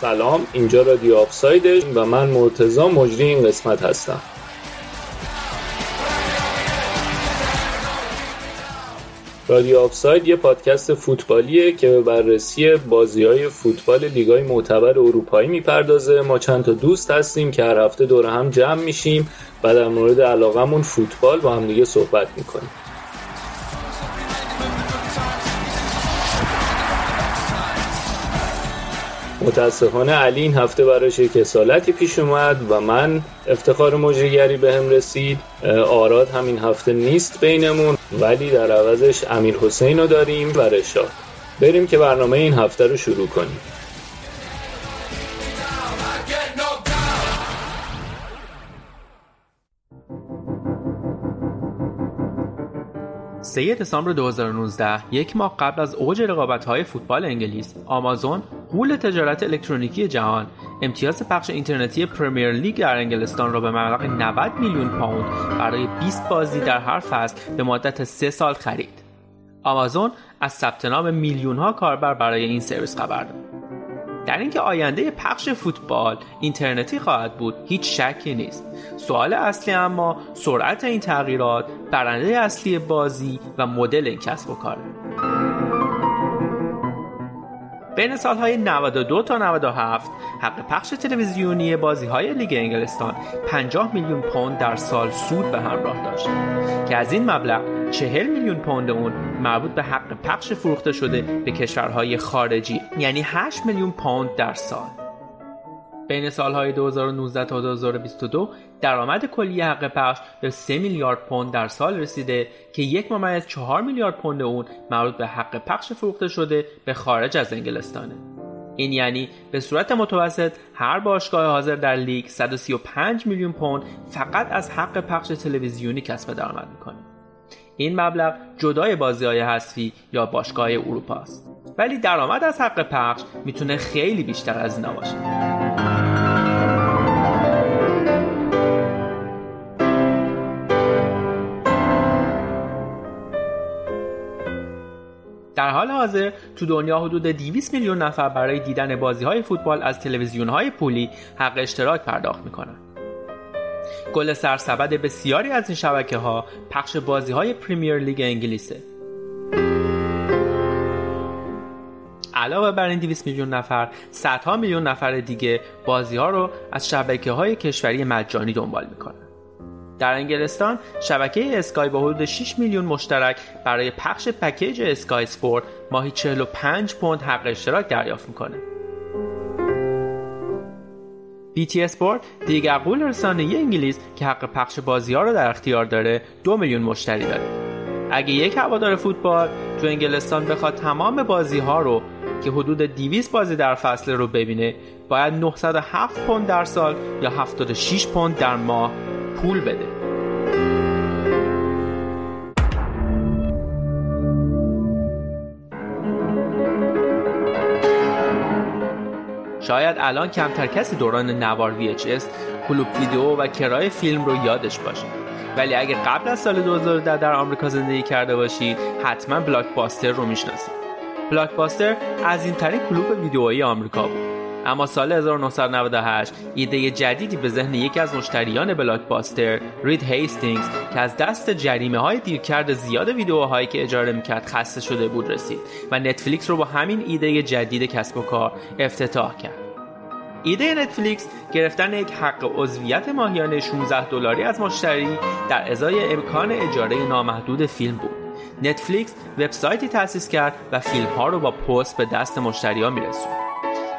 سلام اینجا رادیو آفساید و من مرتزا مجری این قسمت هستم. رادیو آفساید یه پادکست فوتبالیه که به بررسی بازی های فوتبال لیگای معتبر اروپایی می‌پردازه. ما چند تا دوست هستیم که هر هفته دور هم جمع میشیم و در مورد علاقمون فوتبال با هم دیگه صحبت می‌کنیم. متاسفانه علی این هفته براش یک کسالتی پیش اومد و من افتخار مجریگری به هم رسید. آراد همین هفته نیست بینمون ولی در عوضش امیر حسین رو داریم و رشاد. بریم که برنامه این هفته رو شروع کنیم. سه دسامبر 2019 یک ماه قبل از اوج رقابت‌های فوتبال انگلیس آمازون قول تجارت الکترونیکی جهان امتیاز پخش اینترنتی پرمیر لیگ در انگلستان را به مبلغ 90 میلیون پوند برای 20 بازی در هر فصل به مدت 3 سال خرید. آمازون از ثبت نام میلیون ها کاربر برای این سرویس خبر داد. در اینکه آینده پخش فوتبال اینترنتی خواهد بود هیچ شکی نیست. سوال اصلی اما سرعت این تغییرات برنده اصلی بازی و مدل این کسب و کاره بین سالهای 92 تا 97 حق پخش تلویزیونی بازی های لیگ انگلستان 50 میلیون پوند در سال سود به همراه داشت. که از این مبلغ 40 میلیون پوند اون مربوط به حق پخش فروخته شده به کشورهای خارجی یعنی 8 میلیون پوند در سال. بین سالهای 2019 تا 2022 درآمد کلی حق پخش به 3 میلیارد پوند در سال رسیده که یک ممیز 4 میلیارد پوند اون مربوط به حق پخش فروخته شده به خارج از انگلستانه. این یعنی به صورت متوسط هر باشگاه حاضر در لیگ 135 میلیون پوند فقط از حق پخش تلویزیونی کسب درآمد می‌کنه. این مبلغ جدای بازی های حذفی یا باشگاه اروپا است ولی درآمد از حق پخش می‌تونه خیلی بیشتر از اینا باشه. در حال حاضر تو دنیا حدود 200 میلیون نفر برای دیدن بازی های فوتبال از تلویزیون های پولی حق اشتراک پرداخت می‌کنن. گل سرسبد بسیاری از این شبکه ها پخش بازی های پریمیر لیگ انگلیسه. علاوه بر این 200 میلیون نفر صدها میلیون نفر دیگه بازی ها رو از شبکه های کشوری مجانی دنبال می‌کنن. در انگلستان شبکه اسکای با حدود 6 میلیون مشترک برای پخش پکیج اسکای سپورت ماهی 45 پوند حق اشتراک دریافت می‌کنه. BT اسپورت دیگر قول رسانه‌ای انگلیس که حق پخش بازی ها رو در اختیار داره دو میلیون مشتری داره. اگه یک هوادار فوتبال تو انگلستان بخواد تمام بازی ها رو که حدود 200 بازی در فصل رو ببینه باید 907 پوند در سال یا 76 پوند در ماه پول بده. شاید الان کمتر کسی دوران نوار VHS کلوب ویدیو و کرای فیلم رو یادش باشه. ولی اگه قبل از سال 2010 در آمریکا زندگی کرده باشید حتما بلاک باستر رو می‌شناسید. بلاک باستر از این ترین کلوب ویدیویی آمریکا بود. اما سال 1998 ایده جدیدی به ذهن یکی از مشتریان بلاک باستر رید هیستینگز که از دست جریمه های دیرکرد زیاد ویدیوهایی که اجاره می‌کرد خسته شده بود رسید و نتفلیکس رو با همین ایده جدید کسب و کار افتتاح کرد. ایده نتفلیکس گرفتن یک حق عضویت ماهیانه 16 دلاری از مشتری در ازای امکان اجاره نامحدود فیلم بود. نتفلیکس وبسایتی تأسیس کرد و فیلم ها رو با پست به دست مشتری ها میرسوند.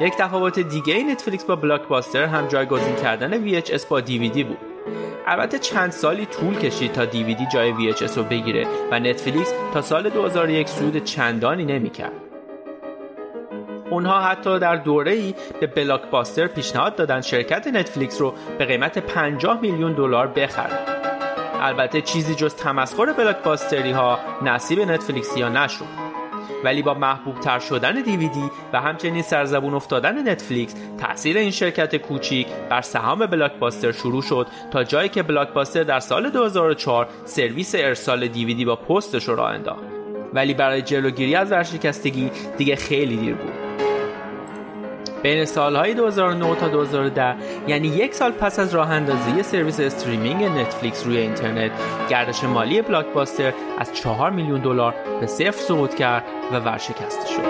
یک تفاوت دیگه نتفلیکس با بلاکباستر هم جایگزین کردن VHS با DVD بود البته چند سالی طول کشید تا دیویدی جای VHS رو بگیره و نتفلیکس تا سال 2001 سود چندانی نمی‌کرد. اونها حتی در دوره ای به بلاکباستر پیشنهاد دادن شرکت نتفلیکس رو به قیمت 50 میلیون دلار بخره. البته چیزی جز تمسخر بلاکباستری ها نصیب نتفلیکسی ها نشد. ولی با محبوب تر شدن دیویدی و همچنین سرزبون افتادن نتفلیکس تاثیر این شرکت کوچیک بر سهام بلاکباستر شروع شد تا جایی که بلاکباستر در سال 2004 سرویس ارسال دیویدی با پستش راه انداخت. ولی برای جلوگیری از ورشکستگی دیگه خیلی دیر بود. بین سالهای 2009 تا 2010 یعنی یک سال پس از راه اندازی سرویس streaming نتفلیکس روی اینترنت گردش مالی بلاکباستر از 4 میلیون دلار به صفر سقوط کرد و ورشکسته شد.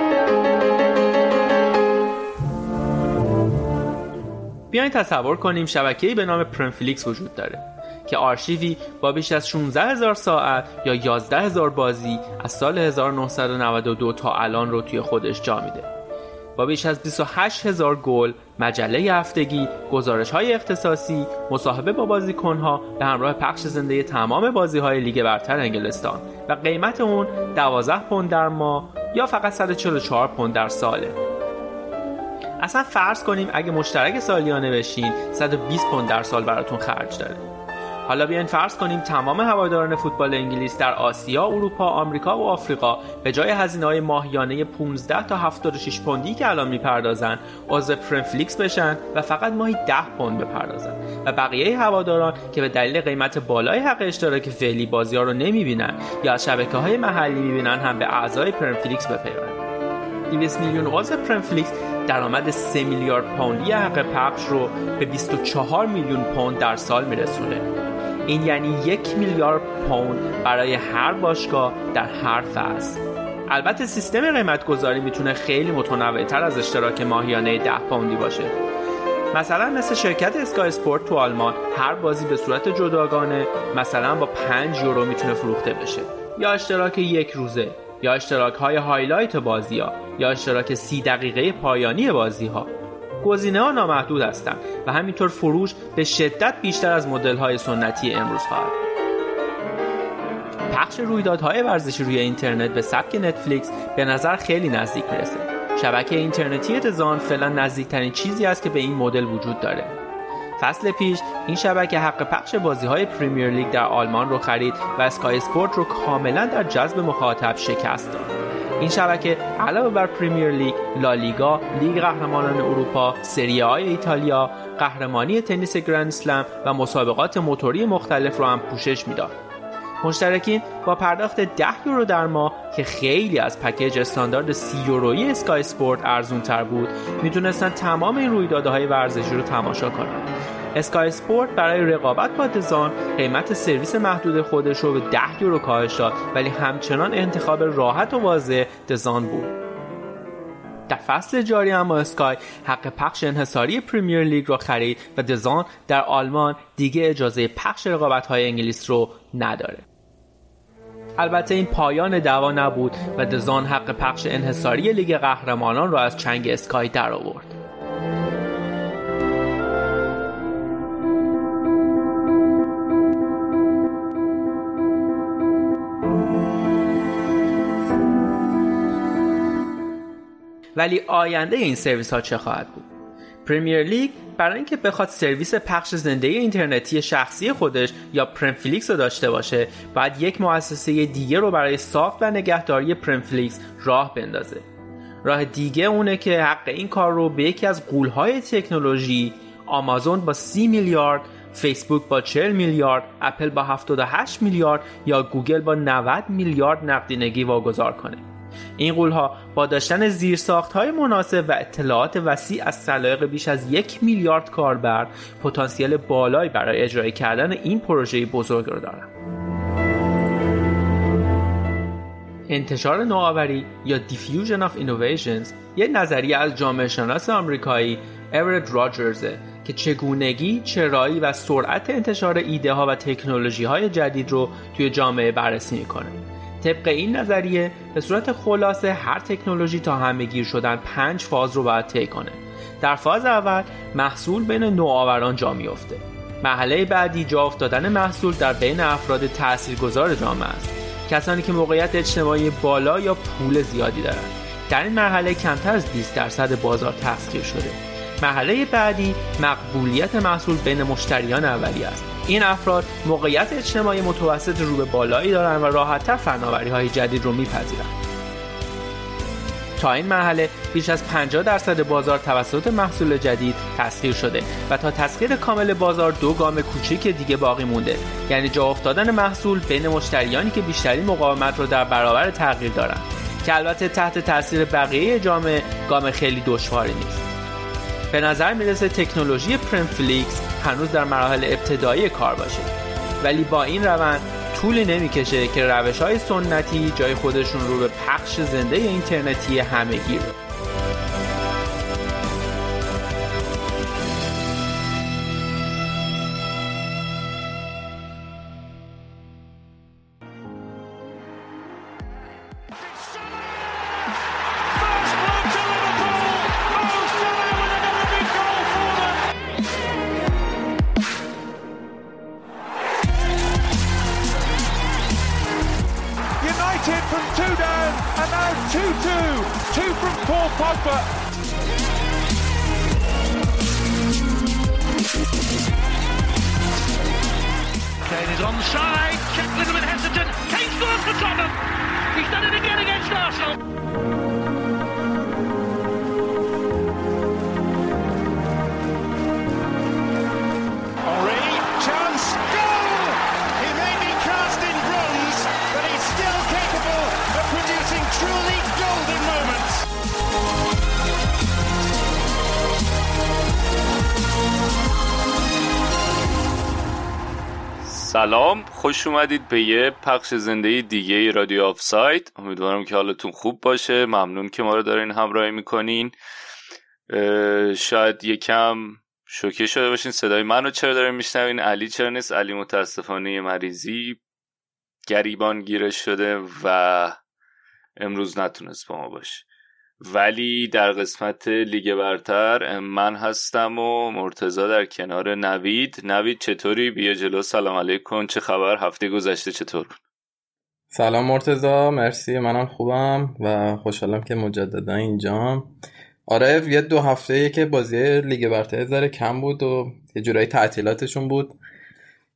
بیاین تصور کنیم شبکه‌ای به نام پرمفلیکس وجود داره که آرشیوی با بیش از 16 هزار ساعت یا 11 هزار بازی از سال 1992 تا الان رو توی خودش جا میده. با بیش از 28 هزار گل، مجله هفتگی، گزارش های اختصاصی، مصاحبه با بازیکنها به همراه پخش زنده تمام بازی های لیگ برتر انگلستان و قیمت اون 12 پوند در ماه یا فقط 144 پوند در ساله. اصلا فرض کنیم اگه مشترک سالیانه بشین 120 پوند در سال براتون خرج داره. حالا بیاین فرض کنیم تمام هواداران فوتبال انگلیس در آسیا، اروپا، آمریکا و آفریقا به جای هزینه های ماهیانه 15 تا 76 پوندی که الان می‌پردازن عضو پرمفلیکس بشن و فقط ماهی 10 پوند بپردازن. و بقیه هواداران که به دلیل قیمت بالای حق اشتراک فعلی بازی ها رو نمی‌بینن یا از شبکه های محلی می‌بینن هم به اعضای پرمفلیکس بپیوندن. 200 میلیون عضو پرمفلیکس درآمد 3 میلیارد پوندی حق پخش رو به 24 میلیون پوند در سال میرسونه. این یعنی یک میلیارد پوند برای هر باشگاه در هر فصل. البته سیستم قیمت گذاری می‌تونه خیلی متنوعتر از اشتراک ماهیانه 10 پوندی باشه. مثلا مثل شرکت اسکای اسپورت تو آلمان هر بازی به صورت جداگانه مثلا با 5 یورو می‌تونه فروخته بشه. یا اشتراک یک روزه یا اشتراک های highlight بازی ها یا اشتراک سی دقیقه پایانی بازی ها گزینه ها نامحدود هستند و همینطور فروش به شدت بیشتر از مدل های سنتی امروز خواهد پخش رویدادهای ورزشی روی اینترنت به سبک نتفلیکس به نظر خیلی نزدیک می‌رسه. شبکه اینترنتی دزان فعلا نزدیکترین چیزی است که به این مدل وجود داره. فصل پیش این شبکه حق پخش بازی های پریمیر لیگ در آلمان رو خرید و اسکای اسپورت رو کاملا در جذب مخاطب شکست داد. این شبکه علاوه بر پریمیر لیگ، لالیگا، لیگ قهرمانان اروپا، سری آ ایتالیا، قهرمانی تنیس گرند اسلم و مسابقات موتوری مختلف رو هم پوشش می‌داد. مشترکین با پرداخت 10 یورو در ماه که خیلی از پکیج استاندارد 30 یورویی اسکای اسپورت ارزون تر بود می‌تونستن تمام این رویدادهای ورزشی رو تماشا کنند اسکای اسپورت برای رقابت با دزان قیمت سرویس محدود خودش رو به 10 یورو کاهش داد ولی همچنان انتخاب راحت و واضح دزان بود. در فصل جاری اما اسکای حق پخش انحصاری پریمیر لیگ را خرید و دزان در آلمان دیگه اجازه پخش رقابت های انگلیس رو نداره. البته این پایان دعوا نبود و دزان حق پخش انحصاری لیگ قهرمانان را از چنگ اسکای در ولی آینده این سرویس ها چه خواهد بود؟ پریمیر لیگ برای اینکه بخواد سرویس پخش زنده اینترنتی شخصی خودش یا پرمفلیکس رو داشته باشه باید یک مؤسسه دیگه رو برای ساخت و نگهداری پرمفلیکس راه بندازه. راه دیگه اونه که حق این کار رو به یکی از غولهای تکنولوژی آمازون با 30 میلیارد فیسبوک با 40 میلیارد اپل با 78 میلیارد یا گوگل با 90 میلیارد نقدینگی واگذار کنه. این قولها با داشتن زیرساخت های مناسب و اطلاعات وسیع از سلایق بیش از یک میلیارد کاربر پتانسیل بالایی برای اجرای کردن این پروژه بزرگ را دارند انتشار نوآوری یا Diffusion of Innovations یک نظریه از جامعه شناس آمریکایی اورد راجرزه که چگونگی، چرایی و سرعت انتشار ایده ها و تکنولوژی های جدید رو توی جامعه بررسی می‌کنه. طبق این نظریه به صورت خلاصه هر تکنولوژی تا همه گیر شدن پنج فاز رو باید طی کنه. در فاز اول محصول بین نوآوران جا میفته مرحله بعدی جا افتادن محصول در بین افراد تاثیرگذار جامعه است. کسانی که موقعیت اجتماعی بالا یا پول زیادی دارند. در این مرحله کمتر از 20 درصد بازار تسخیر شده. مرحله بعدی مقبولیت محصول بین مشتریان اولیه است. این افراد موقعیت اجتماعی متوسط رو به بالایی دارند و راحتتر فناوری های جدید رو میپذیرند تا این مرحله بیش از 50 درصد بازار توسط محصول جدید تسخیر شده و تا تسخیر کامل بازار دو گام کوچیک دیگه باقی مونده. یعنی جا افتادن محصول بین مشتریانی که بیشترین مقاومت رو در برابر تغییر دارند که البته تحت تاثیر بقیه جامعه گام خیلی دشواری نیست. به نظر می‌رسه تکنولوژی پرمفلیکس هنوز در مراحل ابتدایی کار باشه. ولی با این روند طولی نمی‌کشه که روش های سنتی جای خودشون رو به پخش زنده اینترنتی همگیر سلام خوش اومدید به یه پخش زنده دیگه رادیو آف سایت امیدوارم که حالتون خوب باشه. ممنون که ما رو دارین همراهی می‌کنین. شاید یکم شوکه شده باشین صدای منو چرا دارین میشنوین؟ علی چرا نیست؟ علی متاسفانه مریضی گریبان گیرش شده و امروز نتونست با ما باشه. ولی در قسمت لیگ برتر من هستم و مرتضی در کنار نوید. نوید چطوری؟ بیا جلو. سلام علیکم. چه خبر؟ هفته گذشته چطور؟ سلام مرتزا مرسی. منم خوبم و خوشحالم که مجددا اینجام آره یه دو هفته که بازی لیگ برتر ذره کم بود و یه جورایی تعطیلاتشون بود.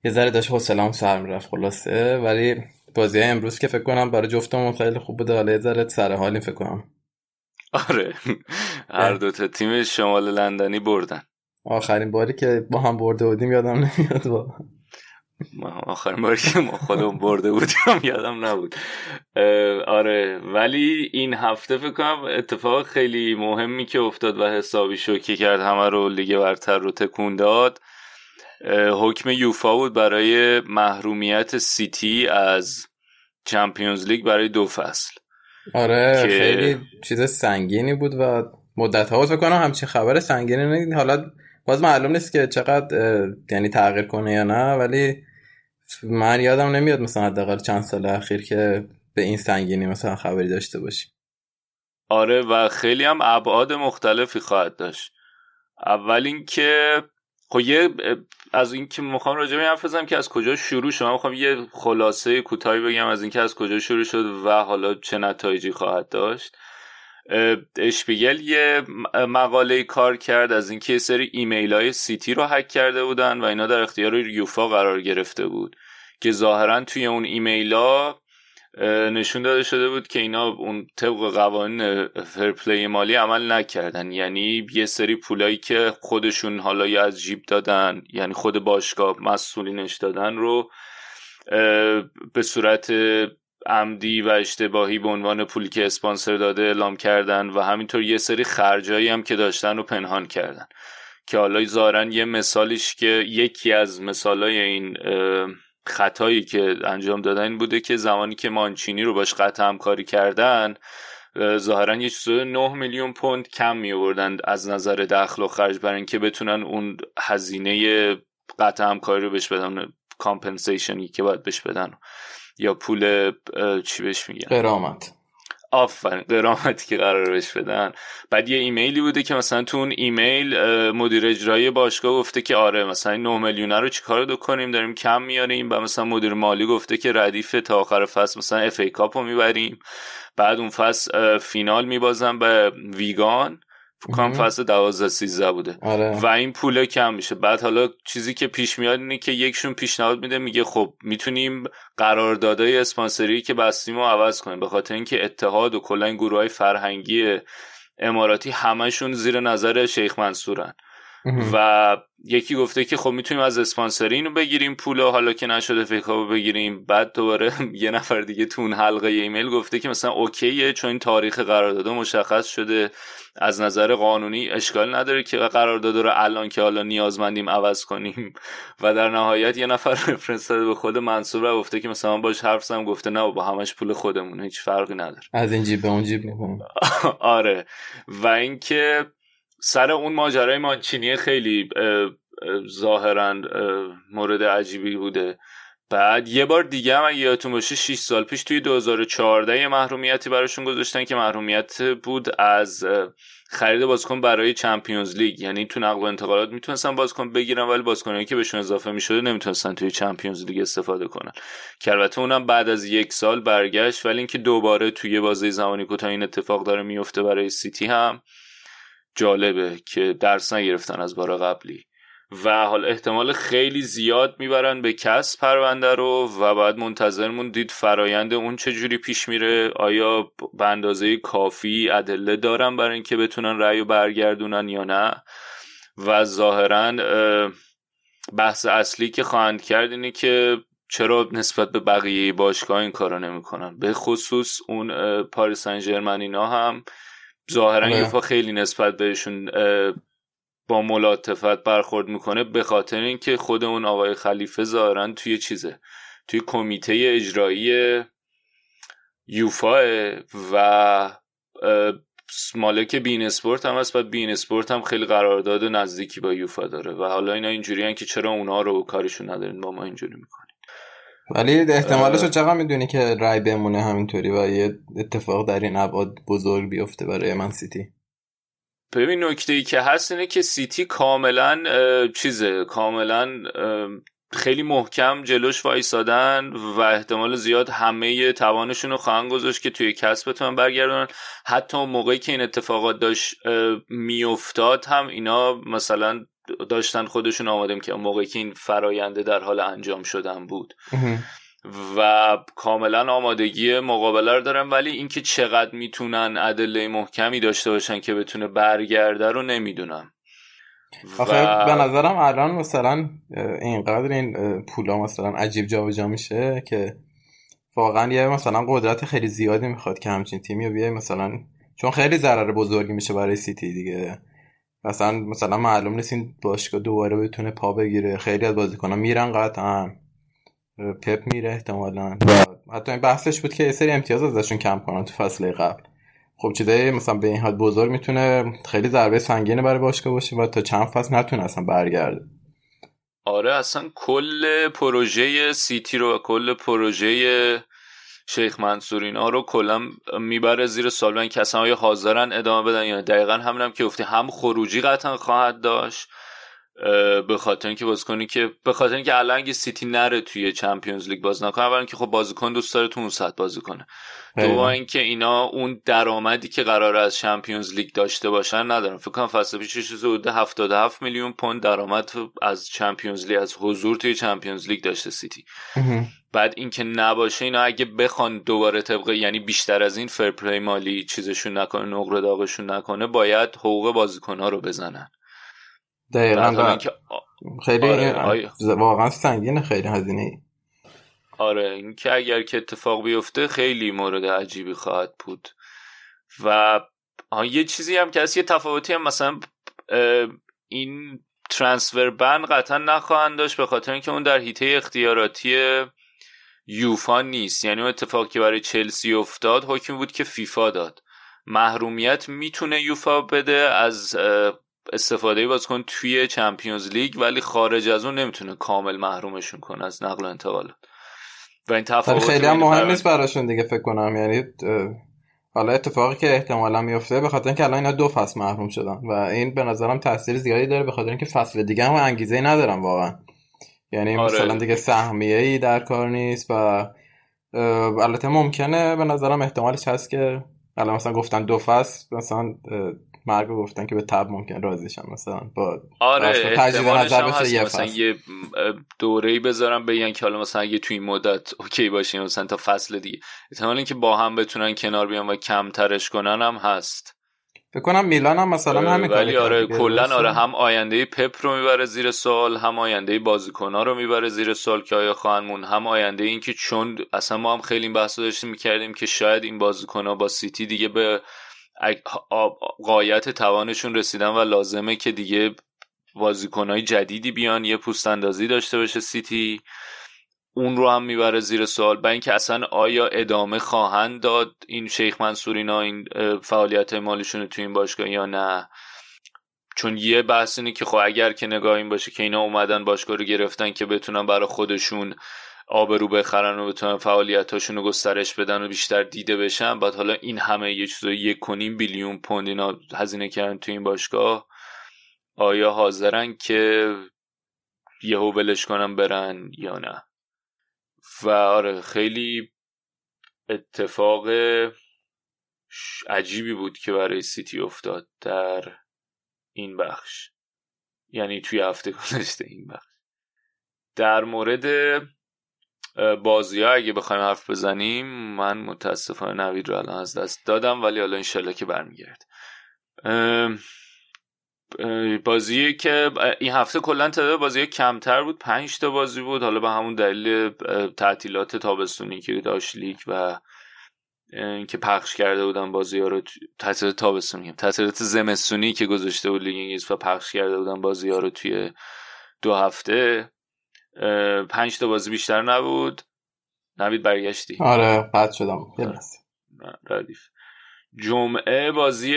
یه ذره داشت حوصله‌ام سر می‌رفت خلاصه. ولی بازی امروز که فکر کنم برای جفتمون خیلی خوب بوده. حالا یه ذره سر حالی فکر کنم. آره. هر دو تا تیم شمال لندنی بردن. آخرین باری که با هم برده بودیم یادم نمیاد با آخرین باری که ما خودمون برده بودیم یادم نبود. آره. ولی این هفته فکر کنم اتفاق خیلی مهمی که افتاد و حسابی شوکه کرد همه رو لیگ برتر رو تکون داد. حکم یوفا بود برای محرومیت سیتی از چمپیونز لیگ برای دو فصل. آره خیلی چیز سنگینی بود و مدت ها فکر کنم همچین خبر سنگینی حالا باز معلوم نیست که چقدر یعنی تغییر کنه یا نه ولی من یادم نمیاد مثلا حداقل چند سال اخیر که به این سنگینی مثلا خبری داشته باشی آره و خیلی هم ابعاد مختلفی خواهد داشت. اول اینکه خب یه از اینکه می‌خوام راجع به حرف بزنم که از کجا شروع شد. می‌خوام یه خلاصه کوتاهی بگم از اینکه از کجا شروع شد و حالا چه نتایجی خواهد داشت. اشپیگل یه مقاله کار کرد از اینکه سری ایمیل های سیتی رو هک کرده بودن و اینا در اختیار یوفا قرار گرفته بود که ظاهرا توی اون ایمیل ها نشون داده شده بود که اینا اون طبق قوانین fair play مالی عمل نکردن. یعنی یه سری پولایی که خودشون حالا یا از جیب دادن یعنی خود باشگاه مسئولینش دادن رو به صورت عمدی و اشتباهی به عنوان پولی که اسپانسر داده اعلام کردن و همینطور یه سری خرجایی هم که داشتن رو پنهان کردن. که حالا زارن یه مثالیش که یکی از مثالای این خطایی که انجام دادن این بوده که زمانی که مانچینی رو باش قطع همکاری کردن ظاهرا یه چیز 9 میلیون پوند کم می آوردن از نظر دخل و خرج برای اینکه بتونن اون هزینه قطع همکاری رو بهش بدن compensation ی که باید بهش بدن یا پول چی بهش میگن؟ غرامت. آفرین غرامتی که قرار بهش بدن. بعد یه ایمیلی بوده که مثلا تو اون ایمیل مدیر اجرایی باشگاه گفته که آره مثلا 9 میلیونه رو چیکار دو کنیم؟ داریم کم میاریم. و مثلا مدیر مالی گفته که ردیف تا آخر فصل مثلا FA Cup رو می‌بریم. بعد اون فصل فینال میبازن به ویگان. فکرم فصل 12 13 بوده. آره. و این پوله کم میشه. بعد حالا چیزی که پیش میاد اینه که یکشون پیشنهاد میده میگه خب می‌تونیم قراردادهای اسپانسری که بستیم رو عوض کنیم. به خاطر اینکه اتحاد و کلا این گروه های فرهنگی اماراتی همشون زیر نظر شیخ منصورن. و یکی گفته که خب می‌تونیم از اسپانسری اینو بگیریم پول حالا که نشده فکر بگیریم. بعد دوباره یه نفر دیگه تو اون حلقه ایمیل گفته که مثلا اوکیه چون این تاریخ قرارداد مشخص شده. از نظر قانونی اشکال نداره که قرارداد رو الان که حالا نیازمندیم عوض کنیم. و در نهایت یه نفر رفرنس داده به خود منصور و گفته که مثلا باش حرف زدم گفته نه با همش پول خودمون هیچ فرقی نداره. از این جیب به اون جیب آره. و اینکه سر اون ماجرای مانچینی خیلی ظاهرا مورد عجیبی بوده. بعد یه بار دیگه هم اگه یادتون باشه 6 سال پیش توی 2014 یه محرومیتی براشون گذاشتن که محرومیت بود از خرید بازیکن برای چمپیونز لیگ. یعنی تو نقل و انتقالات می‌تونستن بازیکن بگیرن ولی بازیکنایی که بهشون اضافه می‌شده نمی‌تونستن توی چمپیونز لیگ استفاده کنن. که البته اونم بعد از یک سال برگشت ولی اینکه دوباره توی بازه زمانی کوتاه این اتفاق داره میفته برای سیتی هم جالبه که درس نگرفتن از بار قبلی. و حال احتمال خیلی زیاد می‌برن به کس پرونده رو و بعد منتظر دید فرایند اون چجوری پیش میره. آیا به اندازه کافی ادله دارن برای اینکه بتونن رأی برگردونن یا نه؟ و ظاهرا بحث اصلی که خواهند کرد اینه که چرا نسبت به بقیه باشگاه این کارا نمی‌کنن؟ به خصوص اون پاریس سن هم ظاهرا آره. یوفا خیلی نسبت بهشون با ملاطفت برخورد می‌کنه به خاطر اینکه خود اون آقای خلیفه ظاهرا توی چیزه توی کمیته اجرایی یوفا و مالک بین اسپورت هم هست و بین اسپورت هم خیلی قرارداد نزدیکی با یوفا داره و حالا اینا اینجوری که چرا اونا رو کارشون ندارین با ما اینجوری می‌کنیم ولی احتمالش رو چقدر می‌دونی که رای بمونه همینطوری و یه اتفاق در این ابعاد بزرگ بیفته برای من سیتی؟ ببین نکته ای که هست اینه که سیتی کاملا چیزه کاملا خیلی محکم جلوش وایسادن و احتمال زیاد همه توانشون رو خواهن گذاشت که توی کسب بتونن برگردونن. حتی موقعی که این اتفاقات داشت میافتاد هم اینا مثلا داشتن خودشون آماده که موقعی که این فراینده در حال انجام شدن بود. و کاملا آمادگی مقابله رو دارن ولی اینکه چقدر می‌تونن ادله محکمی داشته باشن که بتونه برگرده رو نمی‌دونم. و... به نظرم الان مثلا اینقدر این پولا مثلا عجیب جابجا میشه که واقعا یه مثلا قدرت خیلی زیادی می‌خواد که همچین تیمی رو بیای مثلا چون خیلی ضرر بزرگی میشه برای سیتی دیگه. مثلا مثلا معلوم نیست این باشگاه دوباره بتونه پا بگیره. خیلی از بازیکنان میرن قطعا. پپ میره احتمالا. و حتی این بحثش بود که سری امتیاز ازشون کم کنن تو فصل قبل. خب چیزای مثلا به این حد بزرگ می‌تونه خیلی ضربه سنگینه برای باشگاه باشه و تا چند فصل نتونه اصلا برگرده. آره اصلا کل پروژه سیتی رو کل پروژه شیخ منصور اینا رو کلا می‌بره زیر سوال که اصلا حاضرن ادامه بدن یا دقیقا همینم که گفتی هم خروجی قطعا خواهد داشت به خاطر اینکه بازیکنی که به خاطر اینکه الان اگه سیتی نره توی Champions League باز نکنه اولا که خب بازیکن دوست داره تو اون سطح بازی کنه. دو اینکه اینا اون درآمدی که قرار از Champions League داشته باشن ندارن. فکر کنم فصل پیشش حدود 77 میلیون پوند درآمد از Champions League از حضور توی Champions League داشته سیتی. بعد اینکه نباشه اینا اگه بخوان دوباره طبق یعنی بیشتر از این فرپلی مالی چیزشون نکنه نقره داغشون نکنه باید حقوق بازیکنها رو بزنن. دقیقا خیلی آره واقعا سنگینه خیلی هزینه آره این که اگر که اتفاق بیفته خیلی مورد عجیبی خواهد بود. و یه چیزی هم که از یه تفاوتی هم مثلا این ترانسفر بن قطعا نخواهند داشت به خاطر اینکه اون در حیطه اختیاراتی یوفا نیست. یعنی اون اتفاقی که برای چلسی افتاد حکمی بود که فیفا داد. محرومیت می‌تونه یوفا بده از استفاده بازیکن توی چمپیونز لیگ ولی خارج از اون نمی‌تونه کامل محرومشون کنه از نقل و انتقالات. و این تفاوت خیلی هم مهم نیست براشون دیگه فکر کنم. یعنی حالا اتفاقی که احتمالا میفته به خاطر اینکه الان اینا دو فصل محروم شدن. و این به نظرم تاثیر زیادی داره به خاطر اینکه فصل دیگه هم انگیزه ندارم واقعا. یعنی آره. مثلا دیگه سهمیه ای در کار نیست و البته ممکنه به نظرم احتمالش هست که الان مثلا گفتن دو فصل مثلا مرگ گفتن که به تب ممکن راضیشن مثلا با آره هم هست یه مثلا یه دوره ای بذارم بگن که حالا مثلا اگه توی این مدت اوکی باشیم مثلا تا فصل دیگه. احتمال اینکه با هم بتونن کنار بیان و کمترش کنن هم هست. فکر کنم میلان هم مثلا آره، همین ولی آره کلا آره هم آینده پپ رو می‌بره زیر سال هم آینده ها رو می‌بره زیر سال که آیا خواهن هم آینده این که چون اصلا ما هم خیلی این بحث داشتیم می‌کردیم که شاید این ها با سیتی دیگه به قایت توانشون رسیدن و لازمه که دیگه بازیکنهای جدیدی بیان یه پوست اندازی داشته باشه سیتی. اون رو هم می‌بره زیر سوال. با اینکه اصلا آیا ادامه خواهند داد این شیخ منصورینا این فعالیت مالیشون تو این باشگاه یا نه؟ چون یه بحث اینه که خب اگر که نگاه این باشه که اینا اومدن باشگاه رو گرفتن که بتونن برای خودشون آبرو بخرن و بتونن فعالیتاشون رو گسترش بدن و بیشتر دیده بشن بعد حالا این همه یه چیز یک کنیم بیلیون پوند اینا هزینه کردن تو این باشگاه آیا حاضرن که یهو ولش کنن برن یا نه؟ و آره خیلی اتفاق عجیبی بود که برای سیتی افتاد در این بخش. یعنی توی هفته گذشته این بخش. در مورد بازی ها اگه بخوایم حرف بزنیم من متاسفانه نوید رو الان از دست دادم ولی حالا انشالله که برمیگرد بازی که این هفته کلا تعداد بازی کمتر بود. پنج تا بازی بود. حالا به همون دلیل تعطیلات تابستونی که داشت لیگ و اینکه پخش کرده بودن بازی ها رو تعطیلات تابستونی. تعطیلات زمستونی که گذاشته بود لیگ انگلیس و پخش کرده بودن بازی ها رو توی دو هفته. پنج تا بازی بیشتر نبود. نوید برگشتی. آره قطع شدم. ردیف. جمعه بازی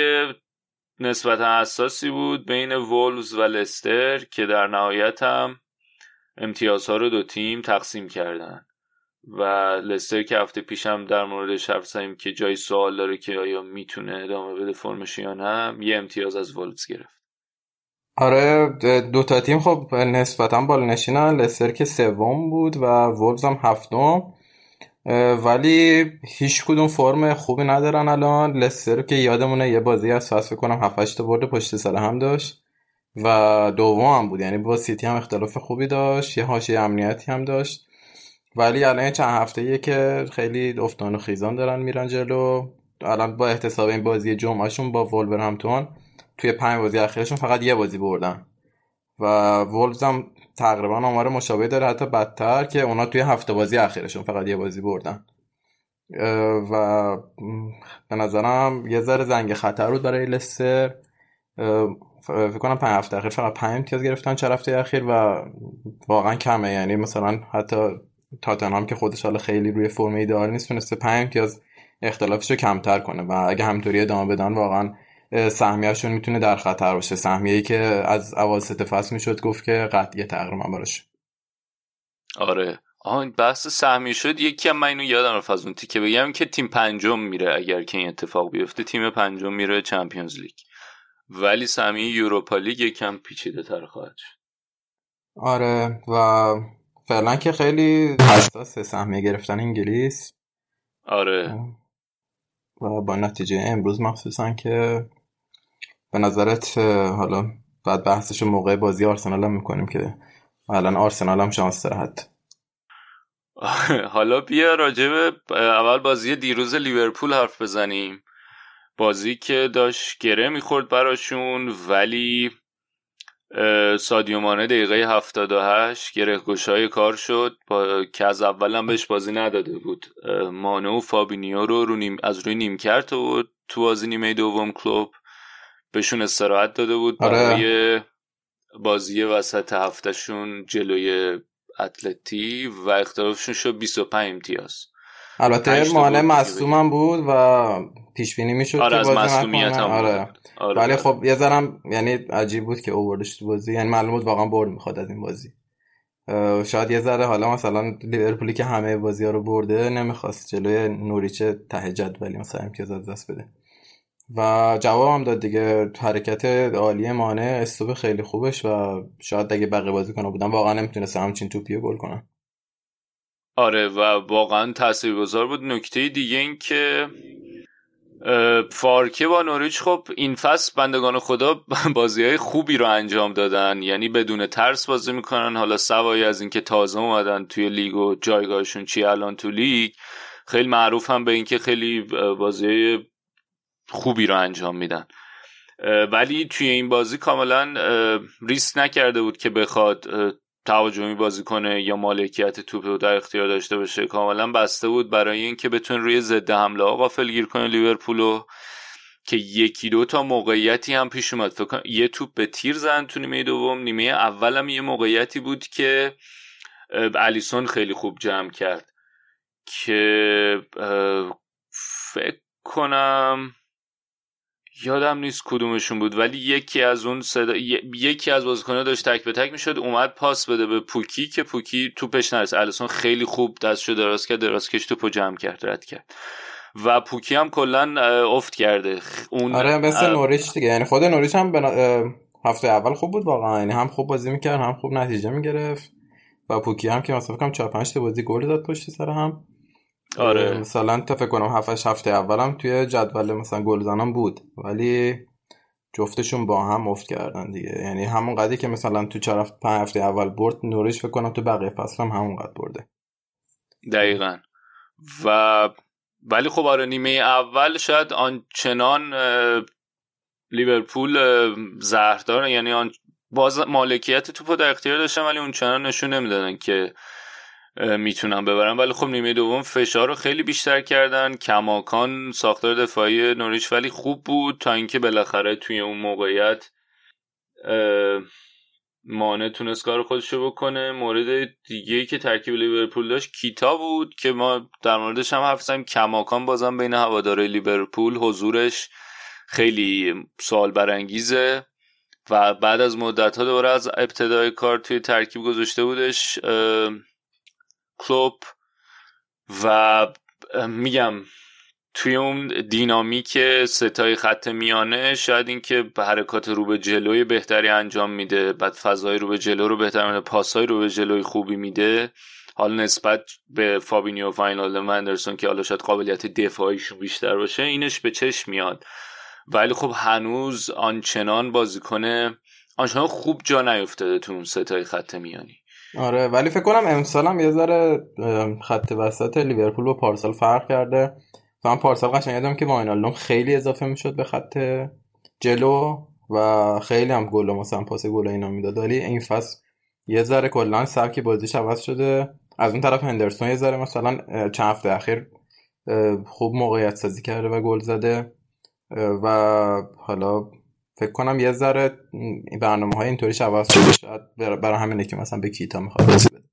نسبتا حساسی بود بین وولز و لستر که در نهایت هم امتیازها رو دو تیم تقسیم کردن. و لستر که هفته پیشم در موردش حرف زدیم که جای سوال داره که آیا می‌تونه ادامه بده فرمش یا نه یه امتیاز از وولز گرفت. آره دو تا تیم خب نسبتا بال نشینن لستر که سوم بود و وولز هم هفتم. ولی هیچ کدوم فرم خوبی ندارن الان. لستر که یادمونه یه بازی از فصل کنم 7 تا برد پشت سر هم داشت. و دوم هم بود یعنی با سیتی هم اختلاف خوبی داشت یه حاشیه امنیتی هم داشت. ولی الان چند هفته یه که خیلی افتان و خیزان دارن میرن جلو. الان با احتساب این بازی جمعهشون با همتون توی پنج بازی اخیرشون فقط یه بازی بردن. و وولز هم تقریبا آمار مشابه داره حتی بدتر که اونا توی هفته بازی اخیرشون فقط یه بازی بردن. و به نظرم یه ذره زنگ خطر بود برای لستر. فکر کنم پنج هفته اخیر فقط پنج امتیاز گرفتن چه هفته اخیر و واقعا کمه. یعنی مثلا حتی تاتنهام که خودش حالا خیلی روی فرم ایدئال نیست تونسته پنج امتیاز اختلافش رو کمتر کنه و اگه همطوری ادامه بدن واقعا سهمیهشون می‌تونه در خطر باشه. سهمیه که از اواسط فصل می‌شد گفت که قطعیه تقریبا براش. آره. آن بحث سهمیه شد. یکی هم من اینو یادم رفت از اون تیکه. بگم که تیم پنجم میره اگر که این اتفاق بیفته. تیم پنجم میره چمپیونز لیگ. ولی سهمیه یوروپا لیگ یکم پیچیده تر خواهد شد. آره و فعلا که خیلی حساس سهمیه گرفتن انگلیس. آره. و با نتیجه امروز مخصوصا که به نظرت حالا بعد بحثش موقع بازی آرسنال هم می‌کنیم که الان آرسنال هم شانس داره حتی. حالا بیا راجب اول بازی دیروز لیورپول حرف بزنیم. بازی که داشت گره می‌خورد براشون ولی سادیو مانه دقیقه 78 گره گشای کار شد. با که از اول بهش بازی نداده بود. مانه و فابینیو رو, رو نیم از روی نیم کرد و تو بازی نیمه دوم کلوب. بهشون استراحت داده بود آره. برای بازی وسط هفتهشون جلوی اتلتی و اختلافشون شد 25 امتیاز. البته مانع مصدوم بود و پیش بینی می‌شد آره که بازی هم آره. آره. ولی خب یه ذرم یعنی عجیب بود که اووردش تو بازی. یعنی معلوم بود واقعا برد می‌خواد از این بازی. شاید یه ذره حالا مثلا لیورپولی که همه بازی ها رو برده نمی‌خواست جلوی نوریچ ته جدولی مثلا امتیاز دست بده. و جواب هم داد دیگه. حرکت عالی مانه استوب خیلی خوبش و شاید اگه بقیه بازی کنه بودن واقعا نمی‌تونست همچین توپی گل کنن آره و واقعا تاثیرگذار بود. نکته دیگه این که فارکه با نوریچ خب این فصل بندگان خدا بازی های خوبی رو انجام دادن. یعنی بدون ترس بازی می‌کنن. حالا سوایی از اینکه تازه اومدن توی لیگ و جایگاهشون چی الان تو لیگ خیلی معروف هم به اینکه خیلی بازی خوبی رو انجام میدن. ولی توی این بازی کاملا ریسک نکرده بود که بخواد تهاجمی بازی کنه یا مالکیت توپ رو در اختیار داشته باشه. کاملا بسته بود برای اینکه بتونه روی ضد حمله ها غافلگیر کنه لیورپولو که یکی دو تا موقعیتی هم پیش اومد. فکر یه توپ به تیر زن تو نیمه دوم. نیمه اولم یه موقعیتی بود که الیسون خیلی خوب جمع کرد. که فکر کنم یادم نیست کدومشون بود ولی یکی از اون صدا... یکی از بازیکن‌ها داشت تک به تک می‌شد اومد پاس بده به پوکی که پوکی توپش نرسید الیسون خیلی خوب دستشو دراز کرد دراز کش توپو جمع کرد رد کرد. و پوکی هم کلا افت کرده. اون آره مثل نوریچ دیگه. یعنی خود نوریچ هم هفته اول خوب بود واقعا. یعنی هم خوب بازی می‌کرد هم خوب نتیجه می‌گرفت. و پوکی هم که مثلا فکر 4 5 تا بازی گل داد پشت سر هم. آره. مثلا تا فکر کنم هفتش هفته اولم توی جدول مثلا گلزنان بود. ولی جفتشون با هم افت کردن دیگه. یعنی همون قدری که مثلا تو چهار هفته پنج هفته اول برد نوریش فکر کنم تو بقیه فصل هم همون قد برده. دقیقا. و ولی خب آره نیمه اول شاید آنچنان لیورپول زهردار یعنی آن باز مالکیت توپو در اختیار داشتن ولی اون چنان نشون نمی‌دادن که می‌تونن ببرن ولی خب نیمه دوم فشار رو خیلی بیشتر کردن. کماکان ساختار دفاعی نوریچ ولی خوب بود تا اینکه بالاخره توی اون موقعیت مانه تونست کار خودشو بکنه. مورد دیگه که ترکیب لیورپول داشت کیتا بود که ما در موردش هم حرف کماکان بازم بین هواداره لیورپول حضورش خیلی سوال برانگیزه و بعد از مدت ها دوباره از ابتدای کار توی ترکیب گذاشته بودش. کلوب و میگم توی اون دینامیک ستای خط میانه شاید اینکه حرکات رو به جلوی بهتری انجام میده بعد فضای رو به جلو رو بهتر میده پاسای رو به جلوی خوبی میده. حالا نسبت به فابینیو واینالدوم هندرسون که حالا شاید قابلیت دفاعیشون بیشتر باشه اینش به چشم میاد. ولی خب هنوز آنچنان بازیکن آنچنان خوب جا نیفتاده تو اون سه تای خط میانی. آره ولی فکر کنم امسال هم یه ذره خط وسط لیورپول با پارسال فرق کرده. من پارسال قشنگ یادم که واینالدوم خیلی اضافه می‌شد به خط جلو و خیلی هم گل مثلا پاس گل اینا می‌داد. ولی این فصل یه ذره کلا سبک بازیش عوض شده. از اون طرف هندرسون یه ذره مثلا چند هفته اخیر خوب موقعیت سازی کرده و گل زده. و حالا فکر کنم یه ذره برنامه های اینطوری عوض شده شاید برای همینه که مثلا به کیتا می‌خواد بازی بده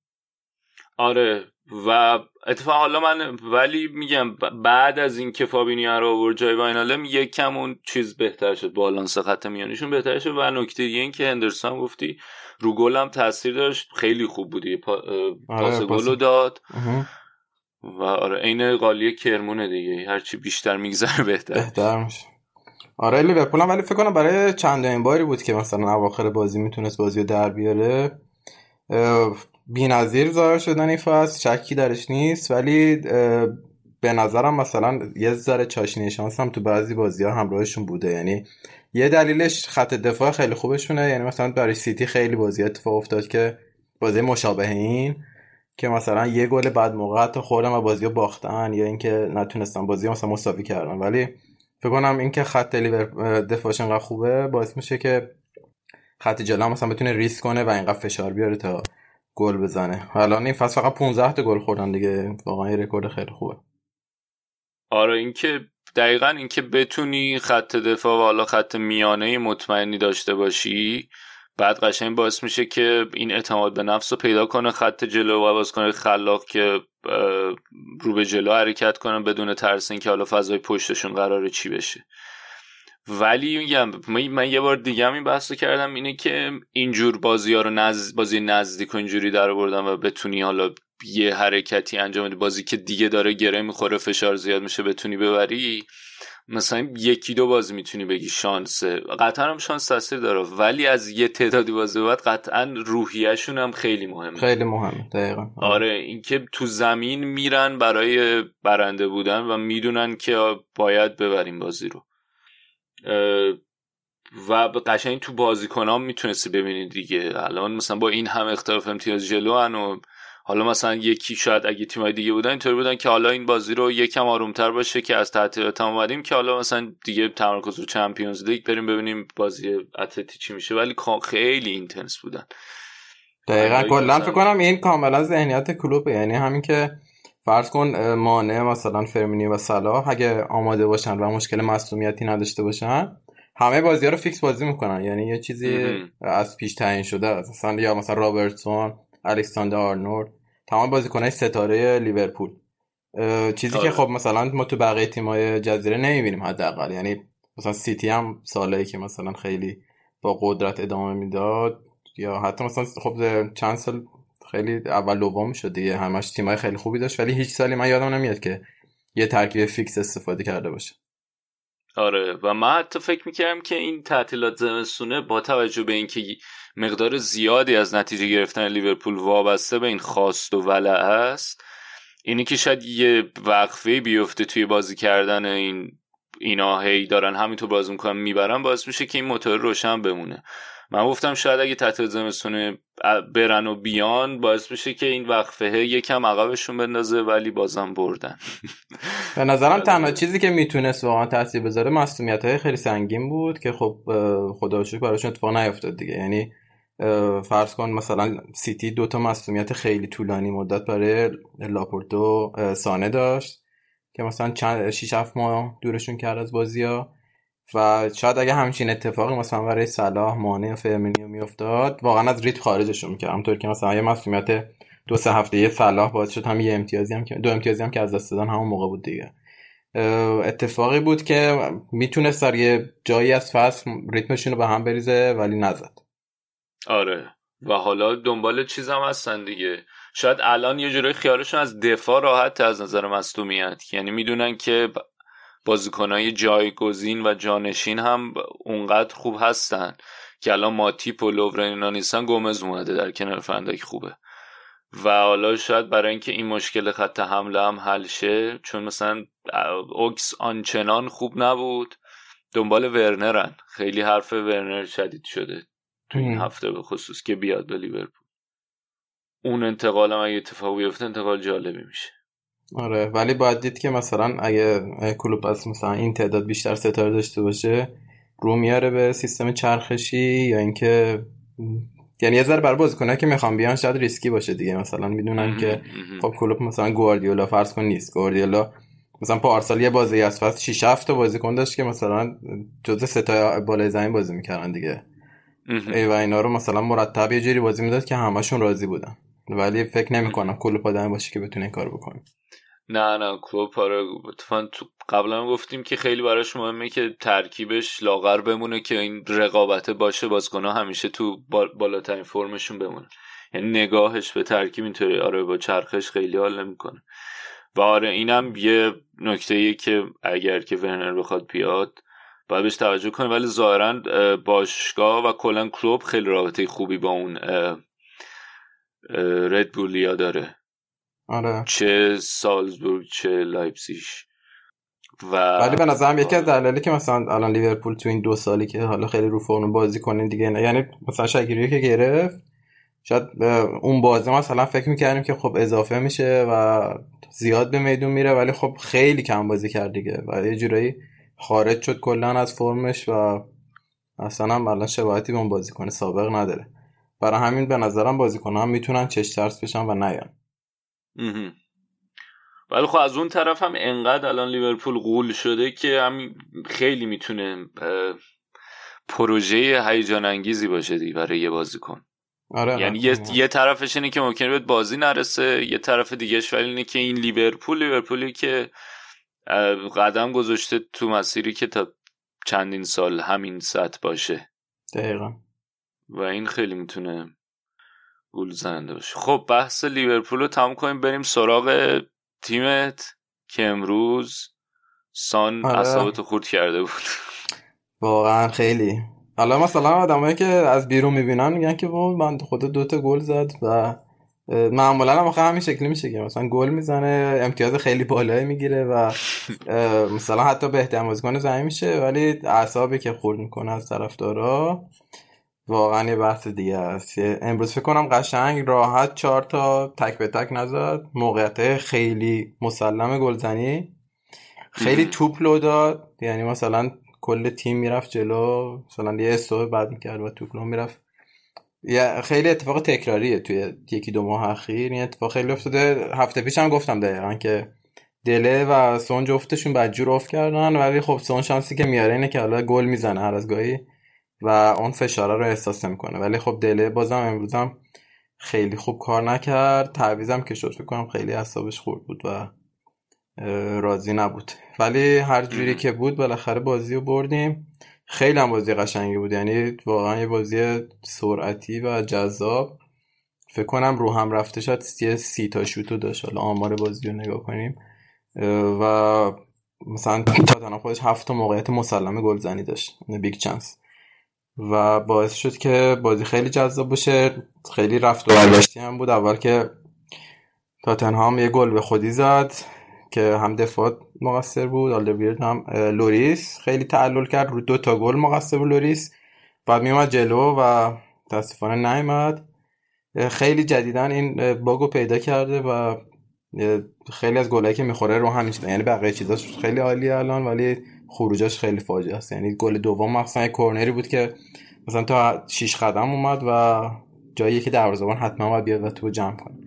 آره و اتفاق حالا من ولی میگم بعد از اینکه فابینیو رو آورد جای واینالم یک کم اون چیز بهتر شد. بالانس خط میانیشون بهتر شد. و نکته دیگه این که هندرسون گفتی رو گل هم تاثیر داشت. خیلی خوب بودی پا... آره، پاس گل داد. و آره عین قالی کرمونه دیگه. هرچی بیشتر میگذره بهتر بهتر میشه. آره لیورپول ولی فکر کنم برای چندمین باری بود که مثلا اواخر بازی می‌تونست بازی رو در بیاره. بی‌نظیر ظاهر شدن این فصل شکی درش نیست ولی به نظرم مثلا یه ذره چاشنی شانس هم تو بعضی بازی ها همراهشون بوده. یعنی یه دلیلش خط دفاع خیلی خوبشونه. یعنی مثلا برای سیتی خیلی بازی اتفاق افتاد که بازی مشابه این که مثلا یه گل بد موقع حتی خوردن و بازی باختن یا اینکه نتونستن بازی مثلا مساوی کردن. ولی فکر کنم اینکه خط لیور دفاعش انقدر خوبه باعث میشه که خط جلو مثلا بتونه ریسک کنه و اینقدر فشار بیاره تا گل بزنه. الان این فصل فقط 15 تا گل خوردن دیگه. واقعا رکورد خیلی خوبه. آره اینکه دقیقا اینکه بتونی خط دفاع و حالا خط میانه مطمئنی داشته باشی بعد قشنگ باعث میشه که این اعتماد به نفس رو پیدا کنه خط جلو و باز کنه خلاق که رو به جلو حرکت کنن بدون ترس اینکه حالا فضای پشتشون قراره چی بشه. ولی میگم من یه بار دیگه هم این بحث کردم اینه که اینجور بازی ها رو نز... بازی نزدیک و اینجوری در بردن و بتونی حالا یه حرکتی انجام بدی. بازی که دیگه داره گره می‌خوره فشار زیاد میشه بتونی ببری. مثلا یکی دو بازی می‌تونی بگی شانسه قطعا هم شانس تاثیر داره ولی از یه تعدادی بازی بعد قطعا روحیهشون هم خیلی مهمه. خیلی مهمه دقیقا. آره اینکه تو زمین میرن برای برنده بودن و می‌دونن که باید ببریم بازی رو. و قشنگ تو بازیکنام می‌تونستی ببینید دیگه. الان مثلا با این هم اختلاف امتیاز جلو و حالا مثلا یکی شاید اگه تیمای دیگه بودن اینطوری بودن که حالا این بازی رو یکم آرومتر باشه که از تعطیلات اومدیم که حالا مثلا دیگه تمرکز رو Champions League بریم ببینیم بازی اتلتی چی میشه. ولی خیلی intense بودن. دقیقا کلا فکر کنم این کاملا ذهنیت کلوپه. یعنی همین که فرض کن مانه مثلا فرمینیو صلاح اگه آماده باشن و مشکل مصدومیتی نداشته باشن همه بازی ها رو فیکس بازی می‌کنن. یعنی یه چیزی از پیش تعیین شده. مثلا یا مثلا رابرتسون الکساندر آرنولد تمام بازیکنای ستاره لیورپول. چیزی که آره. خب مثلا ما تو بقیه تیمای جزیره نمی‌بینیم حداقل. یعنی مثلا سیتی هم سالایی که مثلا خیلی با قدرت ادامه می‌داد یا حتی مثلا خب چند سال خیلی اول دوم شد دیگه. همش تیمای خیلی خوبی داشت. ولی هیچ سالی من یادم نمیاد که یه ترکیب فیکس استفاده کرده باشه. آره. و من حتی فکر می‌کردم که این تعطیلات زمستونه با توجه به اینکه مقدار زیادی از نتیجه گرفتن لیورپول وابسته به این خواست و ولع است اینی که شاید یه وقفه بیفته توی بازی کردن این اینا هی دارن همینطور بازی می‌کنن می‌برن باعث میشه که این موتور روشن بمونه. من گفتم شاید اگه تعطیل زمستونه برن و بیان باعث بشه که این وقفه یکم عقبشون بندازه ولی بازم بردن. به نظرم تنها چیزی که می‌تونست واقعا تاثیر بذاره مصدومیت های خیلی سنگین بود که خب خدا شکر براشون اتفاق نیفتاد دیگه. یعنی فرض کن مثلا سیتی دوتا مصدومیت خیلی طولانی مدت برای لاپورت و سانه داشت که مثلا چند 6 7 ماه دورشون کرد از بازی ها و شاید اگه همچین اتفاقی مثلا برای صلاح مانه فرمینیو میافتاد واقعا از race خارجشون می‌کرد. همونطور که مثلا یه مصدومیت دو سه هفته یه صلاح باعث شد هم یه امتیازی هم که دو امتیازی هم که از دست دادن همون موقع بود دیگه. اتفاقی بود که می‌تونست در یه جایی از فصل ریتمشون رو به هم بریزه ولی نزد. آره. و حالا دنبال چیز هم هستن دیگه. شاید الان یه جوری خیالشون از دفاع راحت از نظر مصدومیت یعنی می‌دونن که بازیکنهای جایگزین و جانشین هم اونقدر خوب هستن که الان ماتیپ و لوورن اینا نیستن گومز اومده در کنار فندک خوبه. و حالا شاید برای اینکه این مشکل خط حمله هم حل شه چون مثلا اوکس آنچنان خوب نبود دنبال ورنرن. خیلی حرف ورنر شدید شده. تو این هفته به خصوص که بیاد به لیورپول. اون انتقال هم اگه اتفاق بیفته انتقال جالبی میشه. آره ولی باید دید که مثلا اگه کلوب پس مثلا این تعداد بیشتر ستاره داشته باشه رو میاره به سیستم چرخشی یا اینکه یعنی یه ذره برای بازیکن‌ها که می‌خوام بیان شاید ریسکی باشه دیگه. مثلا می‌دونن که خب کلوب مثلا گواردیولا فرض کن نیست. گواردیولا مثلا پارسال یه بازی از فصل 6 7 تا بازیکن داشت که مثلا جزء سه بالای زمین بازی می‌کردن دیگه. و اینا رو مثلا مرتب یه جوری بازی می‌داد که همشون راضی بودن. ولی فکر نمی‌کنم کلوب آدم باشه که بتونه این کار بکنه. نه نه کلوب آره تو قبلا گفتیم که خیلی براش مهمه که ترکیبش لاغر بمونه که این رقابت باشه بازیکن‌ها همیشه تو بالاترین فرمشون بمونه یعنی نگاهش به ترکیب اینطوری آره با چرخش خیلی حال نمی‌کنه. و آره اینم یه نکته که اگر که ورنر بخواد بیاد باید بهش توجه کنه ولی ظاهرا باشگاه و کلا کلوب خیلی رابطه خوبی با اون ردبولیا داره. آره. چه سالزبورگ چه لایپسیش و ولی به نظرم یکی از دلایلی که مثلا الان لیورپول تو این دو سالی که حالا خیلی رو فرم بازی کنه دیگه نه یعنی مثلا شگیری که گرفت شاید اون بازی مثلا فکر می‌کردیم که خب اضافه میشه و زیاد به میدون میره ولی خب خیلی کم بازی کرد دیگه و یه جورایی خارج شد کلا از فرمش و اصلا هم الان شباهتی به اون بازیکن سابق نداره. برای همین به نظرم بازیکن هم می‌تونن چش ترس بشن و نیان. ولی خب از اون طرف هم انقدر الان لیورپول قول شده که هم خیلی می‌تونه پروژه هیجان انگیزی باشه دی برای یه بازیکن. آره یعنی یه, یه طرفش اینه که ممکنه بهت بازی نرسه یه طرف دیگهش ولی اینه که این لیورپول لیورپولی که قدم گذاشته تو مسیری که تا چندین سال همین سطح باشه. دقیقا. و این خیلی می‌تونه گول زنده باشه. خب بحث لیورپول رو تمام کنیم بریم سراغ تیمت که امروز سان آره. خورد کرده بود. واقعا خیلی. حالا مثلا آدمایی که از بیرون می‌بینن میگن که من خود دوتا گل زد و معمولا هم آخه همین شکلی میشه که مثلا گل می‌زنه امتیاز خیلی بالایی می‌گیره و مثلا حتی بهترین بازیکن زمین میشه ولی اعصابی که خورد می‌کنه از طرفدارا واقعا یه بحث دیگه است. امروز فکر کنم قشنگ راحت چهار تا تک به تک نزد. موقعیت خیلی مسلم گلزنی. خیلی توپ لو داد. یعنی مثلا کل تیم می‌رفت جلو. مثلا یه استوب بعد می‌کرد و توپ لو می‌رفت. خیلی اتفاق تکراریه توی یکی دو ماه اخیر. این اتفاق خیلی افتاده. هفته پیش هم گفتم دقیقا که دله و سون جفتشون بدجور افت کردن ولی خب سون شانسی که میاره اینه که حالا گل می‌زنه هر از گاهی و اون فشاره رو احساس می‌کنه ولی خب دله بازم امروزم خیلی خوب کار نکرد. تعویزم که شد فکر خیلی اعصابش خورد بود و راضی نبود. ولی هر جوری که بود بالاخره بازی رو بردیم. خیلی هم بازی قشنگی بود. یعنی واقعا یه بازی سرعتی و جذاب. فکر کنم رو هم رفته شد یه سی تا شوتو داشت. حالا آمار بازی رو نگاه کنیم. و مثلا تاتنهام خودش هفت موقعیت مسلم گلزنی داشت. big chance. و باعث شد که بازی خیلی جذاب باشه. خیلی رفت و برگشتی هم بود. اول که تاتنهام یه گل به خودی زد. که هم دفاع مقصر بود آلدرویرلد هم لوریس خیلی تعلل کرد رو دو تا گل مقصر بود لوریس. بعد میومد جلو و تاسفانه نیومد. خیلی جدیدن این باگو پیدا کرده و خیلی از گلایی که می‌خوره رو همین یعنی بقیه چیزاش خیلی عالیه الان ولی خروجاش خیلی فاجعه است. یعنی گل دوم مخصوصا کورنری بود که مثلا تا 6 قدم اومد و جایی که دروازه‌بان حتما باید بیاد و تو جمع کنه.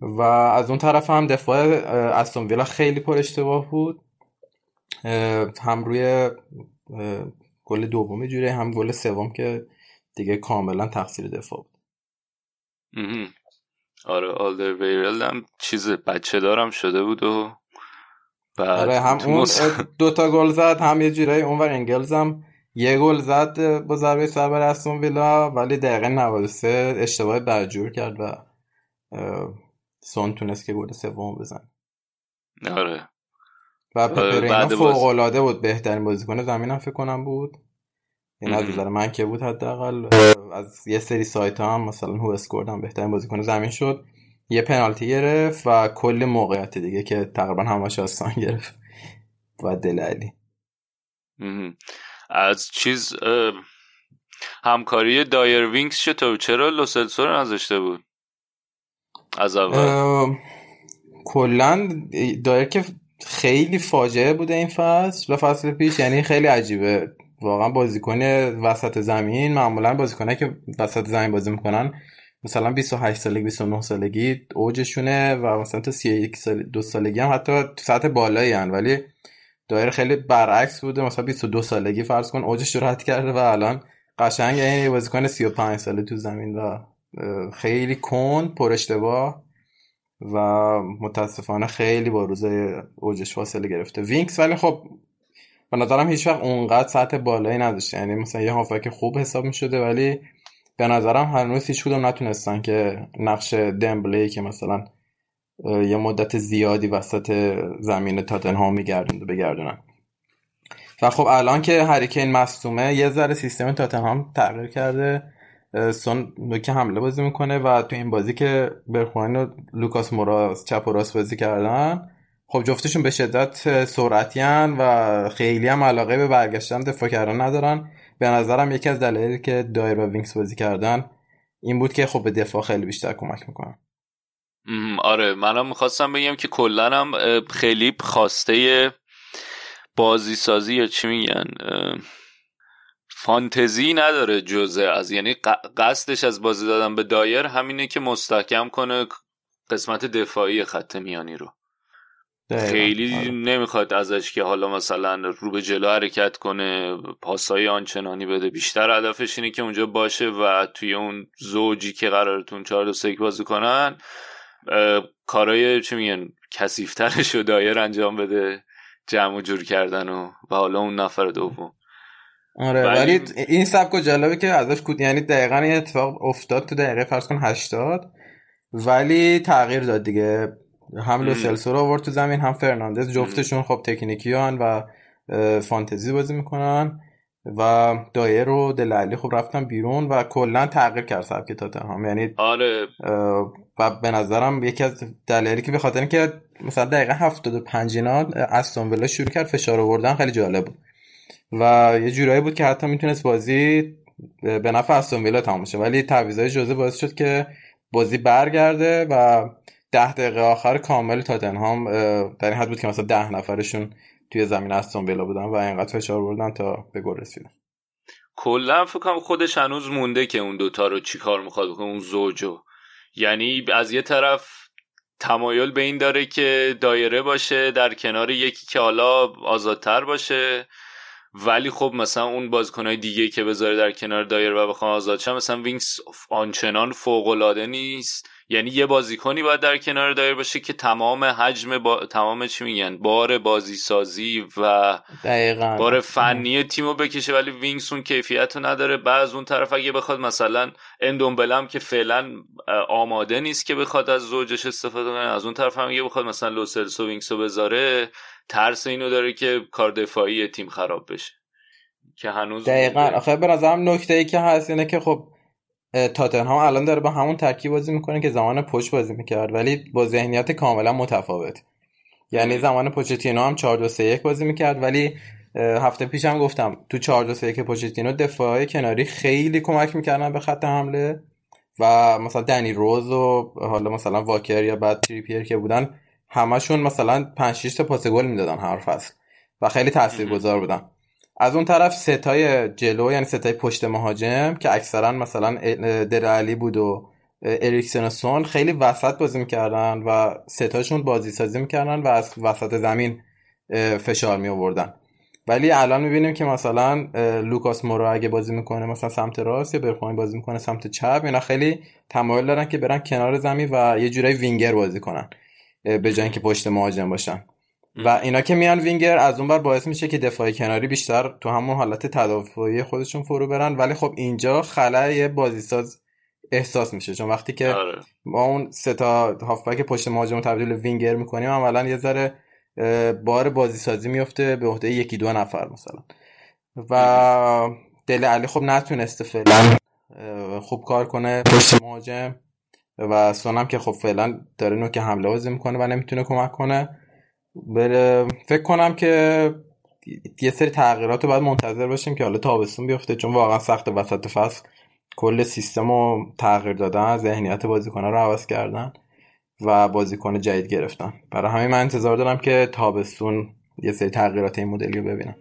و از اون طرف هم دفاع استون ویلا خیلی پر اشتباه بود. هم روی گل دوم جوره هم گل سوم که دیگه کاملا تقصیر دفاع بود. آره آلدر ویرل هم چیز بچه دارم شده بود و آره هم اون دو تا گل زد هم یه جورایی اونور انگلز هم یه گل زد با ضربه سر استون ویلا ولی دقیقه 93 اشتباه برجور کرد و سون تونست که گل سوم بزن آره. و پپه رینا فوق العاده بود بهترین بازیکن زمینم فکر کنم بود. یعنی از نظر من که بود حداقل. از یه سری سایت هم مثلا WhoScored هم بهترین بازیکن زمین شد. یه پنالتی گرفت و کلی موقعیت دیگه که تقریبا همش آسان گرفت. و دله علی. از چیز همکاری دایر وینکس چطور؟ چرا لوسلسو رو نذاشته بود؟ از اول. کلا دایر که خیلی فاجعه بوده این فصل و فصل پیش یعنی خیلی عجیبه. واقعا بازیکن وسط زمین معمولا بازیکنه که وسط زمین بازی می‌کنن مثلا 28 سالگی 29 سالگی اوجشونه و مثلا تا 31 سال دو سالگی هم حتی سطح بالایی هن. ولی دایر خیلی برعکس بوده. مثلا 22 سالگی فرض کن اوجش رو رد کرده و الان قشنگ یعنی بازیکن 35 ساله تو زمین و خیلی کند پر اشتباه و متاسفانه خیلی با روز اوجش فاصله گرفته. وینکس ولی خب به نظرم هیچ وقت اونقدر سطح بالایی نداشته. یعنی مثلا یه هافک خوب حساب می شده ولی به نظرم هنوز هیچ کدوم نتونستن که نقش دمبلی که مثلا یه مدت زیادی وسط زمین تاتنهام میگردونده بگردونن. و خب الان که هری کین مصدومه یه ذره سیستم تاتنهام تغییر کرده. سون که حمله بازی می‌کنه و تو این بازی که برخواین و لوکاس موراس چپ و راست بازی کردن خب جفتشون به شدت سرعتی و خیلی هم علاقه به برگشتن دفاع کردن ندارن. به نظرم یکی از دلایلی که دایر و وینکس بازی کردن این بود که خب به دفاع خیلی بیشتر کمک می‌کنن. آره منم می‌خواستم بگم که کلا هم خیلی خواسته بازی سازی یا چی میگن فانتزی نداره جزه از یعنی قصدش از بازی دادن به دایر همینه که مستحکم کنه قسمت دفاعی خط میانی رو. خیلی آره. نمی‌خواد ازش که حالا مثلا رو به جلو حرکت کنه پاسای آنچنانی بده. بیشتر هدفش اینه که اونجا باشه و توی اون زوجی که قرارتون چهار دو سیک بازی کنن کارای چی میگن کسیفترش رو دایر انجام بده جمع و جور کردن و, و حالا اون نفر دوم. آره ولی, این سبک جالبه که ازش کود یعنی دقیقا این اتفاق افتاد تو دقیقه فرض کن 80 ولی تغییر داد دیگه. هم لوسلسو رو آورد تو زمین هم فرناندز. جفتشون خب تکنیکیان و فانتزی بازی می‌کنن و دایر و دلالی خب رفتن بیرون و کلا تغییر کرد سبک تاتنهام. یعنی آره. و به نظرم یکی از دلایلی که به خاطر اینکه مثلا دقیقه 75 اینا استون ویلا شروع کرد فشار آوردن خیلی جالب بود. و یه جورایی بود که حتی می‌تونست بازی به نفع استون ویلا تمام شه ولی تعویضای جزء باعث شد که بازی برگرده و ده دقیقه آخر کامل تاتنهام در این حد بود که مثلا ده نفرشون توی زمین استون ویلا بودن و اینقدر فشار بردن تا به گل رسیدن. کلا فکر خودش هنوز مونده که اون دوتا رو چیکار می‌خواد بکنه اون زوجو. یعنی از یه طرف تمایل به این داره که دایره باشه در کنار یکی که حالا آزادتر باشه. ولی خب مثلا اون بازیکنهای دیگه که بذاره در کنار دایره و بخوام آزاد مثلا وینکس آنچنان فوق العاده نیست. یعنی یه بازیکنی باید در کنار دایر باشه که تمام حجم با... تمام چی میگن؟ بار بازی سازی و دقیقا. بار فنی تیمو بکشه. ولی وینکس اون کیفیت رو نداره. بعد اون طرف اگه بخواد مثلا اندومبله‌م که فعلا آماده نیست که بخواد از زوجش استفاده کنه از اون طرف هم اگه بخواد مثلا لوسلسو و وینکس رو بذاره ترس اینو داره که کار دفاعی تیم خراب بشه. که هنوز دقیقا. آخه به نظرم نکته ای که هست اینه که خب تاتنهام الان داره با همون ترکیب بازی می‌کنه که زمان پوچ بازی می‌کرد ولی با ذهنیت کاملا متفاوت. یعنی زمان پوچتینو هم 4 2 3 1 بازی می‌کرد ولی هفته پیش هم گفتم تو 4 2 3 1 پوچتینو دفاعی کناری خیلی کمک می‌کردن به خط حمله. و مثلا دنی روز و حالا مثلا واکر یا بعد تریپیر که بودن همشون مثلا 5 6 تا پاس گل می‌دادن هر فصل و خیلی تاثیرگذار بودن. از اون طرف ستای جلو یعنی ستای پشت مهاجم که اکثرا مثلا در علی بود و اریکسن و سون خیلی وسط بازی می‌کردن و ستاشون بازی سازی می‌کردن و از وسط زمین فشار می آوردن ولی الان می‌بینیم که مثلا لوکاس مورا اگه بازی می‌کنه مثلا سمت راست یا برخواین بازی می‌کنه سمت چپ اینا خیلی تمایل دارن که برن کنار زمین و یه جورایی وینگر بازی کنن. به جای اینکه پشت مهاجم باشن. و اینا که میان وینگر از اون بر باعث میشه که دفاعی کناری بیشتر تو همون حالت تدافعی خودشون فرو برن. ولی خب اینجا خلای بازیساز احساس میشه. چون وقتی که آره. ما اون سه تا هافبک پشت مهاجم تبدیل وینگر می‌کنیم عملا یه ذره بار بازی سازی میفته به عهده یکی دو نفر مثلا. و دل علی خب نتونسته فعلا خوب کار کنه. پشت مهاجم و سونم که خب فعلا داره نوک حمله بازی می‌کنه و نمی‌تونه کمک کنه. بله فکر کنم که یه سری تغییرات رو باید منتظر باشیم که حالا تابستون بیفته چون واقعا سخت وسط فصل کل سیستم رو تغییر دادن ذهنیت بازیکن رو عوض کردن و بازیکن جدید گرفتن. برای همین من انتظار دارم که تابستون یه سری تغییرات این مدلی رو ببینم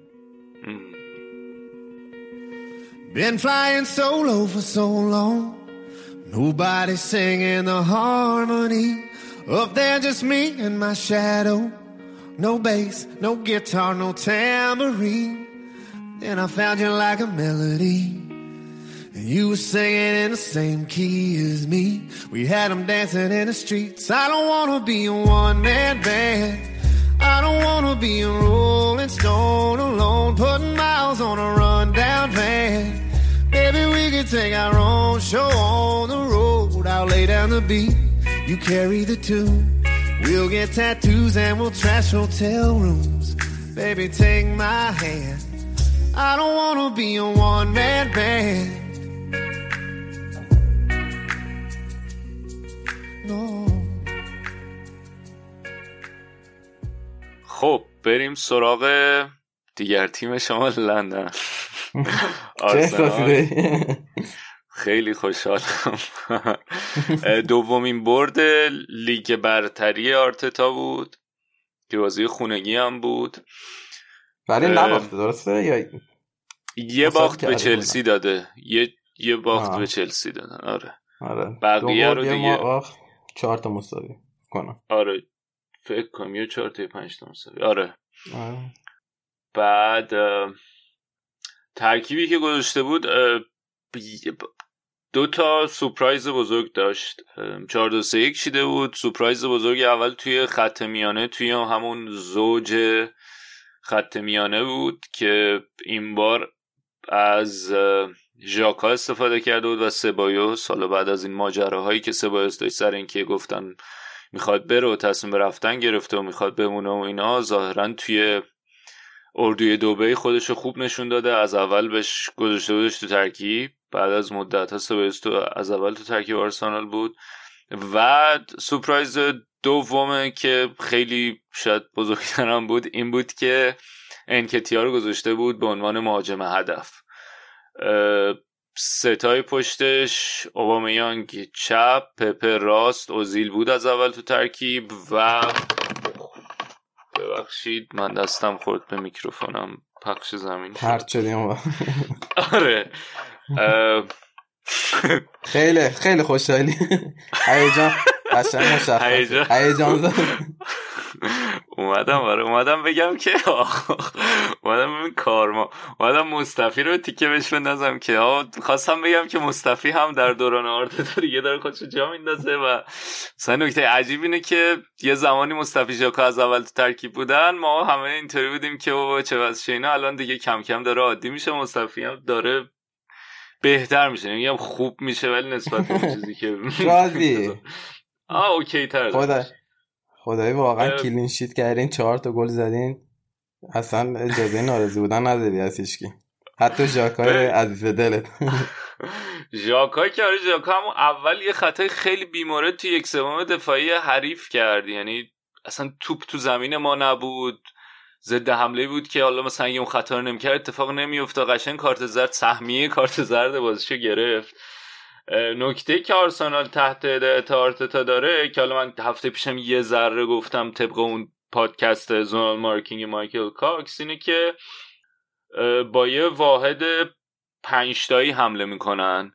Been flying solo for so long. Nobody singing the harmony Up there just me and my shadow No bass, no guitar, no tambourine. Then I found you like a melody. And you were singing in the same key as me. We had them dancing in the streets. I don't wanna be a one-man band. I don't wanna be a rolling stone alone, putting miles on a rundown van. Maybe we could take our own show on the road. I'll lay down the beat, you carry the tune. We'll get tattoos and we'll trash hotel rooms. Baby, take my hand. I don't wanna be a one man band. No. خب بریم سراغ دیگر تیم شما لندن خیلی خوشحالم. دومین برد لیگ برتری آرتتا بود که بازی خونگی هم بود. ولی نباخته درسته؟ یا یه باخت به چلسی داده. یه یه باخت به چلسی دادن آره. آره. بقیه رو دیگه چهار تا مساوی. کنم. آره. فکر کنم یه چهار تا پنج تا مساوی. آره, آره. بعد ترکیبی که گذاشته بود دو تا سپرایز بزرگ داشت. 4 2 3 1 چیده بود. سپرایز بزرگ اول توی خط میانه توی همون زوج خط میانه بود که این بار از ژاکا استفاده کرده بود و سبایوس حالا بعد از این ماجراهایی که سبایوس داشت سر اینکه گفتن می‌خواد بره و تصمیم رفتن گرفته و می‌خواد بمونه و اینا ظاهرا توی اردوی دوبه خودش خوب نشون داده. از اول بهش گذاشته بودش تو ترکیب. بعد از مدت ها تو از اول تو ترکیب آرسنال بود. و سپرایز دومه که خیلی شاید بزرگترم بود این بود که انکتیا رو گذاشته بود به عنوان مهاجم هدف. ستای پشتش اوبامیانگ چپ پپر راست اوزیل بود از اول تو ترکیب و ببخشید من دستم خورد به میکروفونم. پخش زمین پرت شدیم. آره. خیلی خیلی خوشحالی. هیجان قشنگ هیجان. اومدم آره. اومدم بگم که اومدم ببین کارما. اومدم مصطفی رو تیکه بهش بندازم که خواستم بگم که مصطفی هم در دوران آرتتا دیگه داره خودشو جا میندازه و مثلا نکته عجیب اینه که یه زمانی مصطفی ژاکا از اول تو ترکیب بودن ما همه اینطوری بودیم که بابا چه واسه اینا. الان دیگه کم کم داره عادی میشه. مصطفی هم داره بهتر میشه. میگم خوب میشه ولی نسبت به چیزی که راضی آه اوکی تر خدا خدایی واقعا کلین شیت کردین چهار تا گل زدین. اصلا اجازه نارضی بودن نداری از هیچکی. حتی ژاکای عزیز دلت. ژاکا که آره ژاکا هم اول یه خطای خیلی بیمورد تو یک سوم دفاعی حریف کرد. یعنی اصلا توپ تو زمین ما نبود. ضد حمله بود که حالا مثلا اگه اون خطا رو نمی‌کرد اتفاق نمیافتاد قشنگ کارت زرد سهمیه کارت زرد بازیشو گرفت. نکته که آرسنال تحت آرتتا داره که حالا من هفته پیشم یه ذره گفتم طبق اون پادکست زونال مارکینگ مایکل کاکس اینه که با یه واحد پنجتایی حمله می‌کنن.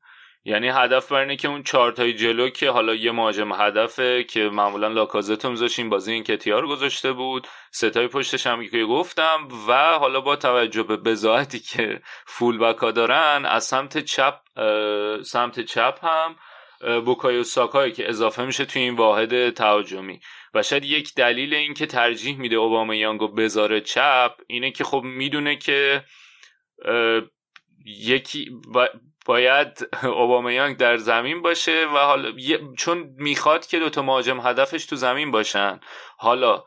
یعنی هدف بر اینه که اون چهارتای جلو که حالا یه مهاجم هدفه که معمولا لاکازتو میذاشیم بازی این کتیار گذاشته بود ستای پشتش هم که گفتم و حالا با توجه به بزاعتی که فول بکا دارن از سمت چپ سمت چپ هم بوکایو ساکایی که اضافه میشه توی این واحد تهاجمی. و شاید یک دلیل این که ترجیح میده اوباما یانگو بذاره چپ اینه که خب می‌دونه که یکی باید اوبامیانگ در زمین باشه و حالا چون می‌خواد که دوتا مهاجم هدفش تو زمین باشن. حالا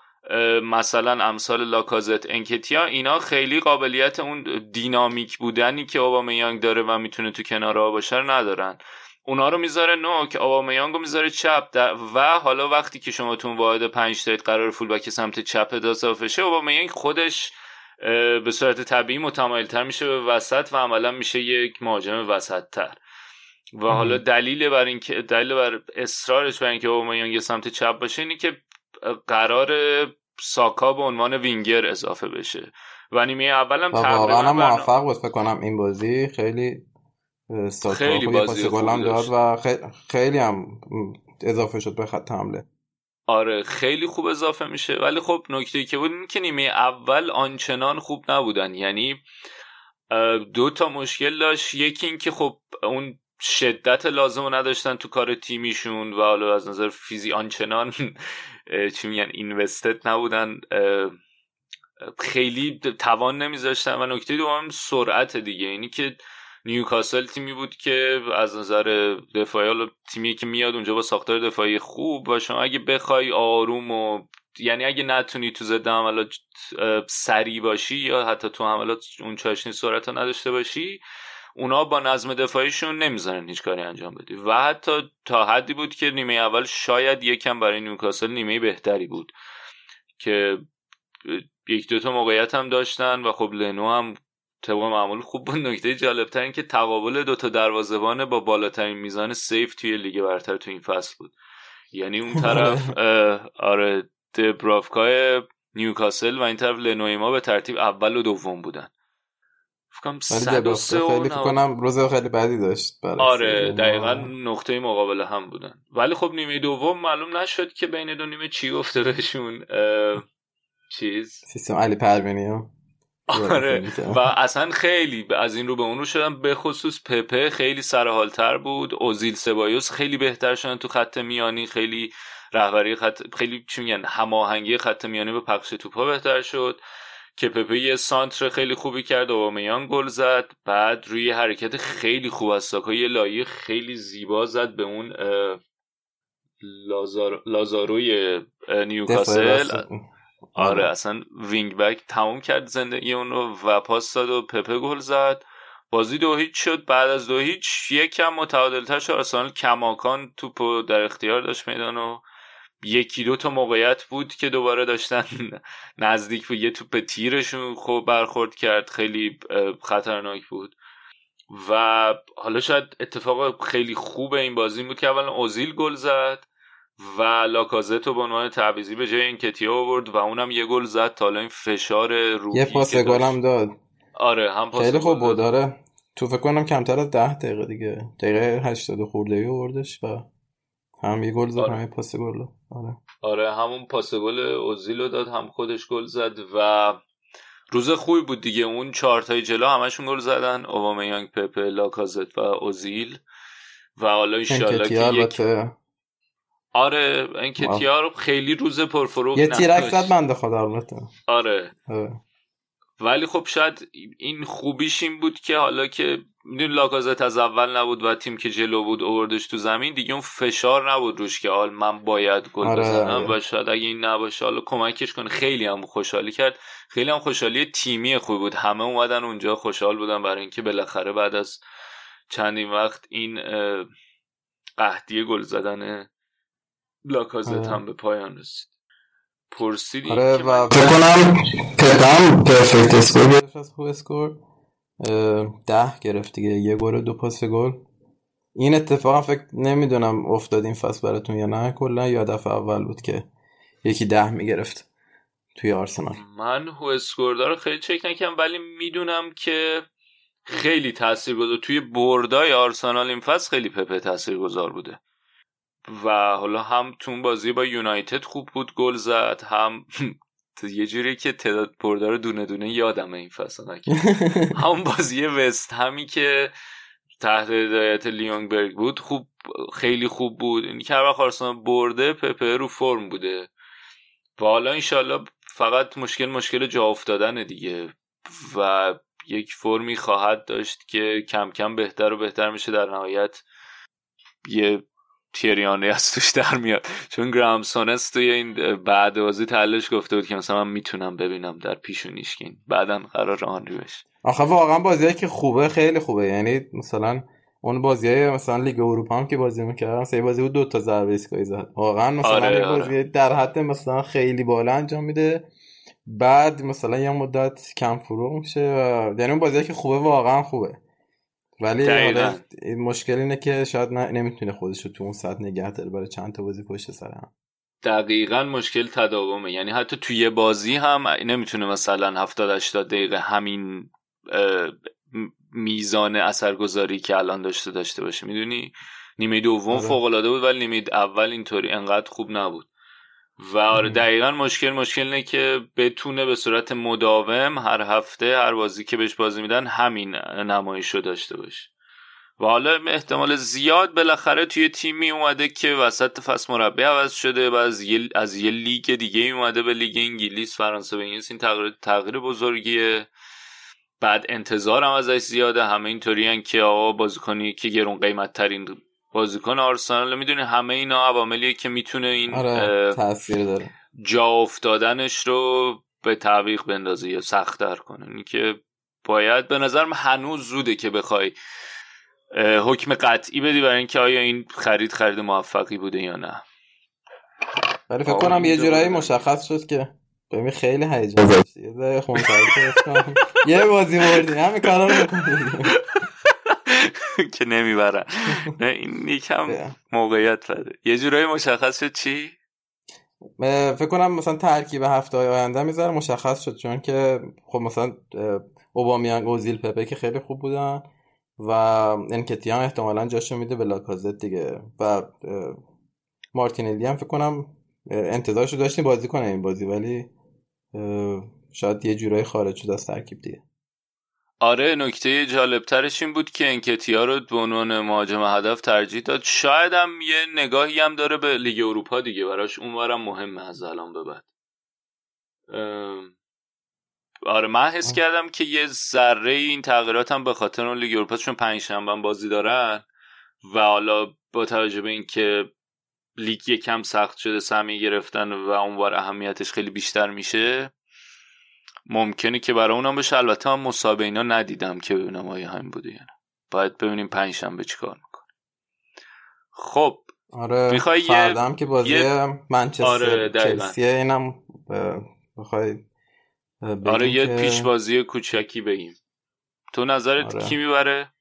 مثلا امثال لاکازت انکتیا اینا خیلی قابلیت اون دینامیک بودنی که اوبامیانگ داره و می‌تونه تو کنارها باشه رو ندارن. اونا رو می‌ذاره نو که اوبامیانگ رو می‌ذاره چپ. و حالا وقتی که شما تو واحد پنج تایت قرار فول بک سمت چپ اضافه شه اوبامیانگ خودش به صورت طبیعی متمایل تر میشه به وسط و عملا میشه یک مهاجم وسط تر و حالا دلیل بر اینکه دلیل بر اصرارش بر اینکه اوبامیانگ سمت چپ باشه اینه که قرار ساکا به عنوان وینگر اضافه بشه. و نیمه اولم تقریبا موفق بود فکر کنم این بازی. خیلی خیلی بازی داد و خیلی هم اضافه شد به خط حمله. آره خیلی خوب اضافه میشه. ولی خب نکته که بود این که نیمه اول آنچنان خوب نبودن. یعنی دو تا مشکل داشت. یکی این که خب اون شدت لازم رو نداشتن تو کار تیمیشون و حالا از نظر فیزی آنچنان چی میگن اینوستد نبودن. خیلی توان نمیذاشتن. و نکته دوم سرعت دیگه. اینی که نیوکاسل تیمی بود که از نظر دفاعی تیمی که میاد اونجا با ساختار دفاعی خوب و شما اگه بخوای آروم و یعنی اگه نتونی تو ضد حملات سری باشی یا حتی تو حملات اون چاشنی سرعت نداشته باشی اونا با نظم دفاعیشون نمی‌ذارن هیچ کاری انجام بدی. و حتی تا حدی بود که نیمه اول شاید یکم برای نیوکاسل نیمه بهتری بود که یک دوتا موقعیت هم داشتن و خب لنو هم طبق معمول خوب بود. نکته جالبتر این که تقابل دوتا دروازبان با بالاترین میزان سیف توی لیگ برتر تو این فصل بود. یعنی اون طرف آره. دبرافکای نیوکاسل و این طرف لنویما به ترتیب اول و دوم بودن. فکرم خیلی کنم روز خیلی بدی داشت آره دقیقا نقطه مقابل هم بودن. ولی خب نیمه دوم معلوم نشد که بین دو نیمه چی گفته بهشون چیز؟ سیستم علی پروینی آره. و اصلا خیلی از این رو به اون رو شدن به خصوص پپه خیلی سرحالتر بود. اوزیل سبایوس خیلی بهتر شدن تو خط میانی. خیلی رهبری خط خیلی چی میگن؟ هماهنگی خط میانی به پخش توپا بهتر شد. که پپه یه سانتر خیلی خوبی کرد. اوبامیان گل زد. بعد روی حرکت خیلی خوب از ساکا. یه لایه خیلی زیبا زد به اون لازار... لازارو ی نیوکاسل. آره اصلا wing back تموم کرد زندگی اون رو و پاس داد و پپه گل زد. بازی دو هیچ شد. بعد از دو هیچ یکم متعادلتر شد. آرسنال کماکان توپ در اختیار داشت میدان و یکی دو تا موقعیت بود که دوباره داشتن نزدیک به یه توپ تیرشون خوب برخورد کرد. خیلی خطرناک بود. و حالا شاید اتفاق خیلی خوب این بازی بود که اولا اوزیل گل زد. و لاکازتو به عنوان تعویزی به جای اینکتیا آورد و اونم یه گل زد تا این فشار روحی یه پاس گل هم داد. آره هم پاس خیلی خوب بود آره. تو فکر کنم کمتر از ده دقیقه دیگه. دقیقه 80 خورده ای آوردش و هم یه گل زد آره. هم یه پاس گل. آره. آره همون پاس گل اوزیلو داد هم خودش گل زد و روز خوبی بود دیگه. اون چهار تای جلو همشون گل زدن اوبامیانگ پپه لاکازت و اوزیل. و حالا ان که یک آره انکتیار خیلی روز پرفروغ یه تیرک زد بنده خدا البته. آره. آره. ولی خب شاید این خوبیش این بود که حالا که میدون لاکازت از اول نبود و تیم که جلو بود اووردش تو زمین دیگه اون فشار نبود روش که آل من باید گل آره بزنم آره. و شاید اگه این نباشه حالا کمکش کنه. خیلی هم خوشحالی کرد. خیلی هم خوشحالی تیمی خوب بود. همه اومدن اونجا خوشحال بودن برای اینکه بالاخره بعد از چندین وقت این قحطی گل زدن لاکازت. هم به پایان رسید. پرسیدی آره و فکر کنم پپه‌م perfect score گرفت از هو اسکور. ده گرفت دیگه یه گل دو پاس گل. این اتفاق فکر نمی‌دونم افتاد این فصل براتون یا نه کلا یا دفعه اول بود که یکی ده می‌گرفت توی آرسنال. من هو اسکور خیلی چک نکنم ولی می‌دونم که خیلی تاثیرگذار توی بردای آرسنال این فصل خیلی پپه تاثیرگذار بوده. و حالا هم تو بازی با یونایتد خوب بود گل زد هم یه جوری که تعداد بردار دونه دونه یادمه این فصل همون بازی وست همی که تحت هدایت لیونگبرگ بود خوب خیلی خوب بود. این که هر وقت برده پپه رو فرم بوده. و حالا انشالله فقط مشکل مشکل جا افتادن دیگه. و یک فرمی خواهد داشت که کم کم بهتر و بهتر میشه در نهایت یه تیریانه از توش در میاد. چون گرام سونس توی این بعد بازی تلش گفته بود که مثلا من می‌تونم ببینم در پیشونیشکین بعدا قرار آنری بشه. آخه واقعا بازیایی که خوبه خیلی خوبه. یعنی مثلا اون بازی های مثلا لیگ اروپا هم که بازی می‌کردن سه بازی بود دو تا ضربه ایستگاهی زد. واقعا مثلا آره, آره. بازی در حد مثلا خیلی بالا انجام میده. بعد مثلا یه مدت کم فروغ میشه و یعنی اون بازی که خوبه واقعا خوبه. ولی حالا مشکل اینه که شاید نمی‌تونه خودش رو تو اون سطح نگه داره برای چند تا بازی پشت سر هم. دقیقا مشکل تداومه. یعنی حتی توی بازی هم نمی‌تونه مثلا 70 80 دقیقه همین میزان اثرگذاری که الان داشته داشته باشه. می‌دونی؟ نیمه دوم آره. فوق العاده بود ولی نیمه اول اینطوری انقدر خوب نبود. و آره دقیقا مشکل مشکل اینه که بتونه به صورت مداوم هر هفته هر بازی که بهش بازی میدن همین نمایش رو داشته باشه. و حالا احتمال زیاد بالاخره توی تیمی اومده که وسط فصل مربی عوض شده و از یه, از یه لیگ دیگه اومده به لیگ انگلیس فرانسه به انگلیس. این تغییر, تغییر بزرگیه. بعد انتظارم ازش زیاده. همه اینطوری که آقا بازیکنی که گرون قیمت ترین بازیکن آرسنال می‌دونی همه اینا عواملیه که می‌تونه این آره، تاثیر داره. جا افتادنش رو به تعویق بندازه یا سختتر کنه. این که باید به نظرم هنوز زوده که بخوای حکم قطعی بدی برای اینکه آیا این خرید خرید موفقی بوده یا نه. ولی فکر کنم یه جورایی مشخص شد که ببین خیلی هیجان. داشتی یه بازی بردی همه کارا رو که نمی‌برن. نه این یکم موقعیت بده. یه جورایی مشخص شد چی؟ فکر کنم مثلا ترکیب هفته های آینده می‌ذاره مشخص شد چون که خب مثلا اوبامیانگ و زیل پپه که خیلی خوب بودن و انکتی هم احتمالا جاشو میده به لاکازت دیگه و مارتینلی هم فکر کنم انتظارشو داشتیم بازی کنه این بازی ولی شاید یه جورایی خارج شد از ترکیب دیگه. آره نکته جالبترش این بود که انکتیا رو به عنوان مهاجم هدف ترجیح داد. شاید هم یه نگاهی هم داره به لیگ اروپا دیگه براش اونورم مهمه از الان به بعد. آره من حس کردم که یه ذره این تغییرات هم به خاطر اون لیگ اروپا چون پنج شنبه بازی دارن و حالا با توجه به اینکه لیگ یکم سخت شده سمی گرفتن و اونوار اهمیتش خیلی بیشتر میشه ممکنه که برای اونم بشه. البته من مسابقه اینا ندیدم که ببینم آیا همین بوده. یا نه باید ببینیم پنج شنبه چیکار می‌کنه. خب آره می‌خوای یه که بازی یه... منچستر آره چلسی اینم بخوای آره یه که... پیش بازی کوچکی بگیم. تو نظرت آره. کی می‌بره؟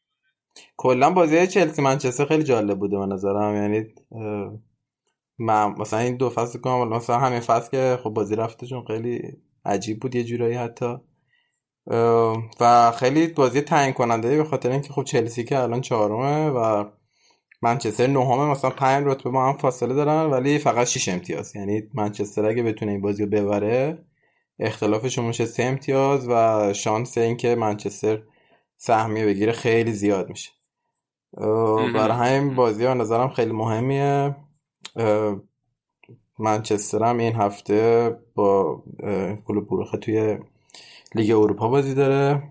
کلا بازی چلسی منچستر خیلی جالب بوده به نظرم. یعنی من مثلا این دو فصل کنم مثلا همین فصل که خب بازی رفته چون خیلی عجیب بود یه جورایی حتی. و خیلی بازی تعیین کننده به خاطر اینکه خب چلسی که الان چهارمه و منچستر نهمه مثلا پنج رتبه با هم فاصله دارن ولی فقط 6 امتیاز. یعنی منچستر اگه بتونه این بازی رو ببره اختلافشون میشه سه امتیاز و شانس اینکه منچستر سهمیه بگیره خیلی زیاد میشه. برای همین بازی ها نظرم خیلی مهمیه. منچستر هم این هفته با کلوب بروخه توی لیگ اروپا بازی داره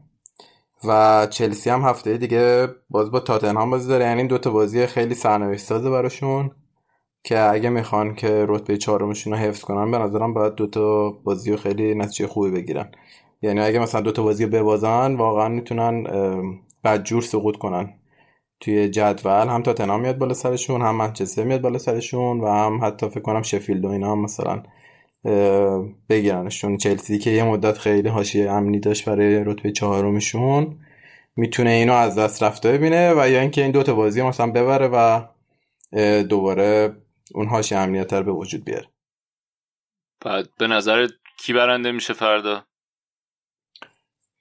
و چلسی هم هفته دیگه باز با تاتنهام بازی داره. یعنی دو تا بازی خیلی سرنوشت سازه براشون که اگه می‌خوان که رتبه چهارمشون رو حفظ کنن به نظرم باید دو تا بازی رو خیلی نتیجه خوبی بگیرن. یعنی اگه مثلا دو تا بازی رو ببازن واقعا می‌تونن بدجور سقوط کنن. توی جدول هم تاتنهام میاد بالا سرشون هم منچستر میاد بالا سرشون و هم حتی فکر کنم شفیلد و اینا هم مثلا بگیرنشون. چلسی که یه مدت خیلی حاشیه امنی داشت برای رتبه چهارمشون می‌تونه اینو از دست رفته ببینه و یا اینکه این دوتا بازی مثلا ببره و دوباره اون حاشیه امنیت به وجود بیاره. بعد به نظر کی برنده میشه فردا؟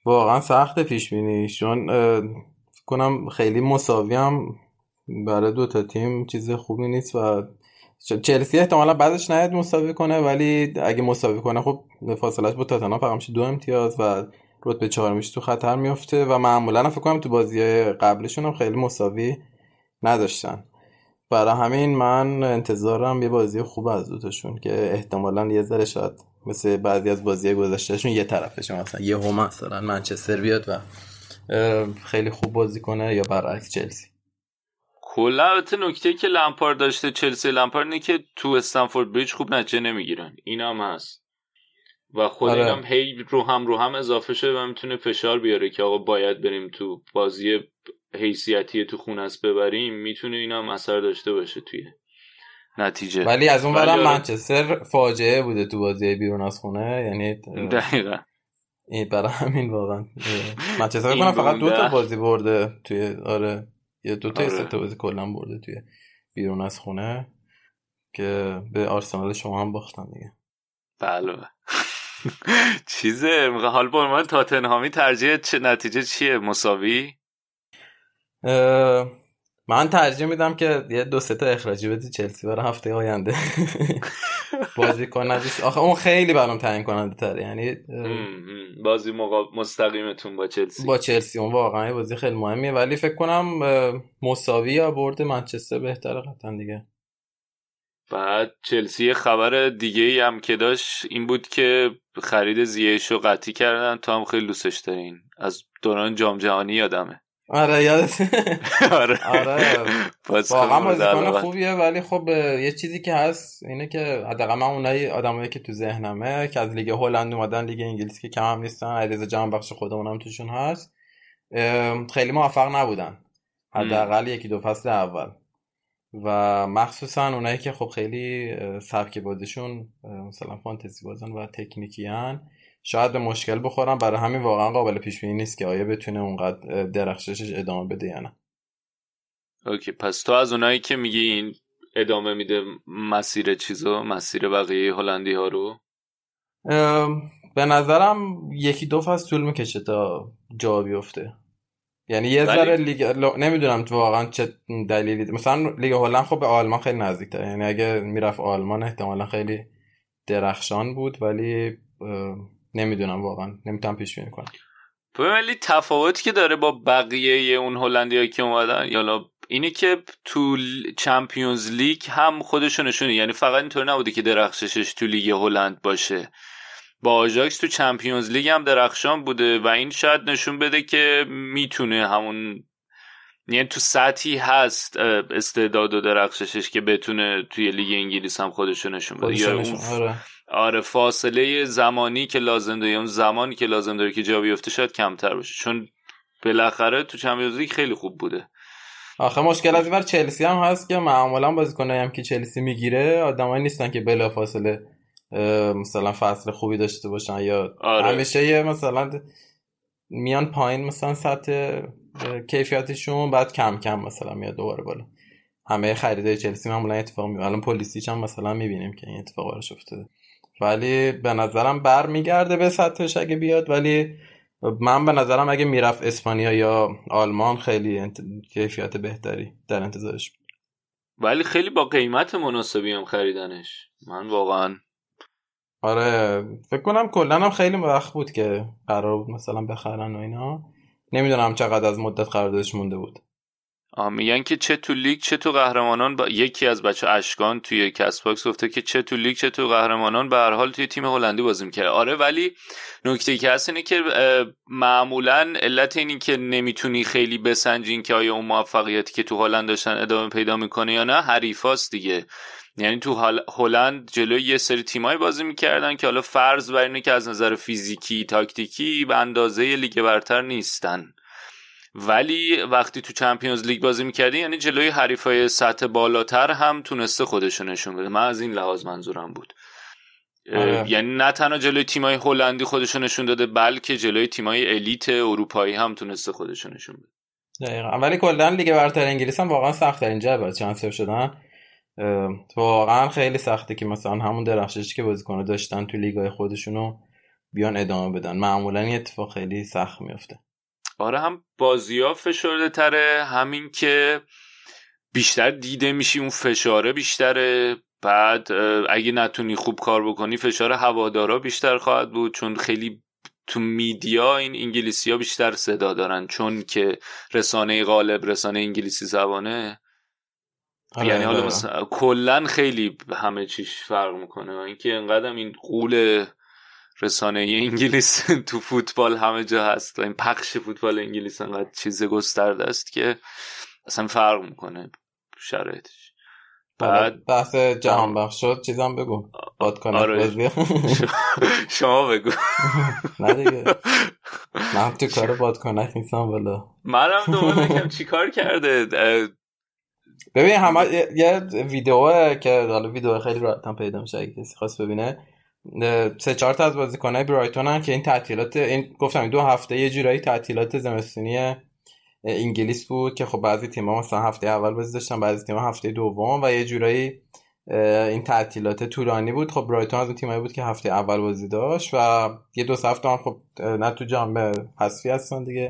واقعا سخت پیش بینی چون کنم خیلی مساوی هم برای دو تا تیم چیز خوبی نیست و چلسی احتمالا بعدش نیاد مساوی کنه ولی اگه مساوی کنه خب فاصلش با تاتنهام فقط میشه دو امتیاز و رتبه چهارمیش تو خطر میفته و معمولا فکر کنم تو بازی قبلشون هم خیلی مساوی نداشتن. برای همین من انتظارم یه بازی خوب از دوتاشون که احتمالا یه ذره شاید مثل بعضی از بازی گذشتهشون یه طرفشون مثلا یه هم مثلا منچستر بیاد و خیلی خوب بازی کنه یا برعکس چلسی؟ کلا البته نکته که لمپار داشته چلسی لمپار اینه که تو استنفورد بریج خوب نتیجه نمی‌گیرن. این هم هست. و خود آره. اینم هی رو هم رو هم اضافه شده و می‌تونه فشار بیاره که آقا باید بریم تو بازی حیثیتی تو خونه است ببریم. می‌تونه اینا هم اثر داشته باشه توی نتیجه. ولی از اون برم آره. منچستر فاجعه بوده تو بازی بیرون از خونه. یعنی دقیقا. برای همین واقعا. منچستر کنم فقط دو تا بازی برده توی آره. یه دو تا آره. تا بازی کلا برده توی بیرون از خونه که به آرسنال شما هم باختن دیگه. بله. چیزه حال با من تاتنهامی ترجیح چه نتیجه چیه؟ مساوی؟ من ترجیح میدم که یه دو سه تا اخراجی بدی چلسی برای هفته آینده. بازی کنه آخه اون خیلی برام تعیین کننده تره. یعنی بازی مستقیمتون با چلسی. با چلسی. اون واقعا بازی خیلی مهمیه. ولی فکر کنم مساوی یا برد منچستر بهتره قطعا دیگه. بعد چلسی خبر دیگه ای هم که داشت این بود که خرید زیهش رو قطعی کردن. تو هم خیلی دوستش دارین. از دوران جام جهانی یادمه. آره یادت آره. آره. واقعا بازیکن خوبیه ولی خب یه چیزی که هست اینه که حداقل من اونایی آدمایی که تو ذهنمه که از لیگ هلند اومدن لیگ انگلیس که کم هم نیستن علیرضا جان بخش خودمون هم توشون هست خیلی موفق نبودن. حداقل یکی دو فصل اول. و مخصوصا اونایی که خب خیلی سبک بازیشون مثلا فانتزی بازن و تکنیکی هن شاید به مشکل بخورم برای همین واقعا قابل پیش بینی نیست که آیا بتونه اونقدر درخششش ادامه بده یا نه. اوکی پس تو از اونایی که میگی این ادامه میده مسیر چیزو مسیر بقیه هلندی ها رو به نظرم یکی دو فصل طول می‌کشه تا جا بیفته. یعنی یه ذره لیگ نمی‌دونم تو واقعا چه دلیلی مثلا لیگ هلند خب به آلمان خیلی نزدیک یعنی اگه می‌رفت آلمان احتمالا خیلی درخشان بود ولی نمی‌دونم واقعا. نمی‌تونم پیش بینی کنم. ولی تفاوتی که داره با بقیه اون هلندی که اومدن حالا اینه که تو Champions League هم خودشو نشونه. یعنی فقط اینطور نبوده که درخششش تو لیگ هلند باشه. با آژاکس تو Champions League هم درخشان بوده و این شاید نشون بده که می‌تونه همون یعنی تو سطحی هست استعداد و درخششش که بتونه توی لیگ انگلیس هم خودشو نشون بده. یا اون آره. فاصله زمانی که لازم داره اون زمانی که لازم داره که جا بیفته شاید کمتر باشه چون بالاخره تو Champions League خیلی خوب بوده آخه مشکل از بر چلسی هم هست که معمولا بازیکنایی هم که چلسی می‌گیره آدمایی نیستن که بلافاصله مثلا فصل خوبی داشته باشن یا آره. همیشه یه مثلا میان پایین مثلا سطح کیفیتشون بعد کم کم مثلا میاد دوباره بالا همه خریده چلسی معمولا اتفاق میفته الان پلیسیچ هم مثلا می‌بینیم که این اتفاق براش افتاده ولی به نظرم بر میگرده به سطحش اگه بیاد ولی من به نظرم اگه می‌رفت اسپانیا یا آلمان خیلی انت... کیفیت بهتری در انتظارش ولی خیلی با قیمت مناسبی هم خریدنش. من واقعا آره فکر کنم کلا هم خیلی وقت بود که قرار بود مثلا بخرن و اینا. نمی‌دونم چقدر از مدت قراردادش مونده بود. میگن که چه تو لیگ چه تو قهرمانان با... یکی از بچه‌ها اشکان توی کست باکس گفته که چه تو لیگ چه تو قهرمانان به هر حال توی تیم هلندی بازی می‌کرد. آره ولی نکته که هست اینه که معمولا علت اینی که نمی‌تونی خیلی بسنجین که آیا اون موفقیتی که تو هلند داشتن ادامه پیدا می‌کنه یا نه حریفاست دیگه. یعنی تو هلند جلوی یه سری تیمایی بازی می‌کردن که حالا فرض بر اینه که از نظر فیزیکی تاکتیکی به اندازه لیگ برتر نیستن. ولی وقتی تو Champions League بازی می‌کردی یعنی جلوی حریفای سطح بالاتر هم تونسته خودشو نشون بده. من از این لحاظ منظورم بود. آره. یعنی نه تنها جلوی تیمای هلندی خودشو نشون داده بلکه جلوی تیمای elite اروپایی هم تونسته خودشو نشون بده. دقیقا. ولی کلا لیگ برتر انگلیس هم واقعا سخت اینجا باید جا نسر شدن. واقعا خیلی سخته که مثلا همون درخششی که بازیکن‌ها داشتن تو لیگای خودشونو بیان ادامه بدن. معمولا این اتفاق خیلی سخت میفته آره هم بازی ها فشرده تره همین که بیشتر دیده میشی اون فشاره بیشتره. بعد اگه نتونی خوب کار بکنی فشار هوادارا بیشتر خواهد بود چون خیلی تو میدیا این انگلیسی ها بیشتر صدا دارن. چون که رسانه غالب رسانه انگلیسی زبانه. آره یعنی حالا آره. مثلا کلا خیلی همه چیش فرق می‌کنه. و اینکه انقدر این قول رسانه انگلیس تو فوتبال همه جا هست و این پخش فوتبال انگلیس انقدر چیز گسترده است که اصلا فرق می‌کنه شرایطش. بعد بحث جهان بخش شد چیزم بگو. باد آره. شما بگو. نه دیگه. من تو کار باد کنک نیستم بلا منم دوباره بگم چی کار کرده؟ ببین همه یه ویدیوه که حالا ویدیو خیلی راحت پیدا میشه اگه کسی خواست ببینه. سه چهار تا از بازیکنای برایتون هم که این تعطیلات این گفتم دو هفته یه جورایی تعطیلات زمستونی انگلیس بود که خب بعضی تیم‌ها مثلا هفته اول بازی داشتن بعضی تیم‌ها هفته دوم و یه جورایی این تعطیلات طولانی بود. خب برایتون از اون تیمایی بود که هفته اول بازی داشت و یه دو هفته هم خب نه تو جام حذفی هستن دیگه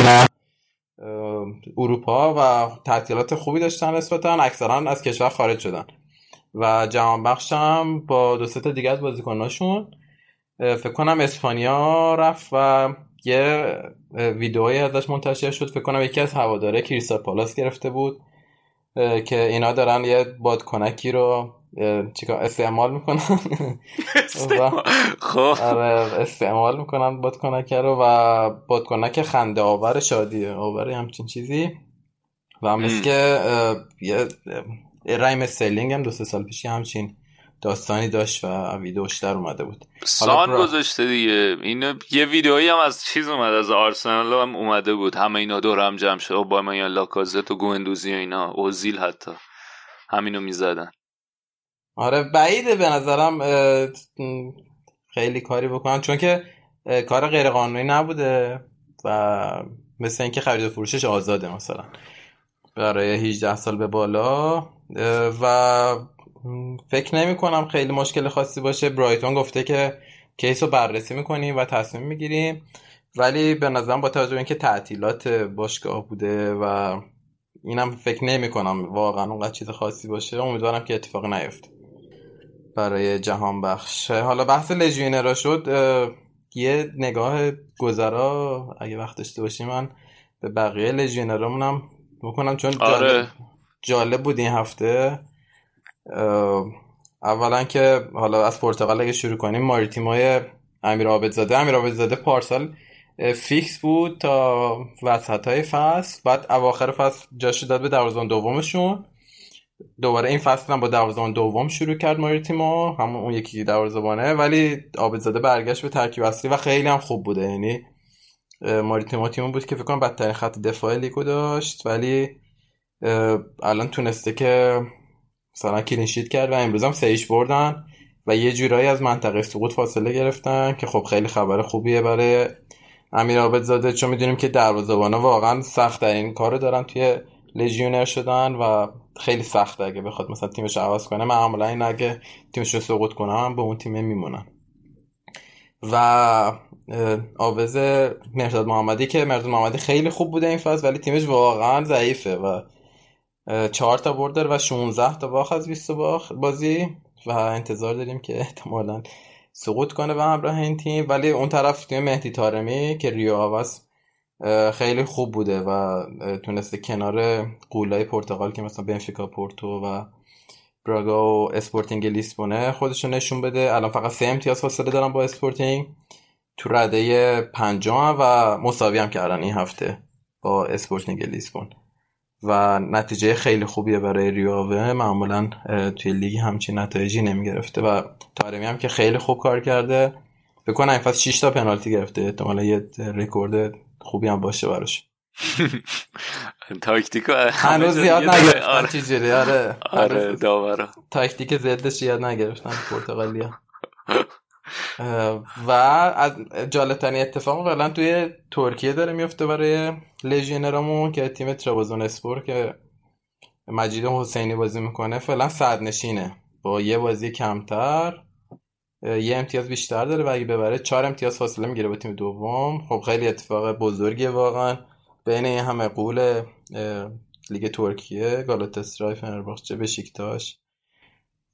اروپا و تعطیلات خوبی داشتن نسبتا. اکثرا از کشور خارج شدن. و جهان بخش هم با دو تا دیگه از بازیکناشون فکر کنم اسپانیا رفت و یه ویدئویی ازش منتشر شد. فکر کنم یکی از هواداره کریستال پالاس گرفته بود که اینا دارن یه بادکنکی رو چیکار استعمال می‌کنن. خب. آره استعمال می‌کنن بادکنک رو و بادکنک خنده آور شادیه آور همچین چیزی. و مثل که یه رایم استرلینگ هم دو سه سال پیش همچین داستانی داشت و ویدیوش در اومده بود. سان برا... گذاشته دیگه. این یه ویدیویی هم از چیز اومد از آرسنال هم اومده بود. همه اینا دور هم جمع شد. با من یا لاکازت و گوندوزی و اینا. اوزیل حتی. همینو می‌زدن. آره بعیده به نظرم خیلی کاری بکنن. چون که کار غیر قانونی نبوده و مثل اینکه خرید و فروشش آزاده مثلا. برای 18 سال به بالا و فکر نمی کنم خیلی مشکل خاصی باشه. برایتون گفته که کیس رو بررسی می‌کنیم و تصمیم می‌گیریم. ولی به نظرم با توجه اینکه تعطیلات باشگاه بوده و اینم فکر نمی کنم واقعا اونقدر چیز خاصی باشه امیدوارم که اتفاق نیفته برای جهان بخش. حالا بحث لژیونرا شد یه نگاه گذرا اگه وقت داشته باشیم من به بقیه لژیونرامونم می‌کنم چون آره. جالب, بود این هفته. اولا که حالا از پرتغال اگه شروع کنیم ماریتیمای امیر عابدزاده. امیر عابدزاده پارسال فیکس بود تا وسط های فصل. بعد اواخر فصل جاشو داد به دروازه‌بان دومشون. دوباره این فصل هم با دروازه‌بان دوم شروع کرد ماریتیمو همون اون یکی دروازه‌بانه. ولی عابدزاده برگشت به ترکیب اصلی و خیلی هم خوب بوده. یعنی ماریتیمو تیم بود که فکر کنم بدترین خط دفاع لیگو داشت. ولی الان تونسته که مثلا clean sheet کرد و امروز هم سه هیچ بردن و یه جورایی از منطقه سقوط فاصله گرفتن که خب خیلی خبر خوبیه برای امیر عابدزاده. چون می‌دونیم که دروازه‌بانا واقعا سخت این کارو دارن توی لژیونر شدن و خیلی سخته. اگه بخواد مثلا تیمش عوض کنه معمولا این اگه تیمش رو سقوط کنه هم به اون تیم میمونن. و آوز مرداد محمدی که مرداد محمدی خیلی خوب بوده این فصل ولی تیمش واقعا ضعیفه و چهار تا برد و 16 تا باخت از 20 باخت بازی و انتظار داریم که احتمالا سقوط کنه به همراه این تیم. ولی اون طرف تیم مهدی تارمی که ریو آوه‌س خیلی خوب بوده و تونسته کنار غولای پرتغال که مثلا بنفیکا پورتو و براگا و اسپورتینگ لیسبونه خودشون نشون بده. الان فقط سه امتیاز فاصله دارن با اسپورتینگ. تو رده پنجم و مساوی هم کردن این هفته با اسپورتینگ لیسبون. و نتیجه خیلی خوبیه برای ریو آوه. معمولا توی لیگ همچین نتایجی نمی‌گرفته و تارمی هم که خیلی خوب کار کرده. فکر کنم این فصل 6 تا پنالتی گرفته. احتمالا یه رکورد خوبی هم باشه براش. تاکتیکو هنوز یاد نگرفتن آره. آره. آره داورا تاکتیک زدشو یاد نگرفتن پرتغالیا. و از جالبترین اتفاق فعلا توی ترکیه داره میفته برای لژینرامون که تیم ترابزون اسپور که مجید حسینی بازی می‌کنه فعلا صد نشینه با یه بازی کمتر یه امتیاز بیشتر داره و اگه ببره چهار امتیاز فاصله می‌گیره با تیم دوم. خب خیلی اتفاق بزرگیه واقعا. بین این همه قول لیگ ترکیه گالاتاسرای فنرباخچه بشیکتاش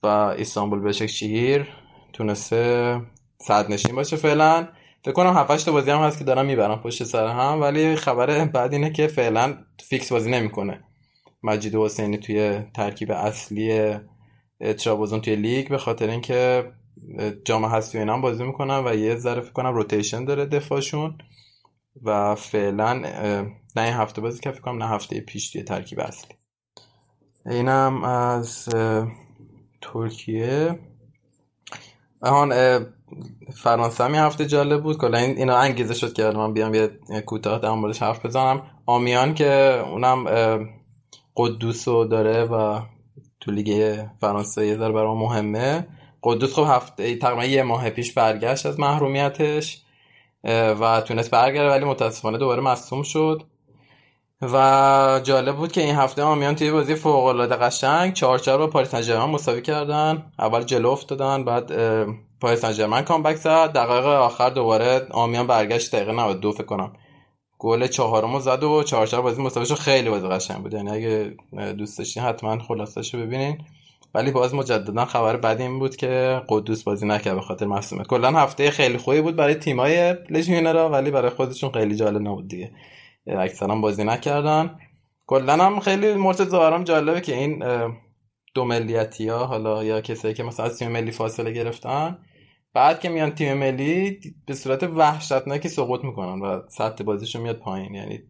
و استانبول بشکشیر تونسته صد نشین باشه فعلا. فکر کنم 7 تا بازی هم هست که دارم می‌برم پشت سر هم ولی خبر بعد اینه که فعلا فیکس بازی نمی‌کنه. مجید حسینی توی ترکیب اصلی ترابزون توی لیگ به خاطر اینکه جام هستی اینا هم بازی می‌کنن و یه ذره فکر کنم rotation داره دفاعشون. و فعلا نه این هفته بازی که فکر کنم نه هفته پیش توی ترکیب اصلی. اینم از ترکیه. آهان فرانسه هم هفته جالب بود. کلا این اینا انگیزه شد که من بیام یه کوتاه در موردش حرف بزنم. آمیان که اونم قدوس رو داره و تو لیگ فرانسه یه ذره برام مهمه. قدوس خب هفته تقریبا یه ماه پیش برگشت از محرومیتش و تونست برگرده ولی متاسفانه دوباره مصوم شد. و جالب بود که این هفته آمیان توی بازی فوق العاده قشنگ 4 4 با پاریس سن مساوی کردن. اول جلو افتادن بعد پاریس سن کامبک زد. دقایق آخر دوباره آمیان برگشت دقیقه 92 فکر کنم. گل چهارمو زد و 4 4 بازی مساوی شد خیلی بازی قشنگ بود. یعنی اگه دوست داشتین حتما خلاصش ببینین. ولی باز مجددا خبر بعد این بود که قدوس بازی نکرد به خاطر مصونیت کلا هفته خیلی خوبی بود برای تیمای لژیونرا ولی برای خودشون خیلی جالب نبود دیگه. اکثرا بازی نکردن. کلا هم خیلی مرتضی برام جالبه که این دو ملیتی ها حالا یا کسایی که مثلا از تیم ملی فاصله گرفتن بعد که میان تیم ملی به صورت وحشتناکی سقوط می‌کنن و سطح بازیشون میاد پایین. یعنی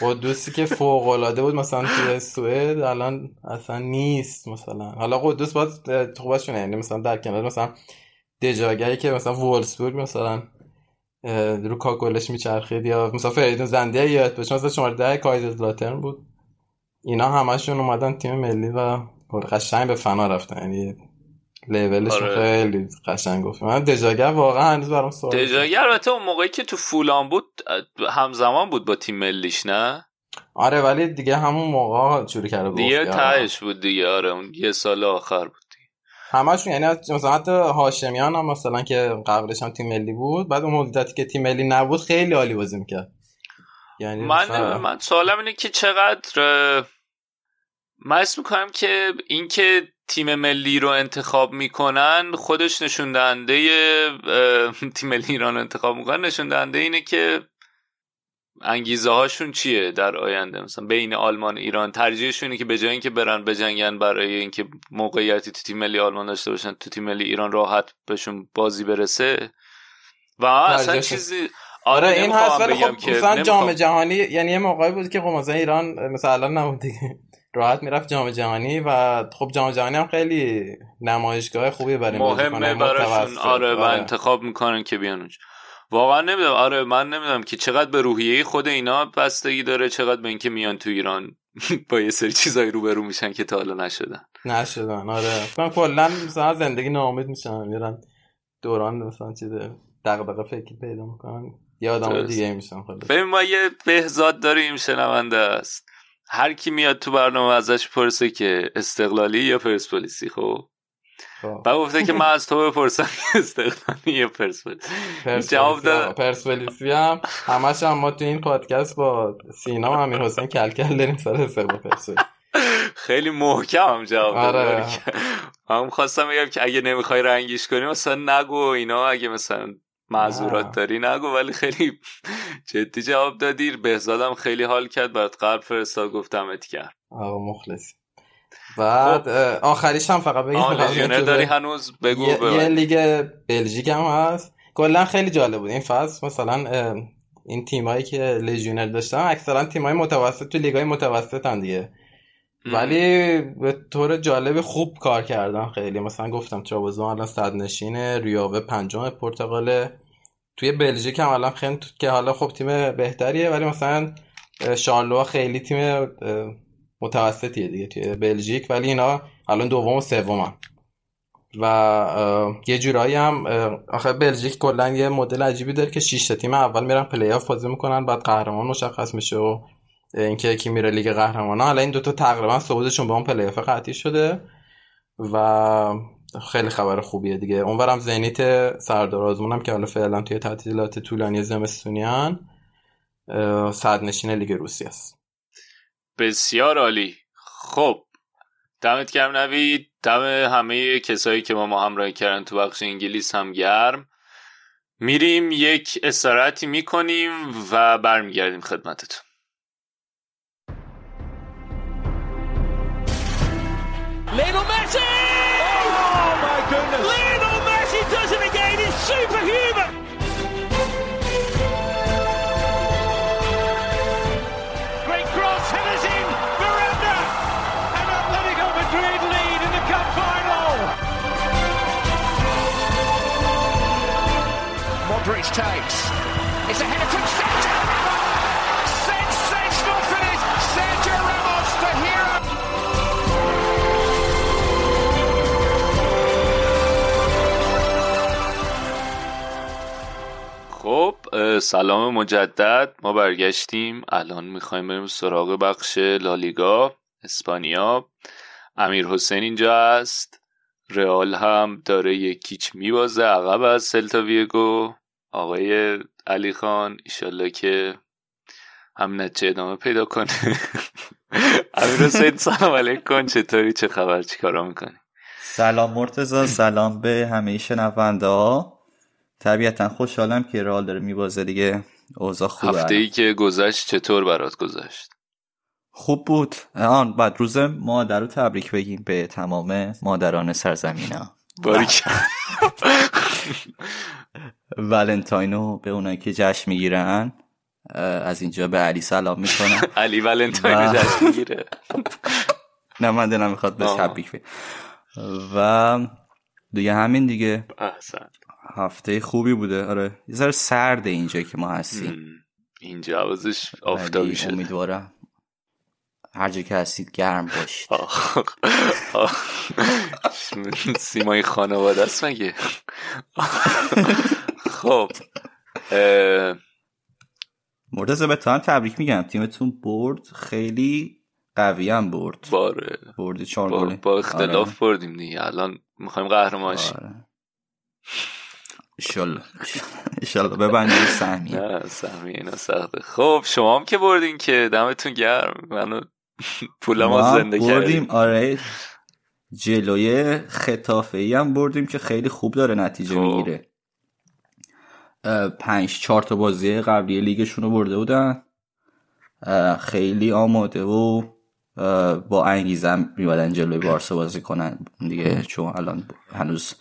قدوسی که فوق العاده بود مثلا توی سوئد الان اصلا نیست مثلا. حالا قدوس باز خوبشونه یعنی مثلا در کنار مثلا دجاگری که مثلا وولسبورگ مثلا رو کاکولش میچرخید یا مثلا فریدون زنده یاد باشه مثلا شماره ده کایزرلاترن بود. اینا همشون اومدن تیم ملی و قشنگ به فنا رفتن. یعنی لیولش آره. خیلی قشنگ گفت. من دژاگر واقعا هنوز برام سوال دژاگر البته اون موقعی که تو فولان بود همزمان بود با تیم ملیش نه؟ آره ولی دیگه همون موقع شروع کرده بود. دیگه تهش بود دیگه. آره اون یه سال آخر بود. همشون یعنی مثلا حتی هاشمیان هم مثلا که قبلش هم تیم ملی بود بعد اون مدتی که تیم ملی نبود خیلی عالی بازی می‌کرد. یعنی من مثلا... من سوالم اینه که چقدر من اسم می‌کنم که اینکه تیم ملی رو انتخاب می‌کنن خودش نشون دهنده تیم ملی ایران رو انتخاب می‌کنن نشون دهنده اینه که انگیزه هاشون چیه در آینده؟ مثلا بین آلمان ایران ترجیحشونه که به جای اینکه برن بجنگن برای اینکه موقعیتی تو تیم ملی آلمان داشته باشن تو تیم ملی ایران راحت بهشون بازی برسه. و اصلا چیزی آره, آره، این هست ولی خب مثلا جام جهانی یعنی یه موقعی بود که خب مثلا ایران مثلا نبود دیگه. راحت می‌رفت جام جهانی و خب جام جهانی هم خیلی نمایشگاه خوبی برای مهمه براشون. آره و آره. انتخاب می‌کنن که بیان اونجا. واقعا نمی‌دونم. آره من نمی‌دونم که چقدر به روحیه خود اینا بستگی داره چقدر به اینکه میان تو ایران با یه سری چیزایی روبرو میشن که تا حالا نشدن. نشدن. آره. من کلا مثلا زندگی ناامید میشن میرن دوران مثلا چیز دغدغه فکری پیدا می‌کنن. یه آدم دیگه میشن ببین ما یه بهزاد داریم شنونده است. هر کی میاد تو برنامه ازش پرسه که استقلالی یا پرسپولیسی خب؟ خب. گفته که من از تو بپرسم استقلالی یا پرسپولیسی جواب داد پرسپولیسی هم. همش هم ما تو این پادکست با سینا و امیر حسین کلکل داریم سر استقلال پرسپولیسی خیلی محکم هم جواب آره. هم خواستم بگم که اگه نمی‌خوای رنگیش کنی مثلا نگو اینا. اگه مثلا معذورات داری نگو. ولی خیلی جدی جواب دادی. بهزادم خیلی حال کرد. برات قلب فرستاد گفتم ات کرد. آقا مخلص بعد خب. آخریش هم فقط بگم. داری هنوز؟ بگو یه, یه لیگ بلژیک هم هست. کلا خیلی جالب بود. این فصل مثلا این تیمایی که لژیونر داشتن اکثرا تیمای متوسط تو لیگای متوسط هم دیگه. ولی به طور جالب خوب کار کردن خیلی. مثلا گفتم ترابزون الان صدرنشینه ریو آوه پنجم پرتغاله. توی بلژیک هم الان خیلی که حالا خب تیم بهتریه ولی مثلا شارلوا خیلی تیم متوسطیه دیگه توی بلژیک ولی اینا الان دوم و سومن و یه جورایی هم آخه بلژیک کلا یه مدل عجیبی داره که 6 تیم اول میرن پلی آف بازی می‌کنن بعد قهرمان مشخص میشه و اینکه یکی میره لیگ قهرمانان. حالا این دوتا تقریبا صعودشون به اون پلی آف قطعی شده و خیلی خبر خوبیه دیگه. اونورم زنیت سردار آزمونم که حالا فعلا توی تعطیلات طولانی زمستونیان صدرنشین لیگ روسیه است. بسیار عالی خب دمت گرم نوید دم همه کسایی که ما ما همراهی کردن تو بخش انگلیس هم گرم میریم یک استراحتی می‌کنیم و برمیگردیم خدمتتون Lionel Messi! Oh my goodness! Lionel Messi does it again! He's superhuman! Modric takes. It's a header from Sergio Ramos! Sensational finish! Sergio Ramos, the hero! خب سلام مجدد ما برگشتیم الان می‌خوایم بریم سراغ بخش لالیگا اسپانیا امیر حسین اینجا است رئال هم داره یکیچ میبازه عقب از سلتا ویگو آقای علی خان ایشالله که هم نتیجه ادامه پیدا کنه. امیر حسین سلام علیکم. چطوری؟ چه خبر؟ چی کارا می‌کنی؟ سلام مرتزا سلام به همه شنونده ها. طبیعتا خوشحالم که رئال داره میبازه دیگه. اوضاع خوبه. هفته ای که گذشت چطور برات گذشت؟ خوب بود. آن بعد روز مادر رو تبریک بگیم به تمام مادران سرزمین ها. باریک. ولنتاینو به اونایی که جشن می‌گیرن از اینجا به علی سلام می‌کنم. علی ولنتاینو جشن می‌گیره. نه من دلم می‌خواد به تبریک و دیگه همین دیگه. احسن. هفته خوبی بوده. آره یه ذره سرده اینجا که ما هستیم. اینجا عوضش آفتابی شده. امیدوارم. هر جا که هستید گرم باشید. سیمای خانواده است مگه؟ خب مرتضی به هم تبریک میگم. تیمتون برد خیلی قوی هم برد. باره. بردی چهار با, با اختلاف آره. بردیم دیگه. الان می‌خوایم قهرمان شیم ایشالله ایشالله ببندید سهمی نه سهمی اینا سخته. خب شما هم که بردین که دمتون گرم. منو پول ما زنده بردیم. آره. جلوی خطافه ای هم بردیم که خیلی خوب داره نتیجه خب. می‌گیره. پنج چهار تا بازی قبلی لیگشون رو برده بودن. خیلی آماده و با انگیزه میبادن جلوی بارسا بازی کنن. دیگه چون الان هنوز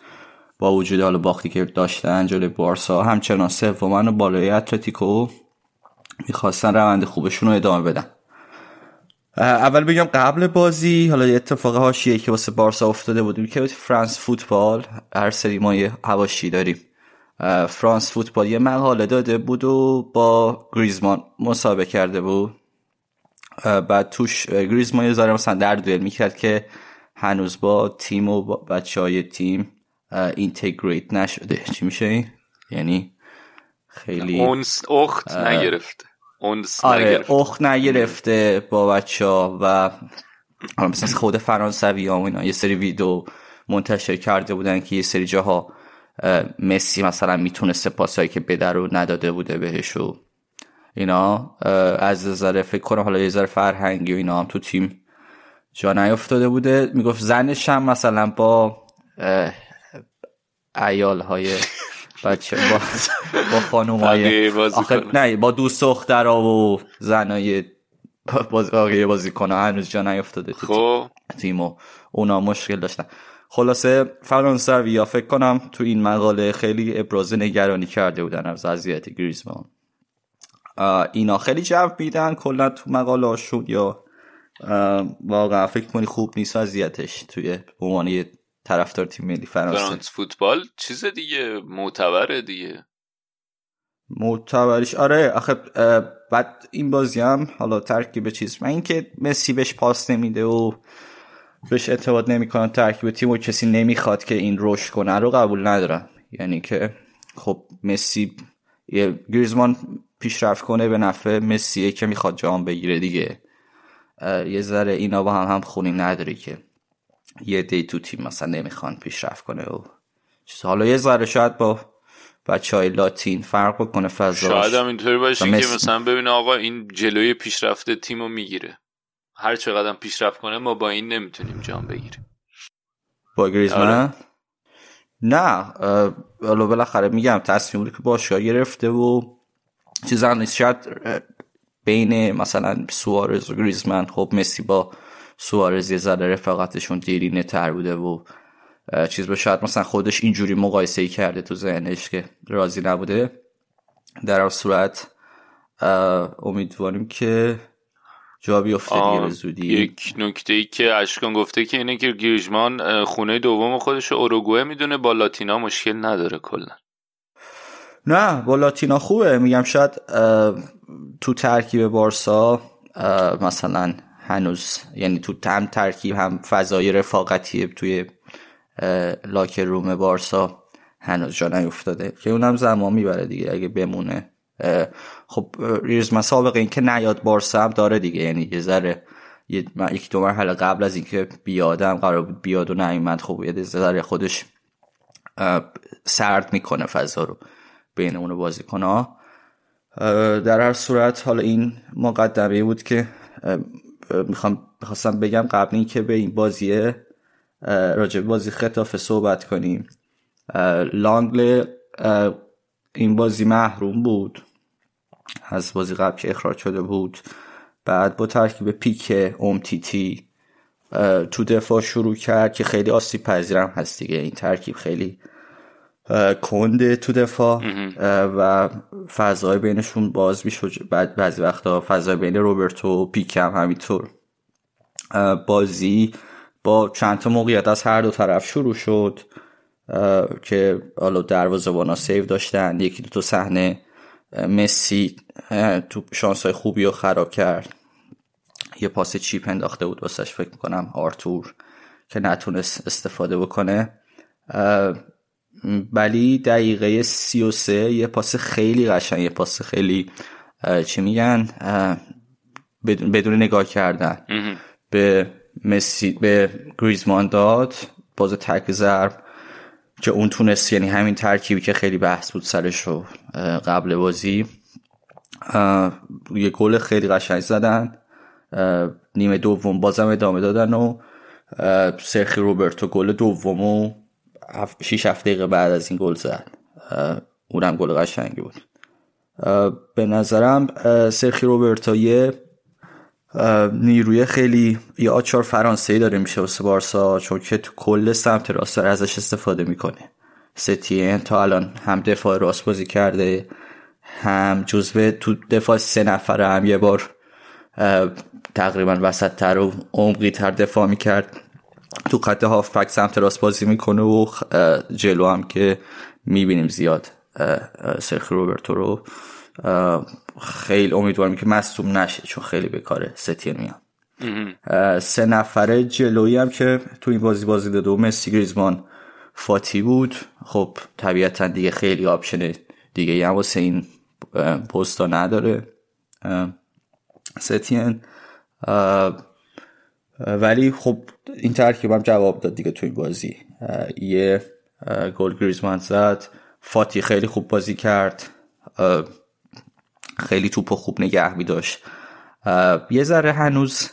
با وجود حالا باختی که داشتن جلوی بارسا. همچنان سومن و بالای اتلتیکو می‌خواستن روند خوبشون رو ادامه بدن. اول بگم قبل بازی حالا یه اتفاق هاشیه که واسه بارسا افتاده بودیم که فرانس فوتبال هر سری ما یه هواشی داریم. فرانس فوتبال یه مقاله داده بود و با گریزمان مسابقه کرده بود. بعد توش گریزمان یه ذره مثلا در دویل می‌کرد که هنوز با تیم و با بچه های تیم اینتگریت نشده. چی میشه این؟ یعنی خیلی اونس اخت نگرفته. اونس آره اخت نگرفته با بچه و حالا مثلا خود فرانسوی ها و اینا. یه سری ویدیو منتشر کرده بودن که یه سری جاها مسی مثلا می‌تونسته پاسایی که بده رو نداده بوده بهش و اینا. از نظر فکر کنم حالا یه ذره فرهنگی و اینا هم تو تیم جا نیافتاده بوده. می‌گفت زنش هم مثلا با ایال های بچه با, با خانوم های نه با دوست دخترها و زنای بازی بازی کنه هنوز جا نیافتاده تو خب. تیم و اونا مشکل داشتن. خلاصه فرانسوی یا فکر کنم تو این مقاله خیلی ابراز نگرانی کرده بودن از وضعیت گریزمان. اینا خیلی جو میدن کلا تو مقاله هاشون یا واقعا فکر کنی خوب نیست وضعیتش توی عنوان طرفدار تیم ملی فرانسه. فرانس فوتبال چیز دیگه معتبره دیگه. معتبرش آره آخه بعد این بازی هم حالا ترکیب چیز من اینکه مسی بهش پاس نمیده و بهش اعتماد نمی‌کنن ترکیب تیم و کسی نمی‌خواد که این رشد کنه رو قبول ندارم. یعنی که خب مسی یه گریزمان پیشرفت کنه به نفع مسیه که می‌خواد جام بگیره دیگه. یه ذره اینا با هم هم خونی نداری که. یه دی تو تیم مثلا نمی‌خوان پیشرفت کنه و حالا یه ذره شاید با بچه های لاتین فرق بکنه فضاش. شاید هم اینطوری باشه که مثلا ببینه آقا این جلوی پیشرفت تیم رو می‌گیره. هر چقدر پیشرفت کنه ما با این نمی‌تونیم جام بگیریم. با گریزمان آره. نه حالا بالاخره میگم تصمیم که باشگاه گرفته و چیز هم نیست. شاید بین مثلا سوارز و گریزمن خب مسی با سوارز یه ذره رفاقتشون دیرینه تر بوده و چیز به شاید مثلا خودش اینجوری مقایسه ای کرده تو ذهنش که راضی نبوده. در هر صورت امیدواریم که جا بیفته دیگه به زودی. یک نکته ای که اشکان گفته که اینه که گریزمان خونه دوم خودش رو اوروگوئه می‌دونه با لاتینا مشکل نداره کلا. نه با لاتینا خوبه. میگم شاید تو ترکیب بارسا مثلا هنوز. یعنی تو هم ترکیب هم فضای رفاقتی توی لاکر روم بارسا هنوز جا نیفتاده. که اونم زمان می‌بره دیگه اگه بمونه. خب ریز مسابقه این که نیاد بارسا هم داره دیگه. یعنی یه ذره یک دو مرحله قبل از اینکه بیادم قرار بود بیاد و نیومد. خب یه ذره خودش سرد می‌کنه فضا رو بین اون بازیکن ها در هر صورت حالا این مقدمه بود که می‌خوام می‌خواستم بگم قبل اینکه به این بازی راجع بازی خطافه صحبت کنیم. لانگل این بازی محروم بود. از بازی قبل که اخراج شده بود. بعد با ترکیب پیک اه، تو دفاع شروع کرد که خیلی آسیب پذیرم هست دیگه. این ترکیب خیلی کنده تو دفاع. و فضای بینشون باز می‌شد. بعد بعضی وقتا فضای بین روبرتو و پیک هم همینطور. بازی با چند تا موقعیت از هر دو طرف شروع شد که حالا دروازه‌بانا سیو داشتن. یکی دو تا صحنه مسی تو شانس های خوبی رو خراب کرد. یه پاس چیپ انداخته بود واسش فکر می‌کنم آرتور که نتونست استفاده بکنه. ولی دقیقه سی و سه یه پاس خیلی قشنگ یه پاس خیلی چی میگن بدون, نگاه کردن. به مسی به گریزمان داد باز تک ضرب که اون تونست یعنی همین ترکیبی که خیلی بحث بود سرش رو قبل بازی. یه گل خیلی قشنگ زدن. نیمه دوم بازم ادامه دادن و سرخی روبرتو گل دومو هف- شیش هفت دقیقه بعد از این گل زد. اونم گل قشنگی بود. به نظرم سرخی روبرتو یه اه، نیروی خیلی یه آچار فرانسه داره میشه واسه بارسا چون که تو کل سمت راست داره ازش استفاده می‌کنه. ستین تا الان هم دفاع راست بازی کرده هم جزو تو دفاع سه نفره هم یه بار تقریبا وسط تر و عمقی تر دفاع می‌کرد. تو خط هافبک سمت راست بازی می‌کنه و جلو هم که می‌بینیم زیاد سرخی روبرتو رو. خیلی امیدوارم که مصوم نشه چون خیلی به کار ستین میاد. سه نفره جلویی هم که تو این بازی بازی داده و مسی گریزمان فاتی بود. خب طبیعتا دیگه خیلی option دیگه هم واسه این پستا نداره. ستین. ولی خب این ترکیبم جواب داد دیگه تو این بازی یه گل گریزمان زد. فاتی خیلی خوب بازی کرد. خیلی توپ خوب نگه می داشت. یه ذره هنوز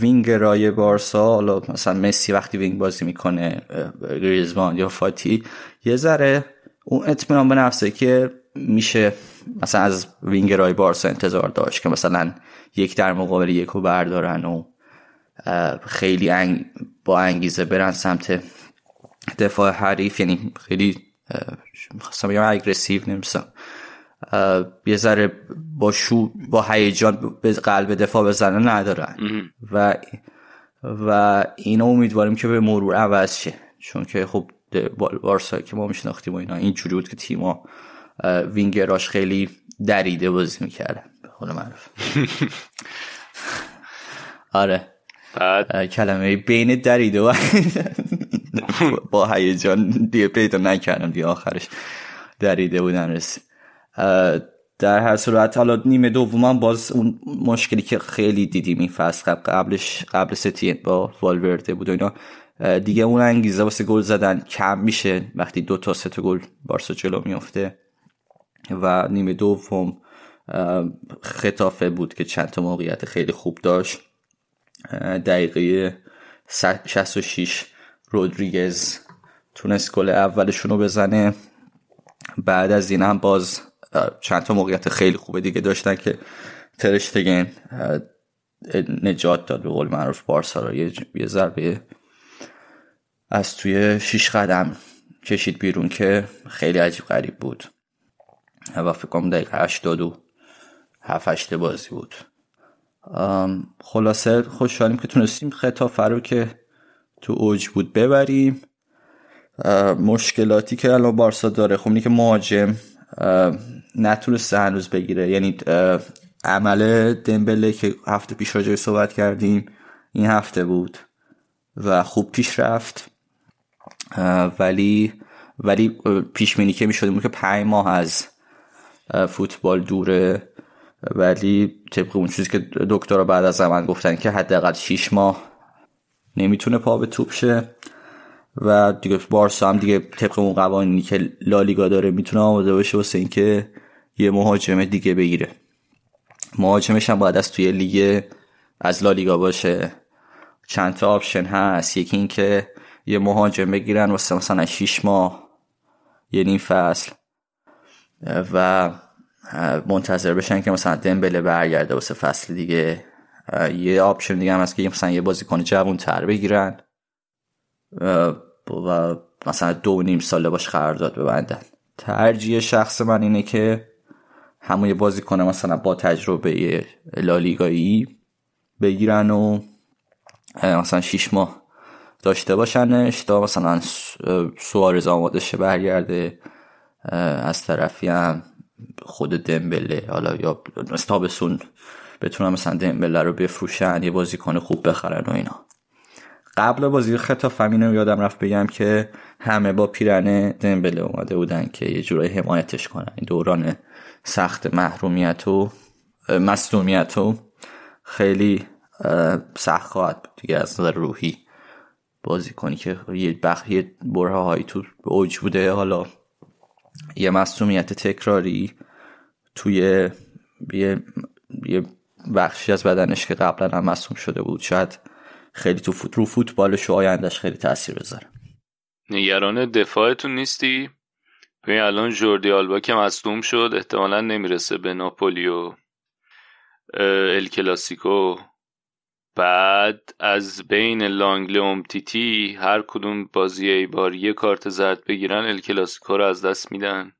وینگرای بارسا حالا مثلا مسی وقتی wing بازی می‌کنه گریزمان یا فاتی یه ذره اون اطمینان به نفسه که میشه مثلا از وینگرای بارسا انتظار داشت که مثلا یک در مقابل یک رو بردارن و خیلی انگ با انگیزه برن سمت دفاع حریف یعنی خیلی خواستم بگم aggressive نیستن یه ذره با شو با هیجان به قلب دفاع بزنه ندارن. و و اینا امیدواریم که به مرور عوض شه. چون که خب بارسا که ما میشناختیم و اینا اینجوری بود که تیما وینگراش خیلی دریده بازی می‌کردن. به قول معروف. آره. بعد کلمه بین دریده و با هیجان دیگه پیدا نکردم دیگه آخرش دریده بودن رسید در هر صورت حالا نیمه دوم باز اون مشکلی که خیلی دیدیم این فصل قبلش قبل ستی با والورده بود و اینا. دیگه اون انگیزه واسه گل زدن کم میشه. وقتی دو تا سه گل بارسا جلو میفته و نیمه دوم خطافه بود که چند تا موقعیت خیلی خوب داشت. دقیقه 66 رودریگز تونست گل اولشون رو بزنه. بعد از این هم باز چند تا موقعیت خیلی خوبه دیگه داشتن که ترشتگن نجات داد به قول معروف بارسا رو. یه ضربه از توی شیش قدم کشید بیرون که خیلی عجیب غریب بود. و فکر کنم دقیقه هشتاد و هفت بازی بود. خلاصه خوشحالیم که تونستیم خطافه رو که تو اوج بود ببریم. مشکلاتی که الان بارسا داره خب که مهاجم نتونسته هنوز بگیره. یعنی عمل دمبله که هفته پیش راجعه صحبت کردیم این هفته بود و خوب پیش رفت. ولی ولی پیش که می‌شد که پنج ماه از فوتبال دوره ولی طبق اون چیزی که دکترها بعد از زمان گفتن که حداقل 6 ماه نمی‌تونه پا به توپ شه. و دیگه بارسا هم دیگه طبق اون قوانینی که لالیگا داره می‌تونه آماده باشه واسه اینکه یه مهاجم دیگه بگیره. مهاجمش هم باید از توی لیگ از لالیگا باشه. چند تا option هست. یکی اینکه یه مهاجم بگیرن واسه مثلا 6 ماه یه نیم فصل. و منتظر بشن که مثلا دمبله برگرده واسه فصل دیگه. یه آپشن دیگه هم هست که مثلا یه بازیکن جوان تر بگیرن و مثلا دو نیم ساله باش قرارداد ببندن. ترجیح شخص من اینه که همون یه بازیکن مثلا با تجربه لالیگایی بگیرن و مثلا شیش ماه داشته باشنش تا مثلا سوارز آماده شه برگرده از طرفی هم خود دمبله حالا یا استابسون بتونن مثلا دمبله رو بفروشن یه بازیکن خوب بخرن و اینا. قبل بازی خطاف همینو یادم رفت بگم که همه با پیرن دمبله اومده بودن که یه جورای حمایتش کنن. این دوران سخت محرومیت و مصدومیت و خیلی سخت خواهد بود. دیگه از نظر روحی بازی کنی که یه بخ یه بره هایی تو اوج بوده حالا یه مصومیت تکراری توی یه, یه بخشی از بدنش که قبلا هم مصوم شده بود. شاید خیلی تو فوت رو فوتبالش و آیندهش خیلی تاثیر بذاره. نگران دفاعتون نیستی؟ ببین الان جوردی آلبا که مصدوم شد احتمالا نمی‌رسه به ناپولی و ال کلاسیکو. بعد از بین لانگله امتیتی هر کدوم بازی ای بار یه کارت زرد بگیرن ال کلاسیکو رو از دست میدن.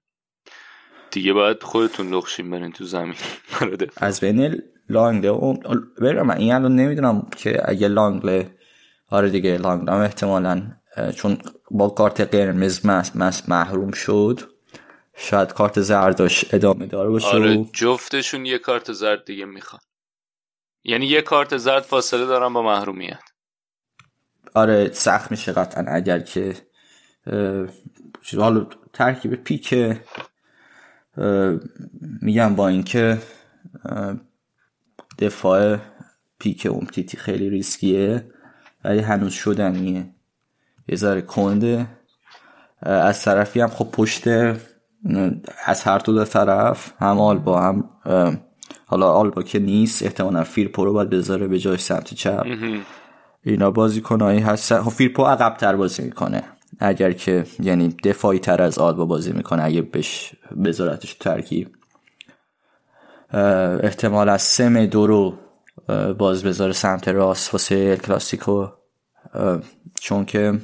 دیگه باید خودتون لخشین برین تو زمین. از بین لانگله اون برم من این الان نمی‌دونم که اگه لانگله آره دیگه لانگله احتمالا چون با کارت قرمز محروم شد شاید کارت زردش ادامه داره باشه آره جفتشون یه کارت زرد دیگه می‌خوان. یعنی یه کارت زرد فاصله دارن با محرومیت. آره سخت میشه قطعا اگر که حالا ترکیب پیک میگم با اینکه دفاع پیک امتیتی خیلی ریسکیه ولی هنوز شدنیه. یه ذره کنده از طرفی هم خب پشت از هر دو طرف هم آلبا هم حالا آلبا که نیست احتمالا فیرپو رو باید بذاره به جای سمت چپ. اینا بازیکنایی هستن. خب فیرپو عقب تر بازی می‌کنه. اگر که یعنی دفاعی تر از آلبا بازی می‌کنه اگه بهش بذارتش ترکیب. احتمالا سمدو رو باز بذاره سمت راست واسه کلاسیکو. چون که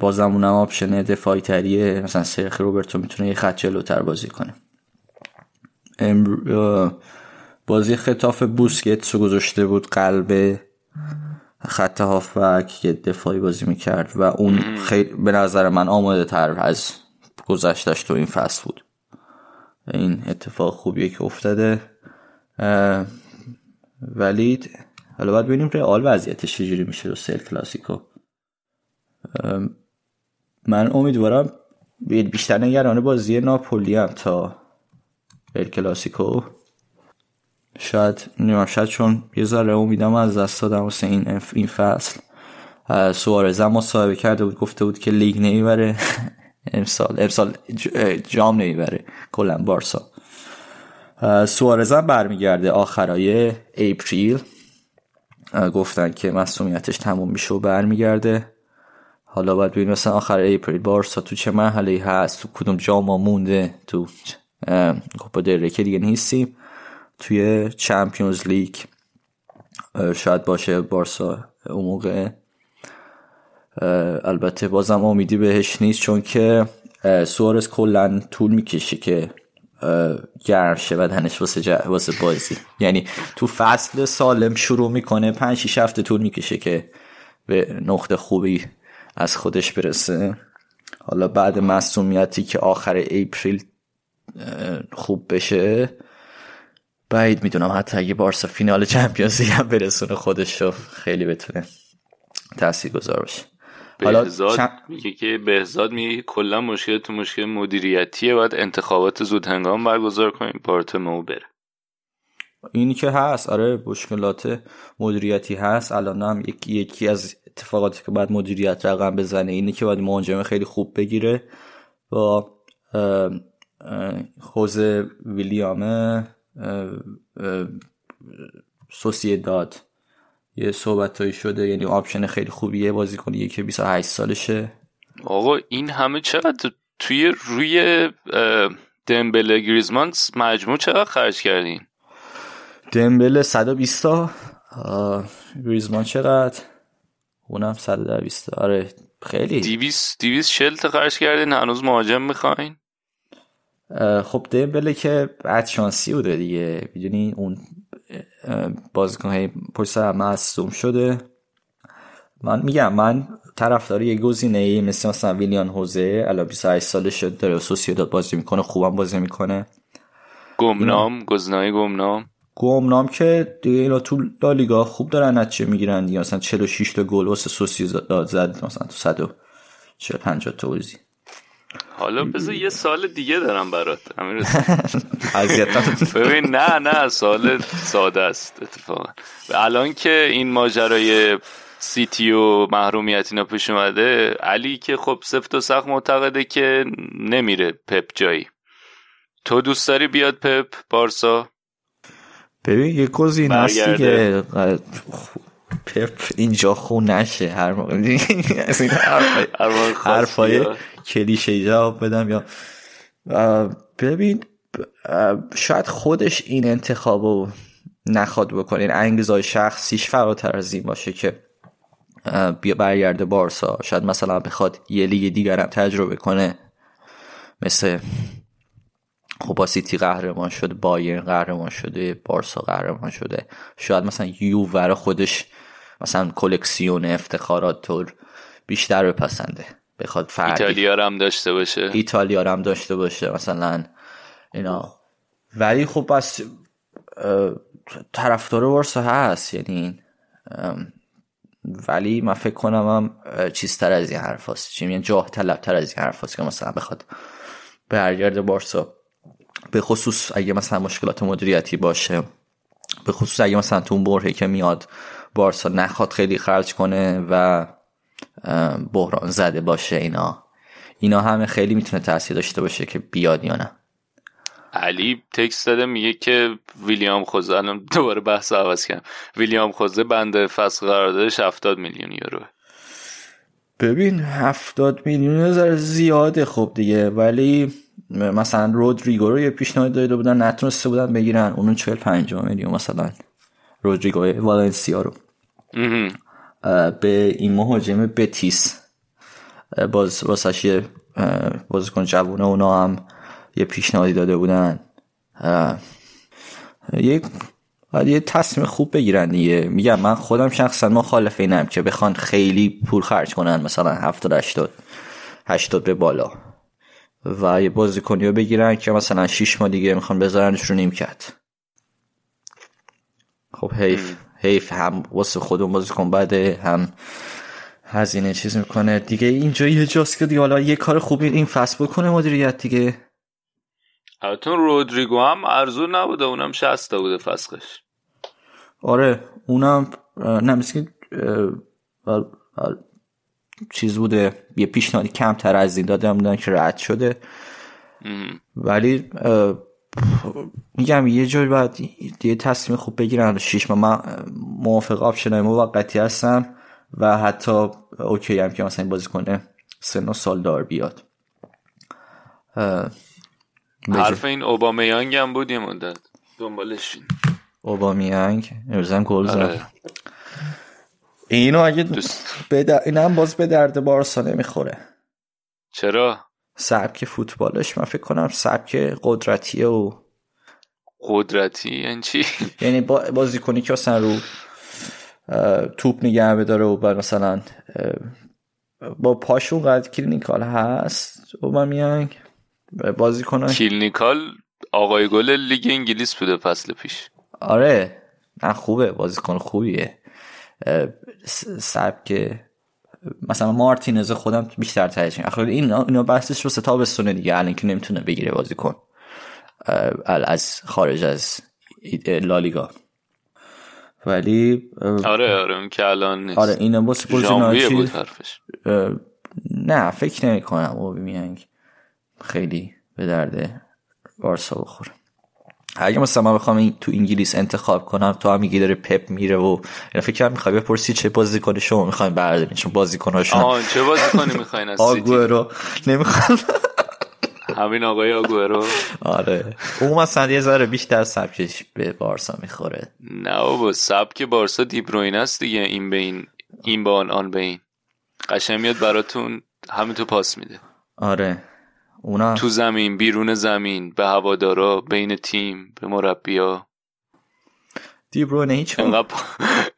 بازم اونم option دفاعی تریه. مثلا سرجی روبرتو می‌تونه یه خط جلوتر بازی کنه. بازی ختافه بوسکتس رو گذاشته بود قلب خط هافبک که دفاعی بازی می‌کرد و اون خیلی به نظر من آماده تر از گذشتش تو این فصل بود. این اتفاق خوبیه که افتاده. ولی حالا باید ببینیم رئال وضعیتش چجوری میشه رو سل کلاسیکو. من امیدوارم بیشتر نگران بازی ناپولی هم تا ال کلاسیکو شاید نمی‌دونم چون یه ذره امیدم از دست دادم واسه این این فصل. سوارز هم مصاحبه کرده بود گفته بود که لیگ نمی‌بره. امسال امسال جام نمی‌بره. کلا بارسا. سوارز هم برمیگرده آخرای April. گفتن که مصدومیتش تموم میشه و برمیگرده. حالا باید ببینیم مثلا آخر April بارسا تو چه مرحله هست؟ تو کدوم جام مونده؟ تو کوپا دل ری که دیگه نیستیم توی Champions League شاید باشه بارسا اون موقع. البته بازم امیدی بهش نیست چون که سوارز کلا طول می‌کشه که گرم شه بدنش واسه, واسه بازی. یعنی تو فصل سالم شروع می‌کنه پنج شیش هفته طول می‌کشه که به نقطه خوبی از خودش برسه. حالا بعد مصومیتی که آخر اپریل خوب بشه. بعید می‌دونم حتی اگه بارسا فینال چمپیونز هم برسونه خودش رو خیلی بتونه تاثیر گذار باشه. حالا چم... میگه که بهزاد میگه کلا مشکل تو مشکل مدیریتیه باید انتخابات زود هنگام برگزار کنیم مو بره. اینی که هست. آره مشکلات مدیریتی هست. الان هم یکی, یکی از اتفاقاتی که باید مدیریت رقم بزنه اینه که باید مهاجم خیلی خوب بگیره. با خوز ویلیامه داد یه صحبت شده یعنی آپشن خیلی خوبیه بازی کنی که 28 سالشه. آقا این همه چقدر توی روی دمبله گریزمان مجموع چقدر خرج کردین؟ دمبله 120 تا. گریزمان چقدر؟ اونم 120 آره خیلی. 200 240 تا خرج کردین هنوز مهاجم می‌خواین؟ خب دمبله که بعد شانسی بوده دیگه. می‌دونی اون بازیکن های پشت سر مصدوم شده. من میگم من طرفدار یه گزینه ای مثل مثلا ویلیان هوزه الا 28 ساله شد داره داد بازی می‌کنه خوبم بازی می‌کنه. گمنام گزینه گمنام. گمنام که دیگه اینا تو لالیگا خوب دارن نتیجه می‌گیرن دیگه. مثلا 46 تا گل واسه سوسییداد زد مثلا تو 150 تا بازی. حالا بذار یه سال دیگه دارم برات امیر ببین نه نه سال ساده است اتفاقا. الان که این ماجرای سیتی و محرومیت اینا پیش اومده علی که خب سفت و سخت معتقده که نمیره پپ جایی. تو دوست داری بیاد پپ بارسا؟ ببین یه گزینه هست دیگه. پپ اینجا خون نشه هر موقع. از این حرفای کلیشه جواب بدم یا ببین شاید خودش این انتخابو نخواد بکنه. این انگیزای شخصیش فراتر از این باشه که بیا برگرده بارسا. شاید مثلا بخواد یه لیگ دیگر هم تجربه کنه. مثل خب با سیتی قهرمان شده بایرن قهرمان شده بارسا قهرمان شده. شاید مثلا یوور خودش مثلا کلکسیون افتخارات طور بیشتر بپسنده. بخواد فردی ایتالیا هم داشته باشه. ایتالیا هم داشته باشه مثلا اینا. ولی خب بس طرفدار بارسا هست یعنی ولی من فکر کنم هم چیزتر از این حرف هست. چی یعنی جاه طلب تر از این حرف هست که مثلا بخواد برگرد بارسا. به خصوص اگه مثلا مشکلات مدیریتی باشه به خصوص اگه مثلا تو اون برهه که میاد بارسا نخواد خیلی خرج کنه و بحران زده باشه اینا. اینا همه خیلی می‌تونه تاثیر داشته باشه که بیاد یا نه. علی تکست داده میگه که ویلیام خوزه الان دوباره بحث عوض کردم. ویلیام خوزه بنده فصل قراردادش 70 میلیون یورو. ببین 70 میلیون ذره زیاده خب دیگه ولی مثلا رودریگو رو یه پیشنهاد داده بودن نتونسته بودن بگیرن. اونو 40 50 میلیون مثلا. رودریگو والنسیا رو. به این مهاجم بتیس. باز واسش یه بازیکن جوونه اونا هم یه پیشنهادی داده بودن. یه یه تصمیم خوب بگیرن دیگه. میگم من خودم شخصا مخالف اینم که بخوان خیلی پول خرج کنن مثلا 70 80 80 به بالا. و یه بازیکنی رو بگیرن که مثلا 6 ماه دیگه می‌خوان بذارنش رو نیمکت. خب حیف حیف هم واسه خودمون بازیکن بده هم هزینه چیز می‌کنه. دیگه اینجا یه جاست که دیگه حالا یه کار خوبی این فصل بکنه مدیریت دیگه. البته رودریگو هم ارزون نبوده اونم 60 بوده فسخش آره اونم نه چیز بوده یه پیشنهادی کمتر از این داده بودن که رد شده. ولی میگم یه جایی باید یه تصمیم خوب بگیرن شیش ما من موافق آپشن موقتی هستم و حتی اوکی هم که مثلا بازی کنه سن و سال دار بیاد. حرف این اوبامیانگ هم بود یه مدت. دنبالش اوبامیانگ؟ ارزم گل زد. آره. اینو اگه بد... این هم باز به درد بارسا نمی‌خوره. چرا؟ سبک فوتبالش من فکر کنم سبک قدرتیه و قدرتی یعنی چی؟ یعنی بازی کنی که اصلا رو توپ نگه بداره و مثلا با پاشون قد کلینیکال هست و من میانگ بازی کنن کلینیکال آقای گل لیگ انگلیس بوده فصل پیش. آره نه خوبه. بازیکن خوبیه. سبک مثلا مارتینز خودم بیشتر ترجیح آخه این اینا بحثش رو ستابستونه دیگه. الان که نمی‌تونه بگیره بازیکن از خارج از لالیگا. ولی آره آره اون که الان نیست. آره این باز بود حرفش. نه فکر نمی کنم او میانگ خیلی به درد بارسا بخوره. اگه مثلا من بخوام این تو انگلیس انتخاب کنم تو هم میگی داره پپ میره و اینا فکر کنم می‌خوای بپرسی چه بازیکن شما می‌خواین بردارین چون بازیکناشون آه چه بازیکنی می‌خواین از آگورو نمی‌خوام. همین آقای آگورو آره. اون مثلا یه ذره بیشتر سبکش به بارسا می‌خوره. نه بابا سبک بارسا دیبروین است دیگه این به این این با آن آن به این. قشنگ میاد براتون همین تو پاس میده. آره. اونا. تو زمین بیرون زمین به هوادارا بین تیم به مربیا. دیبرونه هیچ انقدر,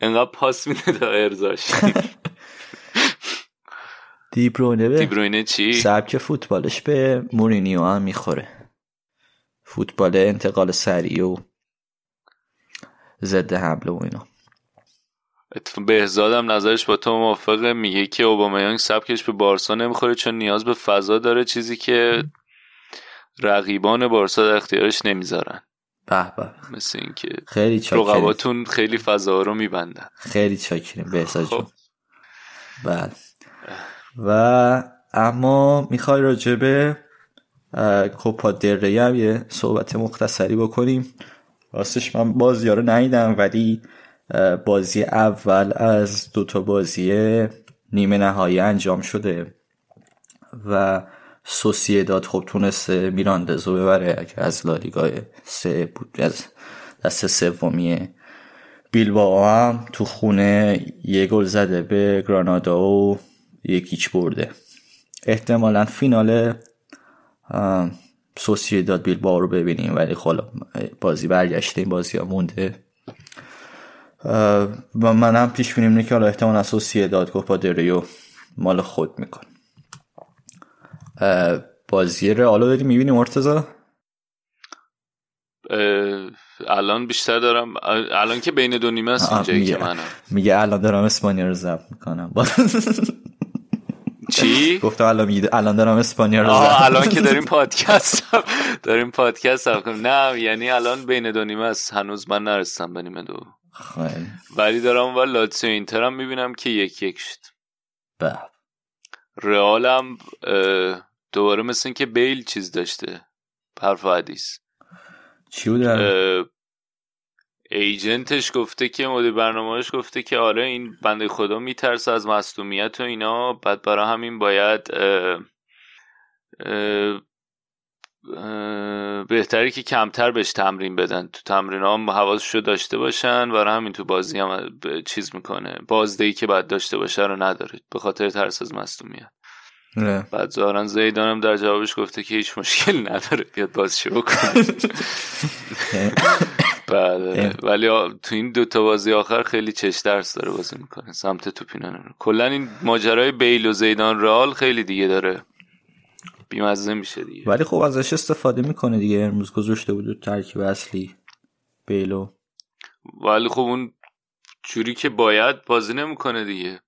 انقدر پاس میده تا ارزاش. دیبرونه به دیبرونه چی؟ سبک فوتبالش به مورینیو هم می‌خوره. فوتبال انتقال سریع و ضد حمله و اینا. بهزادم نظرش با تو موافقه. میگه که اوبامیانگ سبکش به بارسا نمی‌خوره چون نیاز به فضا داره چیزی که رقیبان بارسا در اختیارش نمی‌ذارن. به به. مثل اینکه خیلی چاکریم. رقباتون خیلی فضا رو میبندن. خیلی چاکریم بهزاد جون. بله. و اما می‌خوای راجبه کوپا دره هم یه صحبت مختصری بکنیم. راستش من بازی رو ندیدم ولی بازی اول از دوتا بازی نیمه نهایی انجام شده و سوسیداد خب تونست میراندزو ببره اگه از لالیگا سه بود از دست سومی بیلباو هم تو خونه یه گل زده به گرانادا و یکیچ برده. احتمالا فینال داد بیلباو رو ببینیم ولی خب بازی برگشته این بازی ها مونده. و منم پیش بینیم که حالا احتمالا داد کوپا دریو مال خود میکن بازی رئالو داری می‌بینی مرتزا الان بیشتر دارم. الان که بین دو نیمه است اینجایی که منم. میگه الان دارم اسپانیا رو ضبط می‌کنم. چی؟ گفتم الان الان دارم اسپانیا رو الان که داریم پادکست داریم پادکست نه یعنی الان بین دو نیمه است. هنوز من نرسیدم به نیمه دو. ولی دارم و لاتسیو اینترم می‌بینم که یک یک شد. به. رئالم دوباره مثل که بیل چیز داشته. حرف حدیث. چی ایجنتش گفته که مدیر برنامهش گفته که آره این بنده خدا میترسه از مصدومیت و اینا. بعد برای همین باید بهتری که کمتر بهش تمرین بدن. تو تمرین هم حواسشو داشته باشن و همین تو بازی هم چیز می‌کنه. بازدهی که بعد داشته باشه رو نداره. به خاطر ترس از مصدومیت بعد زارن زیدان در جوابش گفته که هیچ مشکل نداره. بیاد بازشو بکنه. بله ولی تو این دوتا بازی آخر خیلی چش درس داره بازی می‌کنه. سمت توپینانه کلا این ماجرای بیل و زیدان رال خیلی دیگه داره. بیمزه میشه دیگه. ولی خب ازش استفاده می‌کنه دیگه. امروز گذاشته بود ترکیب اصلی. بیلو. ولی خب اون جوری که باید بازی نمی‌کنه دیگه.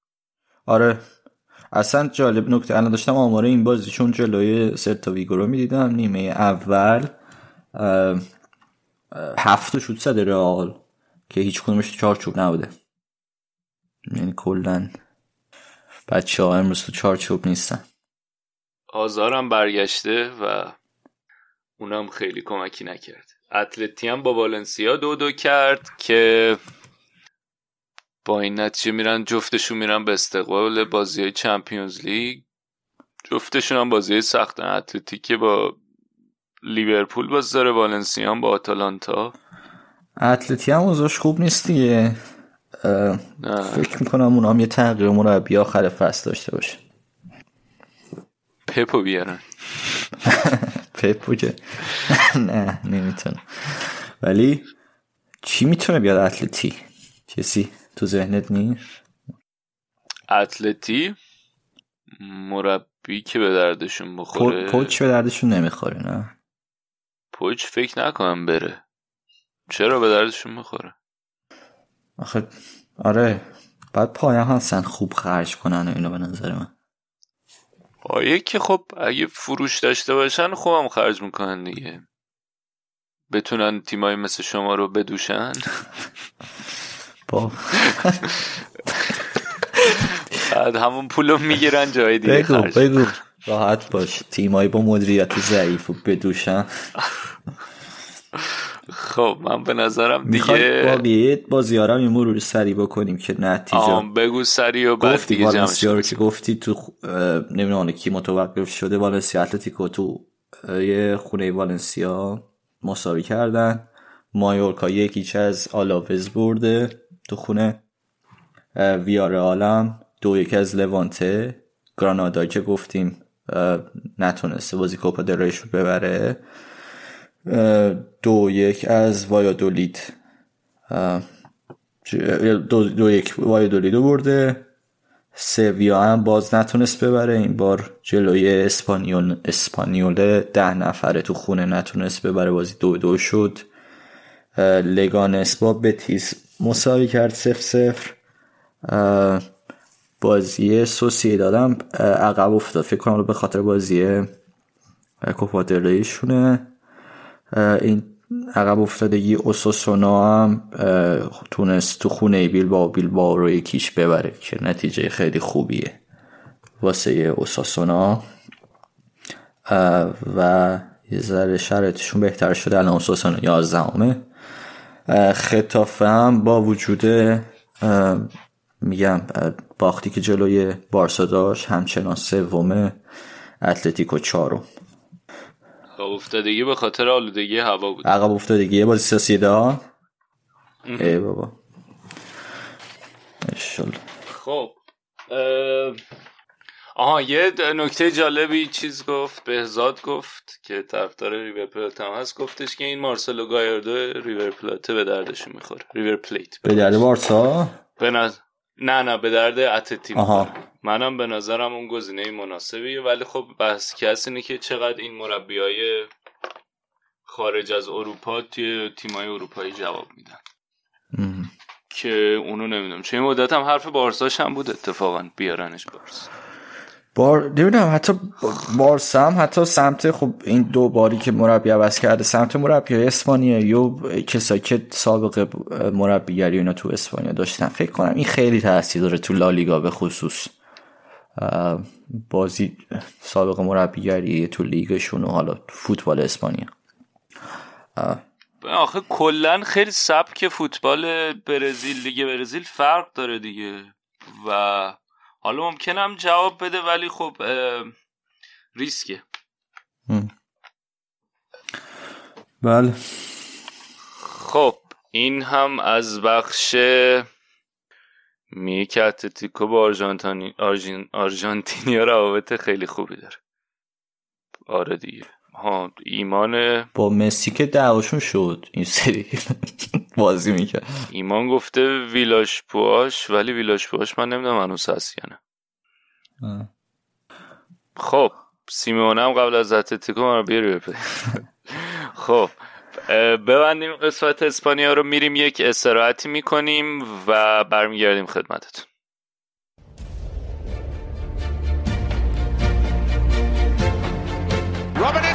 آره. اصلا جالب نکته. الان داشتم آماره این بازی چون جلوی سرتا ویگو رو می‌دیدم. نیمه اول هفت شد زده رئال که هیچ کنمش چارچوب نبوده. یعنی کلا بچه ها امروز تو چارچوب نیستن. آزارم برگشته و اونم خیلی کمکی نکرد. اتلتی هم با والنسیا دو دو کرد که با این نتیجه میرن جفتشون میرن به استقبال بازی های چمپیونز لیگ. جفتشون هم بازی سختن اتلتیک با لیورپول باز داره والنسیا با آتالانتا. اتلتی هم اوضاش خوب نیست دیگه. فکر می‌کنم اونا هم یه تغییر مربی آخر فصل داشته باشه. پپو بیارن. پپو که. نه نمی‌تونه ولی چی می‌تونه بیاد اتلتی؟ کسی تو ذهنت نیست؟ اتلتی مربی که به دردشون بخوره. کوچ به دردشون نمی‌خوره نه؟ پوچ فکر نکنم بره. چرا به دردشون می‌خوره آخه آره. بعد پایه هستن خوب خرج کنن و اینو به نظر من. پایه که خب اگه فروش داشته باشن خوبم خرج می‌کنن دیگه. بتونن تیمای مثل شما رو بدوشن. با. بعد همون پولو می‌گیرن جای دیگه بگو بگو. راحت باش. تیمایی با مدیریت ضعیف و بدوشن. خب من به نظرم دیگه باقی بازیارم یه مروری سری بکنیم که نتیجه بگو سری و بعد گفتی والنسیا رو که گفتی تو نمی‌دونم کی متوقف شده والنسیا اتلتیکو تو یه خونه والنسیا مساوی کردن. مایورکا یکیچ از آلاوز برده تو خونه. ویار عالم دو یک از لوانته. گرانادا که گفتیم نتونسته بازی کوپا دریش رو ببره. دو یک از وایادولید. دو, دو یک وایادولید برده. سویا هم باز نتونست ببره. این بار جلوی اسپانیول اسپانیول ده نفره تو خونه نتونست ببره. بازی دو دو شد. لگانس با بتیس مساوی کرد سف سفر بازی سوسی دادم عقب افتاد. فکر کنم به خاطر بازی کوپادریشونه این عقب افتادگی اوساسونا هم تونست تو خونه بیل با بیل با رو یکیش ببره که نتیجه خیلی خوبیه واسه اوساسونا. و یه ذره شرطشون بهتر شده الان اوساسونا یازدهمه. خطافه هم با وجود میگم باختی که جلوی بارسا داشت همچنان سوم اتلتیکو چهارم. عقب افتادگی به خاطر آلودگی هوا بود. عقب افتادگی. بازی سوسیداد ای بابا. خب آها یه نکته جالبی چیز گفت بهزاد گفت که طرفدار ریور پلات هم هست. گفتش که این مارسلو گایردو ریور پلاته به دردش می‌خوره. ریور پلیت. به درد بارسا به نظر... نه نه به درد اتلتی منم به نظرم اون گزینه مناسبیه ولی خب بحث کسی اینه که چقدر این مربیای خارج از اروپا توی تیمای اروپایی جواب میدن. که اونو نمی‌دونم. این مدت هم حرف بارساش هم بود اتفاقا بیارنش بارسا. بار نمی‌دونم حتی بارسا هم حتی سمت خب این دو باری که مربی عوض کرده سمت مربی های اسپانیا یا کسایی که سابقه مربیگری اینا تو اسپانیا داشتن. فکر کنم این خیلی تاثیر داره تو لالیگا به خصوص. بازی سابقه مربیگری تو لیگشون و حالا فوتبال اسپانیا. آخه کلا خیلی سبک فوتبال برزیل لیگ برزیل فرق داره دیگه. و حالا ممکنم جواب بده ولی خب ریسکه. بله. خب این هم از بخش میگه که اتلتیکو با آرژانتینی آرژانتینیا روابط خیلی خوبی داره. آره دیگه. ها ایمان با مسی که دعواشون شد این سری بازی می‌کرد. ایمان گفته ویلاش پواش ولی ویلاش پواش من نمی‌دونم هنوز هست یا نه. خب سیمونه هم قبل از اتلتیکو ما رو بیاری خب ببندیم قسمت اسپانیا رو میریم یک استراحتی می‌کنیم و برمیگردیم خدمتتون. Robin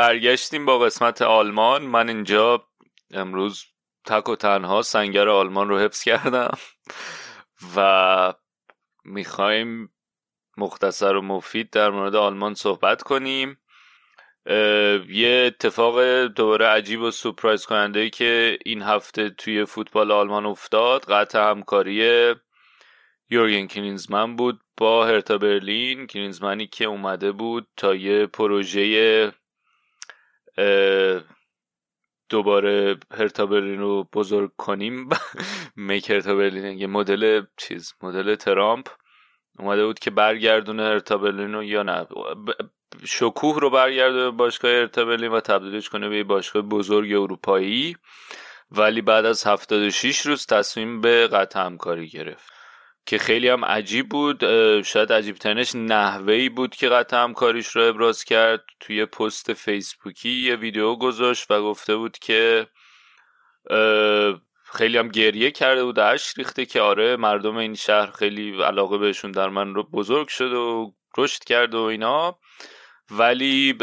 برگشتیم با قسمت آلمان. من اینجا امروز تک و تنها سنگر آلمان رو حفظ کردم و می‌خوایم مختصر و مفید در مورد آلمان صحبت کنیم. یه اتفاق دوباره عجیب و سپرایز کننده که این هفته توی فوتبال آلمان افتاد. قطع همکاری یورگن کلینزمن بود با هرتا برلین. کلینزمنی که اومده بود تا یه پروژه دوباره هرتا برلین رو بزرگ کنیم. میک هرتا برلین یه مدل چیز مدل ترامپ اومده بود که برگردونه هرتا برلین رو یا نه. شکوه رو برگرده باشگاه ارتبالی و تبدیلش کنه به باشگاه بزرگ اروپایی. ولی بعد از 76 روز تصمیم به قطع همکاری گرفت. که خیلی هم عجیب بود شاید عجیب ترینش نحوهی بود که قطع همکاریش رو ابراز کرد. توی پست فیسبوکی یه ویدیو گذاشت و گفته بود که خیلی هم گریه کرده بود اش ریخته که آره مردم این شهر خیلی علاقه بهشون در من رو بزرگ شد و رشد کرد و اینا. ولی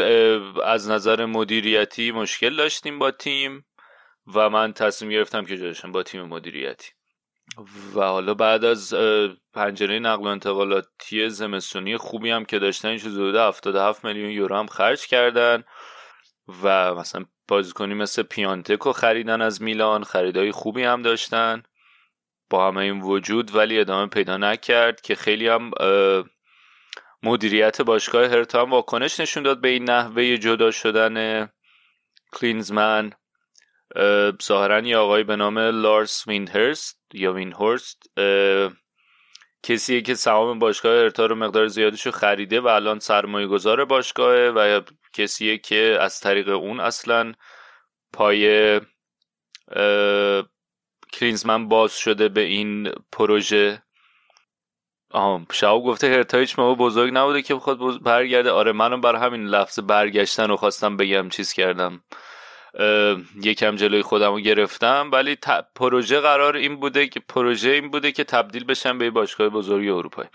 از نظر مدیریتی مشکل داشتیم با تیم و من تصمیم گرفتم که جایشم با تیم مدیریتی. و حالا بعد از پنجره نقل و انتقالاتی زمستونی خوبی هم که داشتن این حدود 77 میلیون یورو هم خرج کردن و مثلا بازیکنی مثل پیانتکو خریدن از میلان خریدای خوبی هم داشتن. با همه این وجود ولی ادامه پیدا نکرد که خیلی هم مدیریت باشگاه هرتا هم واکنش نشون داد به این نحوه جدا شدن کلینزمن. ظاهرا یه آقای به نام لارس وینهرست یا وینهورست کسیه که سهام باشگاه هرتا رو مقدار زیادش رو خریده و الان سرمایه گذار باشگاهه و کسیه که از طریق اون اصلا پای کلینزمن باز شده به این پروژه. شاو گفته هرتا هیچ موقع بزرگ نبوده که بخواد برگرده. آره منم بر همین لفظ برگشتن رو خواستم بگم چیز کردم. یکم جلوی خودم رو گرفتم. ولی پروژه قرار این بوده که پروژه این بوده که تبدیل بشن به باشگاه بزرگ اروپایی.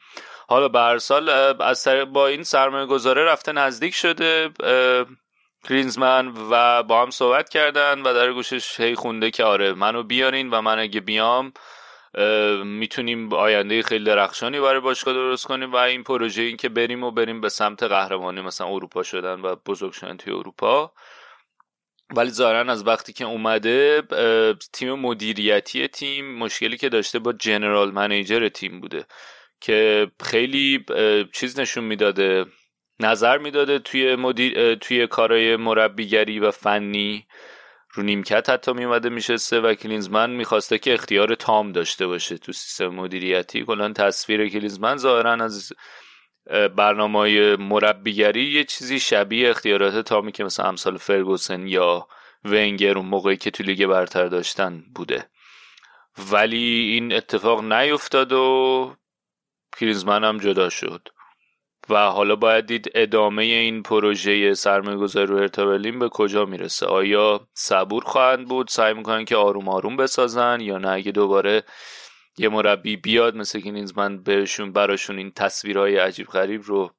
حالا به هر سال از با این سرمایه گذاره رفته نزدیک شده کلینزمن و با هم صحبت کردن و در گوشش هی خونده که آره منو بیارین و من اگه بیام می‌تونیم آینده خیلی درخشانی برای باشگاه درست کنیم و این پروژه این که بریم و بریم به سمت قهرمانی مثلا اروپا شدن و بزرگ شدن توی اروپا. ولی ظاهرا از وقتی که اومده تیم مدیریتی تیم مشکلی که داشته با جنرال منیجر تیم بوده که خیلی چیز نشون می‌داده نظر می‌داده توی مدیر توی کارهای مربیگری و فنی. رو نیمکت حتی میومده میشسته و کلینزمن می‌خواسته که اختیار تام داشته باشه تو سیستم مدیریتی. کلا تصویر کلینزمن ظاهرا از برنامه مربیگری یه چیزی شبیه اختیارات تامی که مثلا امثال فرگوسن یا ونگر اون موقعی که تو لیگ برتر داشتن بوده. ولی این اتفاق نیفتاد و کلینزمن هم جدا شد. و حالا باید دید ادامه این پروژه سرمایه‌گذاری رو ارتبالین به کجا می‌رسه؟ آیا صبور خواهند بود؟ سعی می‌کنن که آروم آروم بسازن یا نه؟ اگه دوباره یه مربی بیاد مثل که نیزمن بهشون براشون این تصویرهای عجیب غریب رو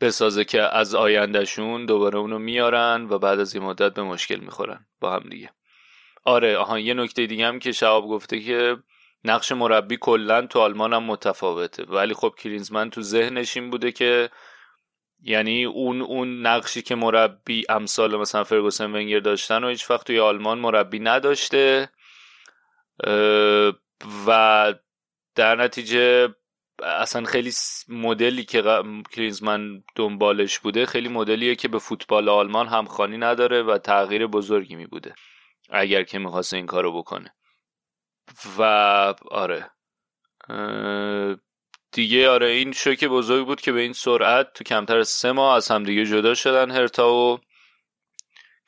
بسازه که از آیندهشون دوباره اونو میارن و بعد از این مدت به مشکل می‌خورن با هم دیگه. آره آها یه نکته دیگه هم که شعب گفته که نقش مربی کلا تو آلمان هم متفاوته. ولی خب کلینزمن تو ذهنش این بوده که یعنی اون اون نقشی که مربی امثال مثلا فرگوسن ونگر داشتن و هیچ وقت توی آلمان مربی نداشته. و در نتیجه اصلا خیلی مدلی که کلینزمن دنبالش بوده خیلی مدلیه که به فوتبال آلمان همخوانی نداره و تغییر بزرگی می بوده اگر که می‌خواسته این کارو بکنه. و آره. دیگه آره این شوک بزرگ بود که به این سرعت تو کمتر از سه ماه از همدیگه جدا شدن هرتا و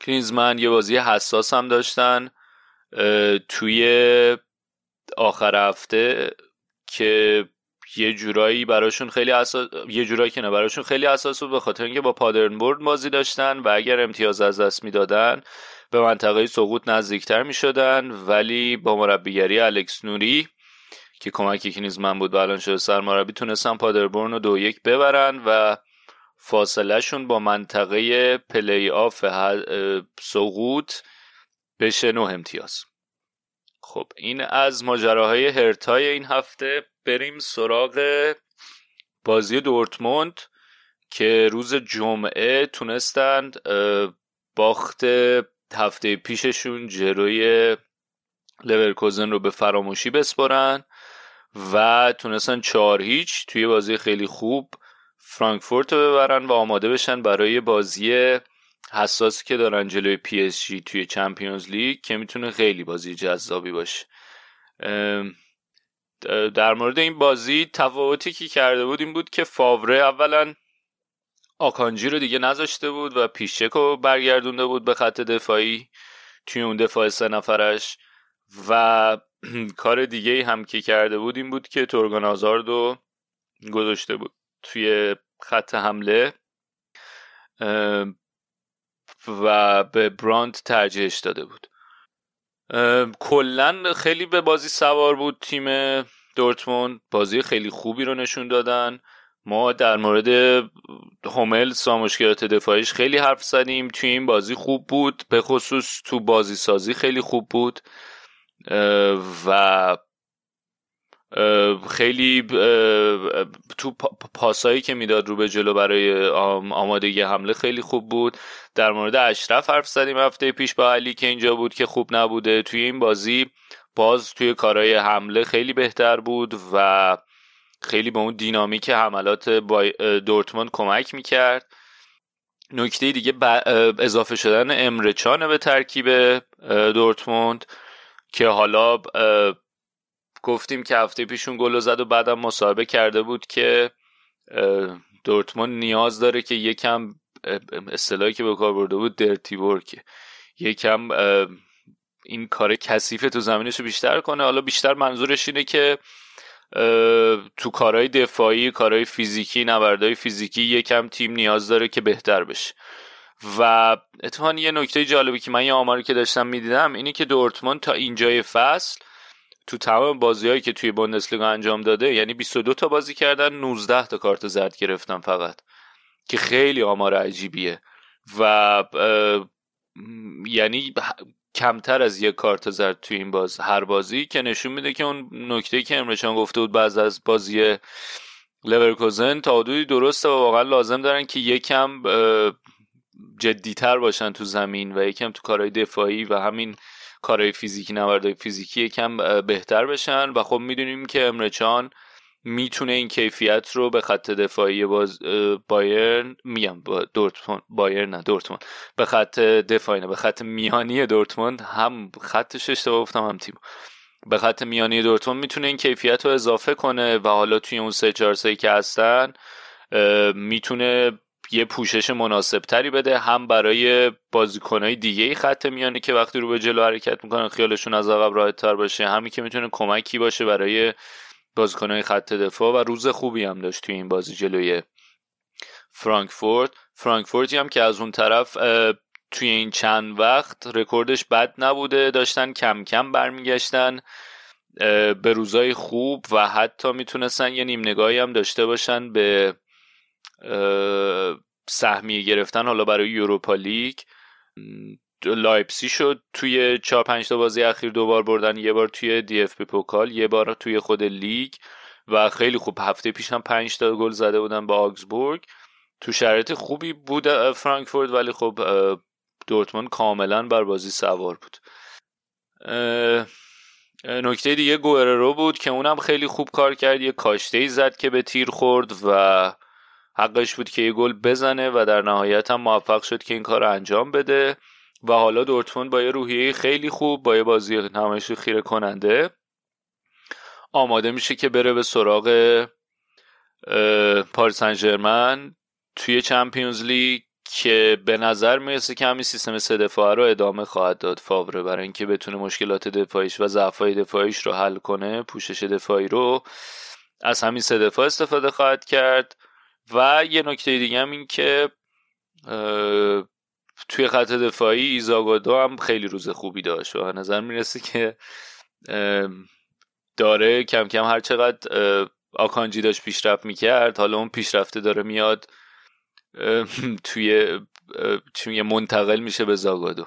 کلینزمن یه بازی حساس هم داشتن. توی آخر هفته که یه جورایی براشون خیلی اساس یه جورایی که نه براشون خیلی اساس بود به خاطر اینکه با پادرنبورد بازی داشتن و اگر امتیاز از دست می‌دادن به منطقه سقوط نزدیکتر می شدن ولی با مربیگری الکس نوری که کمکی کلینزمن بود و الان شده سرمربی تونستن پادربورن رو دو یک ببرن و فاصلهشون با منطقه پلی آف سقوط بشه نه امتیاز. خب این از ماجراهای هرتای این هفته. بریم سراغ بازی دورتموند که روز جمعه تونستند باخت هفته پیششون جلوی لورکوزن رو به فراموشی بسپرن و تونستن چهار هیچ توی بازی خیلی خوب فرانکفورت رو ببرن و آماده بشن برای بازی حساسی که دارن جلوی PSG توی Champions League که می‌تونه خیلی بازی جذابی باشه. در مورد این بازی تفاوتی که کرده بود این بود که فاوره اولا آکانجی رو دیگه نذاشته بود و پیشک رو برگردونده بود به خط دفاعی توی اون دفاع سه نفرش و کار دیگه هم که کرده بود این بود که تورگان آزارد رو گذاشته بود توی خط حمله. و به برانت ترجیحش داده بود. کلا خیلی به بازی سوار بود تیم دورتموند. بازی خیلی خوبی رو نشون دادن. ما در مورد هومل سا مشکلات دفاعیش خیلی حرف زدیم. توی این بازی خوب بود. به خصوص تو بازی سازی خیلی خوب بود. و خیلی تو پاسایی که می‌داد رو به جلو برای آمادگی حمله خیلی خوب بود. در مورد اشرف حرف زدیم هفته پیش با علی که اینجا بود که خوب نبوده. توی این بازی باز توی کارهای حمله خیلی بهتر بود و خیلی به اون دینامیک حملات دورتموند کمک می‌کرد. نکته دیگه اضافه شدن امرچانه به ترکیب دورتموند که حالا گفتیم که هفته پیشون گل زد و بعدم مصاحبه کرده بود که دورتموند نیاز داره که یکم اصطلاحی که به کار برده بود درتی ورک یکم این کار کثیف تو زمینش رو بیشتر کنه. حالا بیشتر منظورش اینه که تو کارهای دفاعی کارهای فیزیکی نبردهای فیزیکی یکم تیم نیاز داره که بهتر بشه. و اتفاقا یه نکته جالبی که من یه آماری که داشتم می‌دیدم اینه که دورتموند تا اینجای فصل تو تمام بازیهایی که توی بوندسلیگا انجام داده یعنی 22 تا بازی کردن 19 تا کارت زرد گرفتن فقط که خیلی آمار عجیبیه. و یعنی کمتر از یک کارت زرد توی این باز هر بازی که نشون میده که اون نکته که امرچان گفته بود بعض از بازی لورکوزن تا حدودی درسته و واقعا لازم دارن که یکم جدیتر باشن تو زمین و یکم تو کارهای دفاعی و همین کارهای فیزیکی نوردهای فیزیکی یکم بهتر بشن. و خب می‌دونیم که امرچان می‌تونه این کیفیت رو به خط دفاعی باز بایرن میگم با دورتموند بایرن نه دورتموند. به خط دفاعی نه به خط میانی دورتموند هم خطش اشتباه گفتم هم تیم به خط میانی دورتموند می‌تونه این کیفیت رو اضافه کنه و حالا توی اون سه چهار که هستن می‌تونه یه پوشش مناسب تری بده هم برای بازیکنهای دیگه خط میانی که وقتی رو به جلو حرکت می‌کنن خیالشون از عقب راحت تر باشه. همین که می‌تونه کمکی باشه برای بازیکنهای خط دفاع و روز خوبی هم داشت توی این بازی جلوی فرانکفورت. فرانکفورتی هم که از اون طرف توی این چند وقت رکوردش بد نبوده. داشتن کم کم برمیگشتن به روزای خوب و حتی می‌تونستن یه نیم نگاهی هم داشته باشن به سهمیه گرفتن حالا برای یوروپا لیگ. لایپسیشو توی چهار پنج تا بازی اخیر دوبار بردن یه بار توی DFB Pokal یه بار توی خود لیگ و خیلی خوب. هفته پیش هم پنج تا گل زده بودن با آگزبورگ. تو شرایط خوبی بود فرانکفورت ولی خب دورتموند کاملا بر بازی سوار بود. نکته دیگه گوئررو بود که اونم خیلی خوب کار کرد. یه کاشته زد که به تیر خورد و حقش بود که یه گل بزنه و در نهایت هم موفق شد که این کار انجام بده. و حالا دورتموند با یه روحیه خیلی خوب با یه بازی نمایش خیره کننده. آماده میشه که بره به سراغ پاریس سن توی چمپیونز لیگ که به نظر می‌رسه که همین سیستم سه دفاعه رو ادامه خواهد داد فاوره. برای اینکه بتونه مشکلات دفاعیش و ضعفای دفاعیش رو حل کنه پوشش دفاعی رو از همین سه دفاع استفاده خواهد کرد. و یه نکته دیگه هم این که توی خط دفاعی ایزاگادو هم خیلی روز خوبی داشت و نظر می‌رسه که داره کم کم هر چقدر آکانجی داشت پیشرفت می‌کرد حالا اون پیشرفته داره میاد توی چون منتقل میشه به زاگادو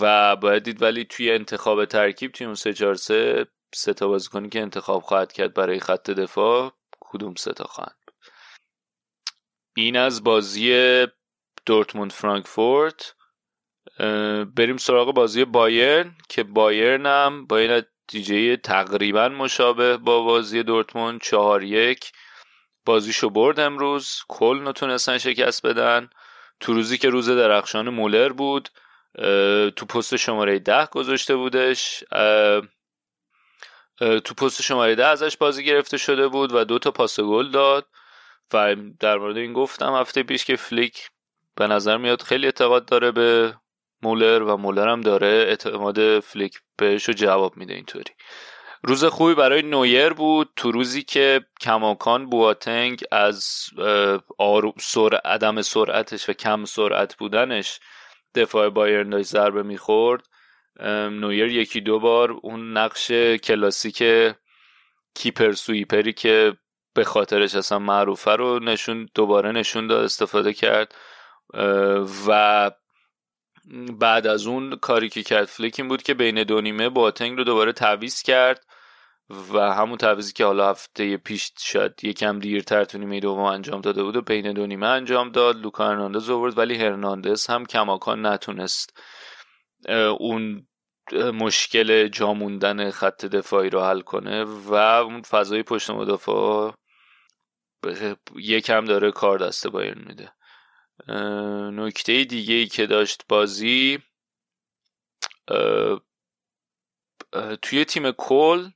و باید دید ولی توی انتخاب ترکیب توی اون سه چهار سه سه تا بازیکنی که انتخاب خواهد کرد برای خط دفاع کدوم سه تا خواهند؟ این از بازی دورتموند فرانکفورت. بریم سراغ بازی بایرن که بایرن هم با این نتیجه تقریبا مشابه با بازی دورتموند چهار یک. بازیشو برد امروز. کل نتونستن شکست بدن. تو روزی که روز درخشان مولر بود تو پست شماره ده گذاشته بودش. تو پست شماره ده ازش بازی گرفته شده بود و دو تا پاس گل داد. و در مورد این گفتم هفته پیش که فلیک به نظر میاد خیلی اعتقاد داره به مولر و مولر هم داره اعتماد فلیک بهش رو جواب میده اینطوری. روز خوبی برای نویر بود تو روزی که کماکان بواتنگ از سر... عدم سرعتش و کم سرعت بودنش دفاع بایرن داشت ضربه می‌خورد. نویر یکی دو بار اون نقش کلاسیک keeper sweeper ی که به خاطرش اصلا معروفه رو نشون دوباره نشون داد استفاده کرد. و بعد از اون کاری که کرد فلیک این بود که بین دو نیمه باتنگ رو دوباره تعویز کرد و همون تعویزی که حالا هفته پیش شد یکم دیرتر تو نیمه دوم انجام داده بود و بین دو نیمه انجام داد. لوکا هرناندز آورد ولی هرناندز هم کماکان نتونست اون مشکل جاموندن خط دفاعی رو حل کنه و اون فضای پشت مدافع یکم داره کار دسته بایرن میده. نکته دیگه ای که داشت بازی توی تیم کل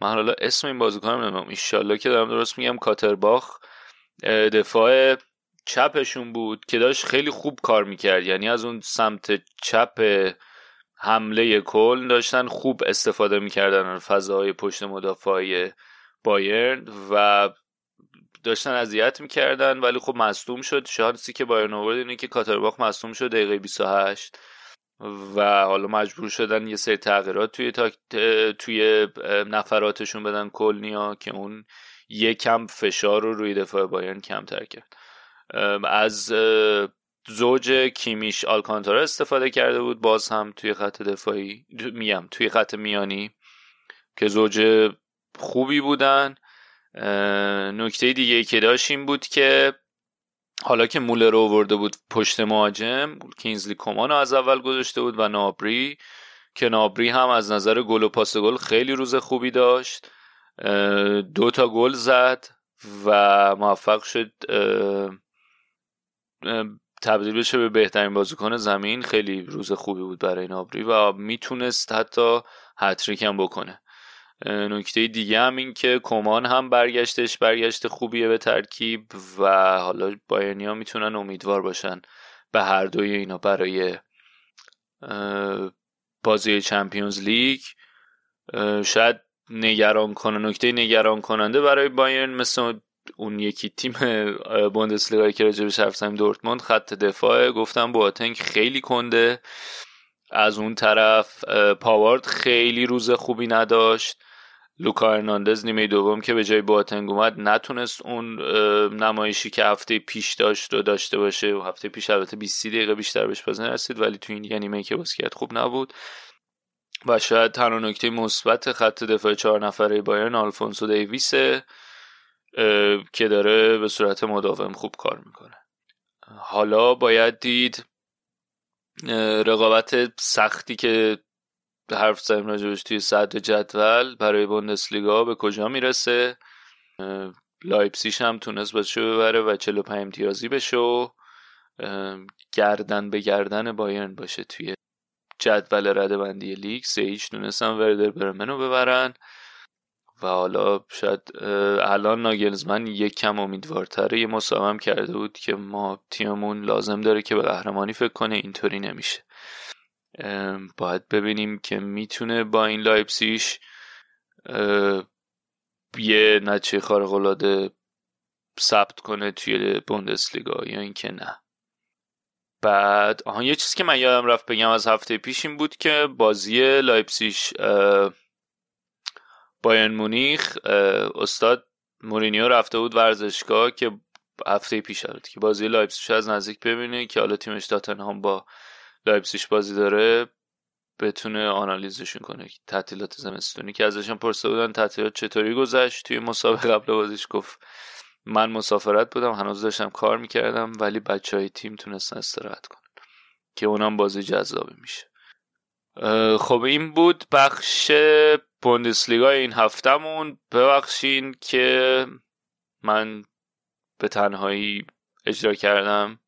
من حالا اسم این بازیکنم نمی‌دونم. ایشالله که دارم درست میگم کاترباخ. دفاع چپشون بود که داشت خیلی خوب کار می‌کرد. یعنی از اون سمت چپ حمله کل داشتن خوب استفاده می‌کردن از فضاهای پشت مدافعی بایرن و داشتن اذیت می‌کردن ولی خب مصدوم شد. شانسی که بایرن آورد اینه که کاترباخ مصدوم شد دقیقه 28 و حالا مجبور شدن یه سری تغییرات توی توی نفراتشون بدن کلنیا که اون یه کم فشار رو روی دفاع بایرن کمتر کرد. از زوج کیمیش آلکانتارا استفاده کرده بود. باز هم توی خط دفاعی میم توی خط میانی که زوج خوبی بودن. نکته دیگه که داشت این بود که حالا که مولر رو ورده بود پشت مهاجم کینزلی کمان رو از اول گذاشته بود و نابری که نابری هم از نظر گل و پاس گل خیلی روز خوبی داشت. دو تا گل زد و موفق شد تبدیل بشه به بهترین بازیکن زمین. خیلی روز خوبی بود برای نابری و می‌تونست حتی هتریک هم بکنه. نکته دیگه هم این که کمان هم برگشتش برگشت خوبیه به ترکیب و حالا بایرنیا می‌تونن امیدوار باشن به هر دوی اینا برای بازی چمپیونز لیگ. شاید نگران کنه نکته نگران کننده برای بایرن مثل اون یکی تیم بوندسلیگا که راجبش حرف زدیم دورتموند خط دفاع. گفتم بواتنگ خیلی کنده. از اون طرف پاوارد خیلی روز خوبی نداشت. لوکا ارناندز نیمه دوم که به جای بواتنگ اومد نتونست اون نمایشی که هفته پیش داشت رو داشته باشه. و هفته پیش البته 20 دقیقه بیشتر بهش بازی نرسید ولی تو این نیمه که باز کرد خوب نبود. و شاید تنها نکته مثبت خط دفاع چهار نفره بایرن آلفونسو دیویسه که داره به صورت مداوم خوب کار می‌کنه. حالا باید دید رقابت سختی که حرف زدیم راجبش توی صدر جدول. برای بوندسلیگا به کجا می‌رسه؟ لایپسیش هم تونست بازشو ببره و 45 امتیازی بشه و گردن به گردن بایرن باشه توی جدول رده بندی لیگ. سه هیچ تونستن وردر برمنو ببرن. و حالا شاید الان ناگلزمن یک کم امیدوارتره. یه مصاحبه کرده بود که ما تیممون لازم داره که به قهرمانی فکر کنه. اینطوری نمیشه. باید ببینیم که می‌تونه با این لایپسیش یه نتیجه خارق‌العاده ثبت کنه توی بوندسلیگا یا اینکه نه. بعد آها یه چیزی که من یادم رفت بگم از هفته پیش این بود که بازی لایپسیش بایرن مونیخ استاد مورینیو رفته بود ورزشگاه که هفته پیش که بازی لایپسیش از نزدیک ببینه که حالا تیمش تاتنهام با لایپسیش بازی داره بتونه آنالیزشون کنه تعطیلات زمستونی که ازشون پرسیده بودن تعطیلات چطوری گذشت توی مسابقه قبل بازیش گفت من مسافرت بودم هنوز داشتم کار می‌کردم ولی بچه های تیم تونستن استراحت کنن که اونم بازی جذابی میشه. خب این بود بخش بوندسلیگا این هفتهمون. ببخشین که من به تنهایی اجرا کردم.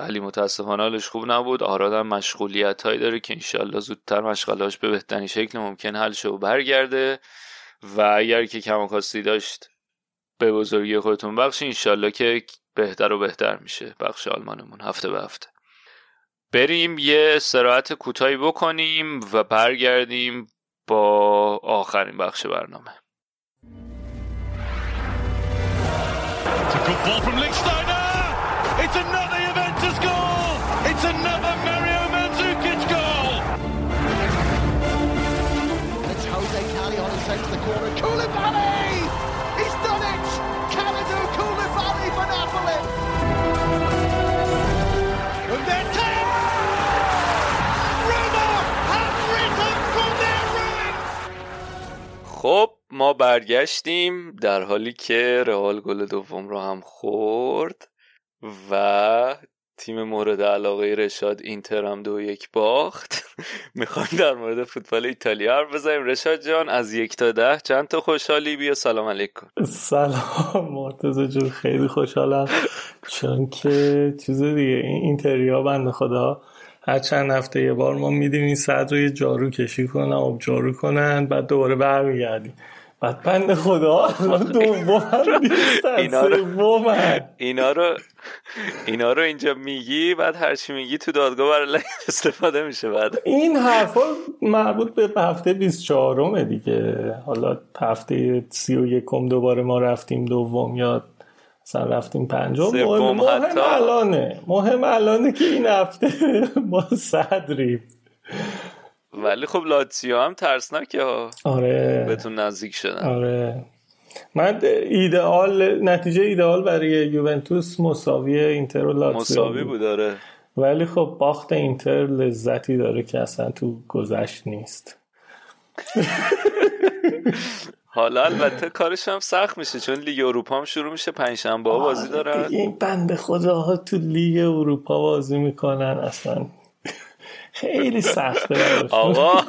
علی متاسفانه حالش خوب نبود. آرادم مشغولیت هایی داره که انشالله زودتر مشغلاش به بهترین شکل ممکن حل و برگرده. و اگر که کماکاستی داشت به بزرگی خودتون بخش انشالله که بهتر و بهتر میشه. بخش آلمانمون هفته به هفته. بریم یه استراحت کوتاهی بکنیم و برگردیم با آخرین بخش برنامه. Koulibaly! He's done it! Kalidou Koulibaly for Napoli! And then! خب ما برگشتیم در حالی که رئال گل دوم رو هم خورد و تیم مورد علاقه رشاد اینتر هم دو یک باخت. می‌خوایم در مورد فوتبال ایتالیا حرف بزنیم. رشاد جان از یک تا ده چند تا خوشحالی؟ بیا سلام علیکم. سلام مرتضی جون خیلی خوشحالم. چون که چیز دیگه این اینتریا بند خدا. هر چند هفته یه بار ما میدیم این صد رو یه جارو کشی کنن آب جارو کنن بعد دوباره برمیگردیم. بعد بند خدا. دوم اینا رو اینا رو اینا رو اینجا میگی بعد هرچی میگی تو دادگاه برای استفاده میشه بعد. این حرفا مربوط به هفته 24 دیگه. حالا هفته 31 دوباره ما رفتیم دوم یا مثلا رفتیم پنجم. مهم, مهم الانه. مهم الانه که این هفته ما صدریم. ولی خب لاتسیو هم ترسناکه ها. آره. بهتون نزدیک شدن. آره. من ایدئال نتیجه ایدئال برای یوونتوس مساوی اینتر و لاتسیو مساوی بود داره ولی خب باخت اینتر لذتی داره که اصلا تو گذشت نیست. حالا البته کارش هم سخت میشه چون لیگ اروپا هم شروع میشه پنجشنبه بازی دارن. این بنده خداها تو لیگ اروپا بازی می‌کنن اصلا خیلی سخته آقا.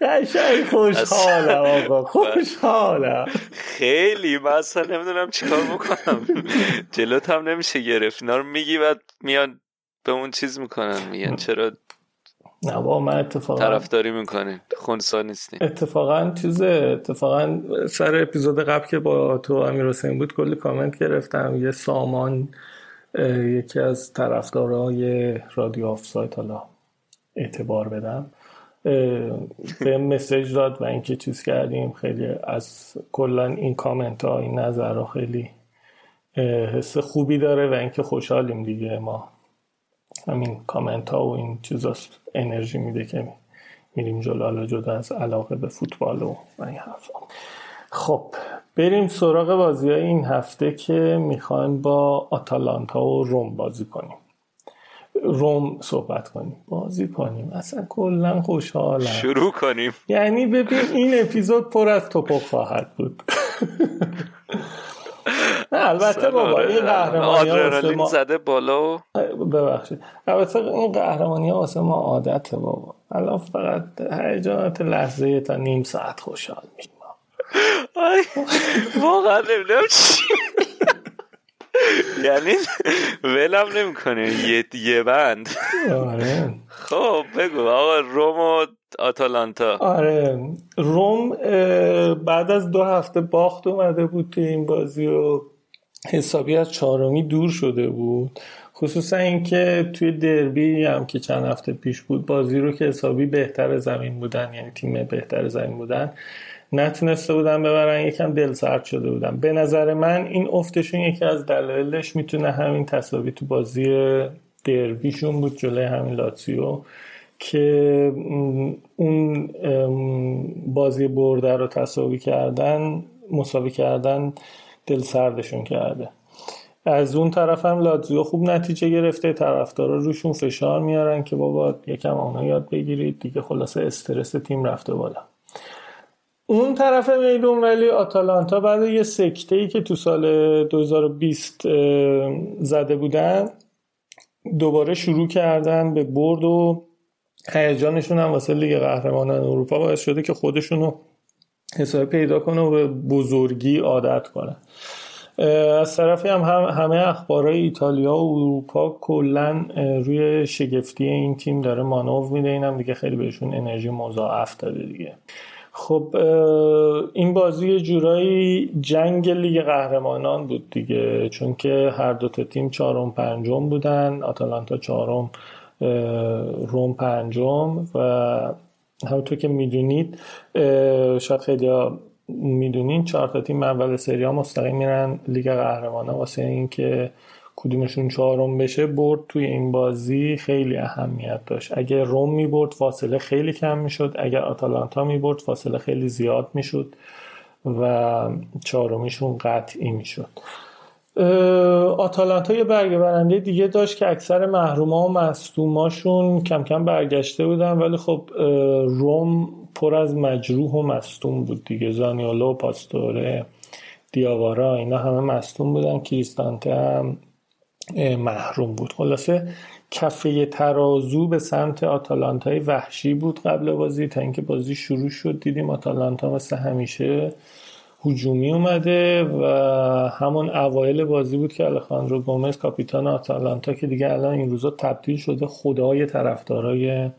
قشنگ خوشحالم آقا خوشحالم. خیلی من اصلا نمی‌دونم چیکار بکنم. جلوت هم نمیشه گرفت. اینا رو میگی بعد میان به اون چیز می‌کنن میگن چرا نه با من اتفاقا طرفداری می‌کنین خونسا نیستین اتفاقا چیزه اتفاقا سر اپیزود قبل که با تو امیر حسین بود کلی کامنت گرفتم. یه سامان یکی از طرفدارای رادیو آفساید حالا اعتبار بدم به message داد و اینکه چیز کردیم. خیلی از کلا این کامنت ها این نظر ها خیلی حس خوبی داره و اینکه خوشحالیم دیگه. ما همین کامنت ها و این چیزاست انرژی میده که میریم جلو جدا از علاقه به فوتبال و این حرفا. خب بریم سراغ بازی های این هفته که می‌خوایم با آتالانتا و روم بازی کنیم. روم صحبت کنیم بازی کنیم. اصلا کلا خوشحالم. شروع کنیم. یعنی ببین این اپیزود پر از توپق خواهد بود. نه البته بابا این قهرمانی ها ما زده بالا و ببخشید. البته این قهرمانی ها واسه ما عادته بابا. الان فقط هیجانات لحظه تا نیم ساعت خوشحال میشیم واقعا نمی‌دونم چی. یعنی ولم نمی‌کنه. یه یه بند. آره. خب بگو. آقا روم و آتالانتا. آره. روم بعد از دو هفته باخت اومده بود تو این بازی و حسابی از چهارمی دور شده بود. خصوصا اینکه توی دربی هم که چند هفته پیش بود بازی رو که حسابی بهتر زمین بودن یعنی تیم بهتر زمین بودن نتونسته بودن ببرن یکم دل سرد شده بودن. به نظر من این افتشون یکی از دلایلش می‌تونه همین تصاوی تو بازی دربیشون بود جلوی همین لاتسیو که اون بازی برده رو تصاوی کردن مساوی کردن دل سردشون کرده. از اون طرف هم لاتزیو خوب نتیجه گرفته طرفدارا روشون فشار میارن که بابا یکم آنها یاد بگیرید دیگه خلاصه استرس تیم رفته بالا. اون طرف میدون ولی آتالانتا بعد یه سکته ای که تو سال 2020 زده بودن دوباره شروع کردن به برد و هیجانشون هم واسه لیگ قهرمانان اروپا باعث شده که خودشونو حساب پیدا کنه و به بزرگی عادت کنه از طرفی هم, همه اخبارهای ایتالیا و اروپا کلا روی شگفتی این تیم داره مانور میده. اینم دیگه خیلی بهشون انرژی مضاعف داده دیگه. خب این بازی جورایی جنگ لیگ قهرمانان بود دیگه چون که هر دو تا تیم چهارم پنجم بودن آتالانتا چهارم روم پنجم و همونطور که می‌دونید شاید خیلی می‌دونین چهار تا تیم اول سری ها مستقیم میرن لیگ قهرمانان واسه اینکه کدومشون چهارم بشه برد توی این بازی خیلی اهمیت داشت. اگر روم می برد فاصله خیلی کم می‌شد. اگر آتالانتا می برد فاصله خیلی زیاد می‌شد و چهارمیشون قطعی می‌شد. آتالانتا یه برگه برنده دیگه داشت که اکثر محروما و مصدوماشون کم کم برگشته بودن ولی خب روم پر از مجروح و مصدوم بود دیگه. زانیولو پاستوره دیاوارا اینا همه مصدوم بودن. کریستانته هم محروم بود. خلاصه کفه ترازو به سمت آتالانتای وحشی بود قبل بازی تا اینکه بازی شروع شد دیدیم آتالانتا مثل همیشه هجومی اومده و همون اوایل بازی بود که الخاندرو گومز کاپیتان آتالانتا که دیگه الان این روزا تبدیل شده خدای طرفدارای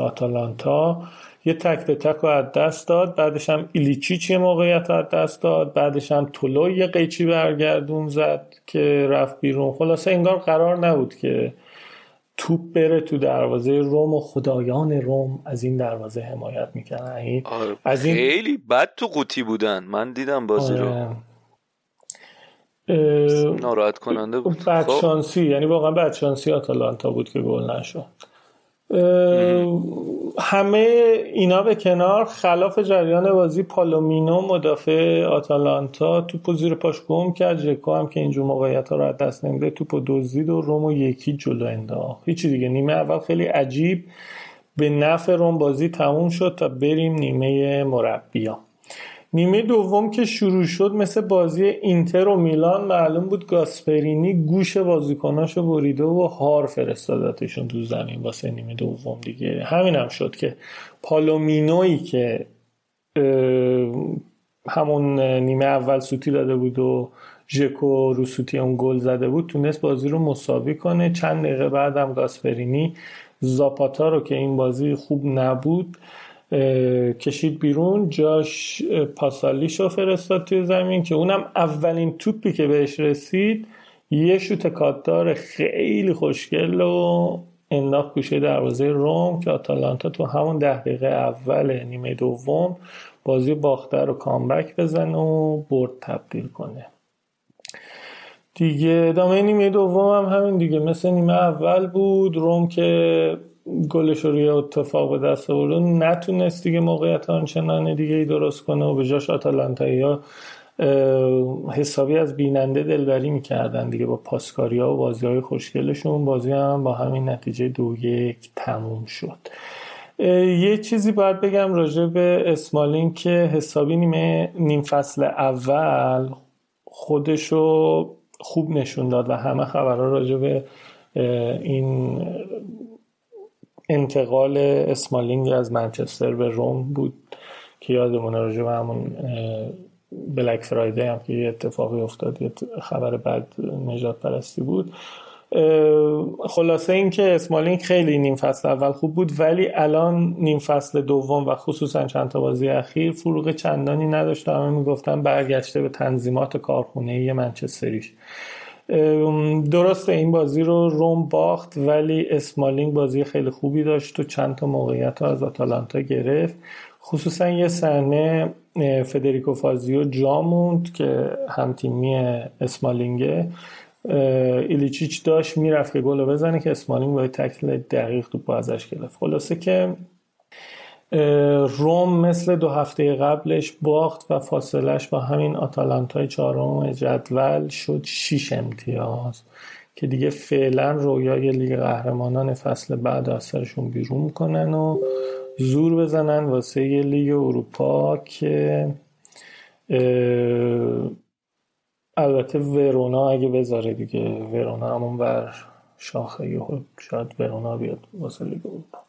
آتالانتا. یه تک به تک رو از دست داد بعدش هم ایلیچیچ یه موقعیت رو از دست داد بعدش هم تولو یه قیچی برگردون زد که رفت بیرون. خلاصه انگار قرار نبود که توپ بره تو دروازه روم و خدایان روم از این دروازه حمایت می‌کنن آره از این... خیلی بد تو قوطی بودن. من دیدم بازی آره. رو ناراحت کننده بود. بدشانسی خب. یعنی واقعا بدشانسی آتالانتا بود که گل نشد. همه اینا به کنار خلاف جریان بازی پالومینو مدافع آتالانتا توپو زیر پاش گم کرد ژکو هم که اینجور موقعیت ها رو دست نمیده توپو دزدید و رومو یکی جلو انداخت. هیچی دیگه نیمه اول خیلی عجیب به نفع روم بازی تموم شد تا بریم نیمه مربیا نیمه دوم که شروع شد مثل بازی اینتر و میلان معلوم بود گاسپرینی گوش بازیکناشو بریده و هار فرستادتشون تو زمین واسه نیمه دوم دیگه. همین هم شد که پالومینوی که همون نیمه اول سوتی داده بود و ژکو رو سوتی اون گل زده بود تونست بازی رو مساوی کنه. چند دقیقه بعدم گاسپرینی زاپاتا رو که این بازی خوب نبود کشید بیرون جاش پاسالیشو فرستاد توی زمین که اونم اولین توپی که بهش رسید یه شوت کاتدار خیلی خوشگل و انداخت گوشه دروازه روم که آتالانتا تو همون ده دقیقه اول نیمه دوم بازی باخته رو کامبک بزنه و برد تبدیل کنه. دیگه ادامه نیمه دوم هم همین دیگه. مثل نیمه اول بود. روم که گلش رو روی اتفاق به دست نتونست دیگه موقعیت آنچنان دیگه ای درست کنه و به جاش آتالانتایی ها حسابی از بیننده دلبری می‌کردن دیگه با پاسکاری ها و بازی های خوشگلشون. بازی هم با همین نتیجه دو یک تموم شد. یه چیزی باید بگم راجع به اسمالین که حسابی نیمه نیم فصل اول خودشو خوب نشون داد و همه خبرها راجع به این انتقال اسمالینگ از منچستر به روم بود که یادمون راجع به همون بلک فرایدی هم که یه اتفاقی افتاد یه خبر بد نجات پرستی بود. خلاصه این که اسمالینگ خیلی نیم فصل اول خوب بود ولی الان نیم فصل دوم و خصوصا چند تا بازی اخیر فروغ چندانی نداشت. همه می‌گفتن برگشته به تنظیمات کارخونه منچستریش. درسته این بازی رو روم باخت ولی اسمالینگ بازی خیلی خوبی داشت و چند تا موقعیت از آتالانتا گرفت. خصوصا یه صحنه فدریکو فازیو جا موند که همتیمی اسمالینگه ایلیچیچ داشت می‌رفت که گل بزنه که اسمالینگ باید تکل دقیق تو ازش گرفت. خلاصه که روم مثل دو هفته قبلش باخت و فاصلش با همین آتالانتای چهارم جدول شد 6 امتیاز که دیگه فعلا رویای لیگ قهرمانان فصل بعد از سرشون بیرون می‌کنن و زور بزنن واسه یه لیگ اروپا که البته ورونا اگه بذاره دیگه ورونا همون بر شاخه شاید ورونا بیاد واسه لیگ اروپا.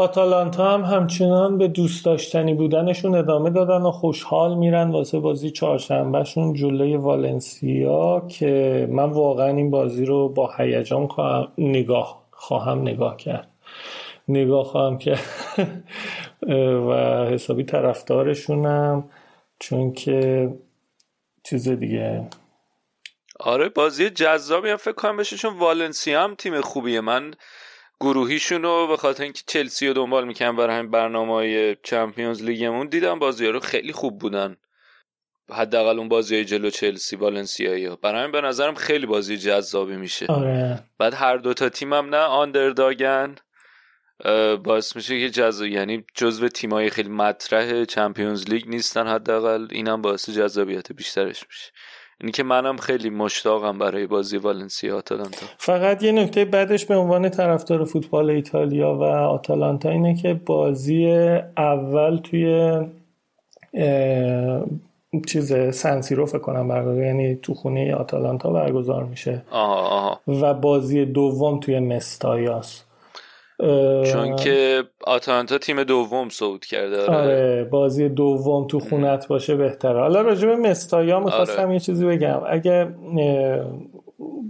آتالانتا هم همچنان به دوست داشتنی بودنشون ادامه دادن و خوشحال میرن واسه بازی چهارشنبهشون جلوی والنسیا که من واقعا این بازی رو با هیجان نگاه خواهم نگاه کرد. نگاه خواهم کرد. و حسابی طرفدارشونم چون که چیز دیگه. آره بازی جذابی هم فکر کنم بشه چون والنسیا هم تیم خوبیه. من گروهیشون رو به خاطر اینکه چلسی رو دنبال می‌کنم برای همین برنامه های چمپیونز لیگمون دیدم بازی رو خیلی خوب بودن. حداقل اون بازی جلو چلسی والنسیایی ها. برای همین به نظرم خیلی بازی جذابی میشه. آره. بعد هر دوتا تیم هم نه آندرداگن باعث میشه که جذاب یعنی جزو تیمای خیلی مطرح چمپیونز لیگ نیستن حداقل. اینم باعث جذابیت بیشترش میشه. اینی که منم خیلی مشتاقم برای بازی والنسیا آتالانتا. فقط یه نکته بعدش به عنوان طرفدار فوتبال ایتالیا و آتالانتا اینه که بازی اول توی چیز سنسیرو فکر کنم برگزار یعنی تو خونه آتالانتا برگزار میشه. آها آها. و بازی دوم توی مستایاس. چون که آتالانتا تیم دوم صعود کرده آره. آره بازی دوم تو خونت باشه بهتره. حالا راجع به مستایا می‌خواستم آره. یه چیزی بگم. اگه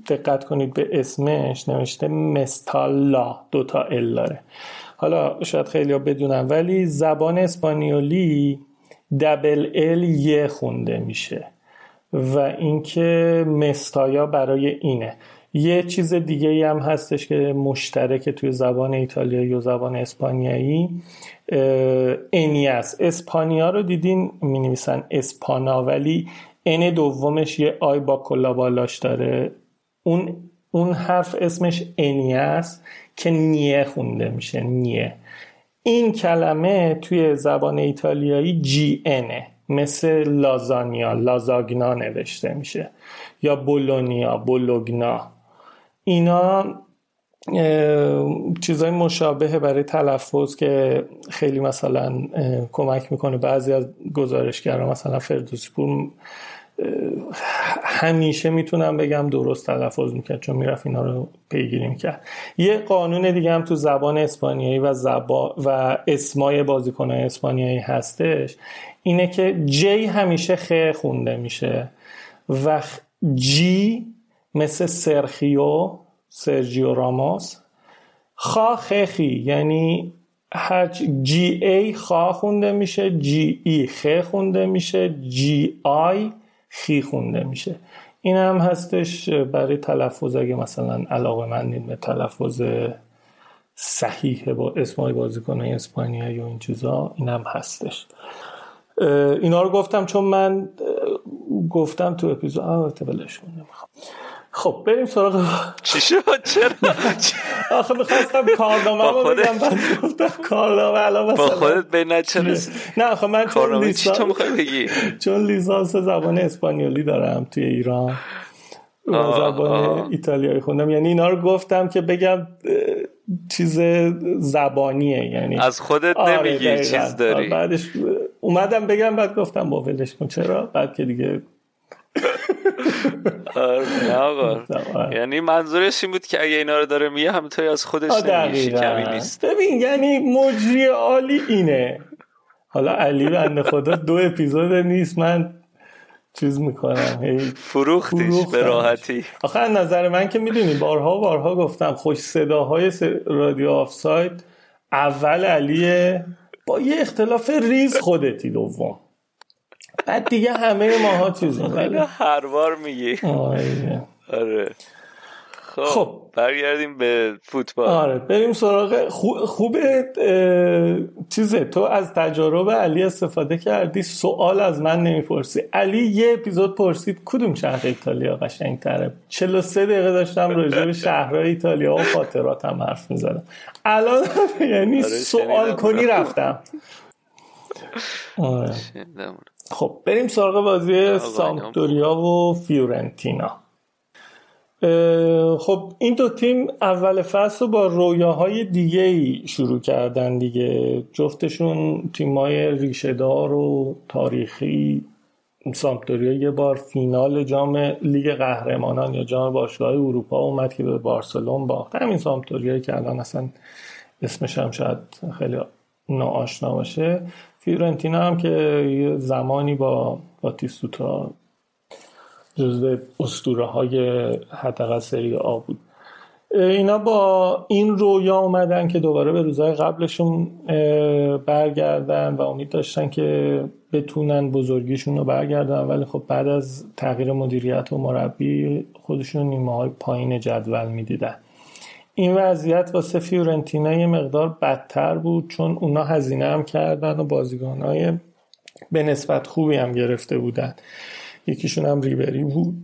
دقت کنید به اسمش نوشته مستالا دوتا ال داره. حالا شاید خیلی ها بدونم ولی زبان اسپانیولی دبل ال یه خونده میشه. و اینکه مستایا برای اینه. یه چیز دیگه هم هستش که مشترک توی زبان ایتالیایی و زبان اسپانیایی. انیاس. اسپانیا رو دیدین؟ می نویسن اسپانا ولی ان دومش یه آی با کلا بالاش داره. اون اون حرف اسمش انیه است که نیه خونده میشه نیه. این کلمه توی زبان ایتالیایی جی انه مثل لازانیا لازاگنا نوشته میشه. یا بولونیا بولوگنا. اینا چیزای مشابه برای تلفظ که خیلی مثلا کمک می‌کنه. بعضی از گزارشگران مثلا فردوسی پور همیشه می‌تونم بگم درست تلفظ می‌کرد چون می‌رفت اینا رو پیگیری می‌کرد. یه قانون دیگه هم تو زبان اسپانیایی و زبا و اسمای بازیکنهای اسپانیایی هستش اینه که جی همیشه خ خونده میشه و جی مثل سرخیو سرجیو راموس. خا خی یعنی هر جی ای خا خونده میشه جی ای خ خونده میشه جی آی خی خونده میشه. این هم هستش برای تلفظ اگه مثلا علاقه من به تلفظ صحیح با اسمای بازیکنهای اسپانیایی و این چیزا این هم هستش. اینا رو گفتم چون من گفتم تو اپیزود آه ولش خب بریم سراغ چی شد؟ چرا؟ آخه می‌خواستم کارنامه رو بگم بعد گفتم کارنامه الان با خودت به نچه نه آخه من چون لیسانس بگی؟ چون لیسانس زبان اسپانیولی دارم توی ایران. و زبان ایتالیایی خوندم. یعنی اینا رو گفتم که بگم چیز زبانیه یعنی از خودت نمیگی چیز داری. بعدش اومدم بگم بعد گفتم با ولش کن. چرا؟ بعد که دیگه نه آقا. یعنی منظورش این بود که اگه اینا رو داره میگه همینطوری از خودش نمیشه کمی نیست. ببین یعنی مجری عالی اینه. حالا علی بنده خدا دو اپیزود نیست من چیز می‌کنم هی فروختیش به راحتی. آخه نظر من که می‌دونی بارها بارها گفتم خوش صداهای رادیو آفساید اول علیه با یه اختلاف ریز خودتی دوم. بعد دیگه همه ماها چیزیم ولی هر بار میگی. آره. آره. خب, خب. برگردیم به فوتبال. آره بریم سراغ خوبه چیزه. تو از تجارب علی استفاده کردی سوال از من نمی‌پرسی. علی یه اپیزود پرسید کدوم شهر ایتالیا قشنگ تره 43 دقیقه داشتم راجع به شهرهای ایتالیا و خاطراتم حرف می‌زدم. الان یعنی آره سوال کنی رفتم. آره. خب بریم سراغ بازی سامپدوریا و فیورنتینا. خب این دو تیم اول فصل رو با رویاهای دیگه ای شروع کردن دیگه. جفتشون تیمای ریشهدار و تاریخی. سامپدوریا یه بار فینال جام لیگ قهرمانان یا جام باشگاه اروپا اومد که به بارسلون باخت. همین سامپدوریایی که الان اصلا اسمش هم شاید خیلی ناآشنا باشه. فیورنتینا هم که زمانی با باتیستوتا جزو اسطوره های حداقل سری آ بود. اینا با این رویا اومدن که دوباره به روزهای قبلشون برگردن و امید داشتن که بتونن بزرگیشون رو برگردن. ولی خب بعد از تغییر مدیریت و مربی خودشون نیمه های پایین جدول می‌دیدن. این وضعیت واسه فیورنتینا یه مقدار بدتر بود چون اونا هزینه هم کردن و بازیکنهای به نسبت خوبی هم گرفته بودن. یکیشون هم ریبری بود.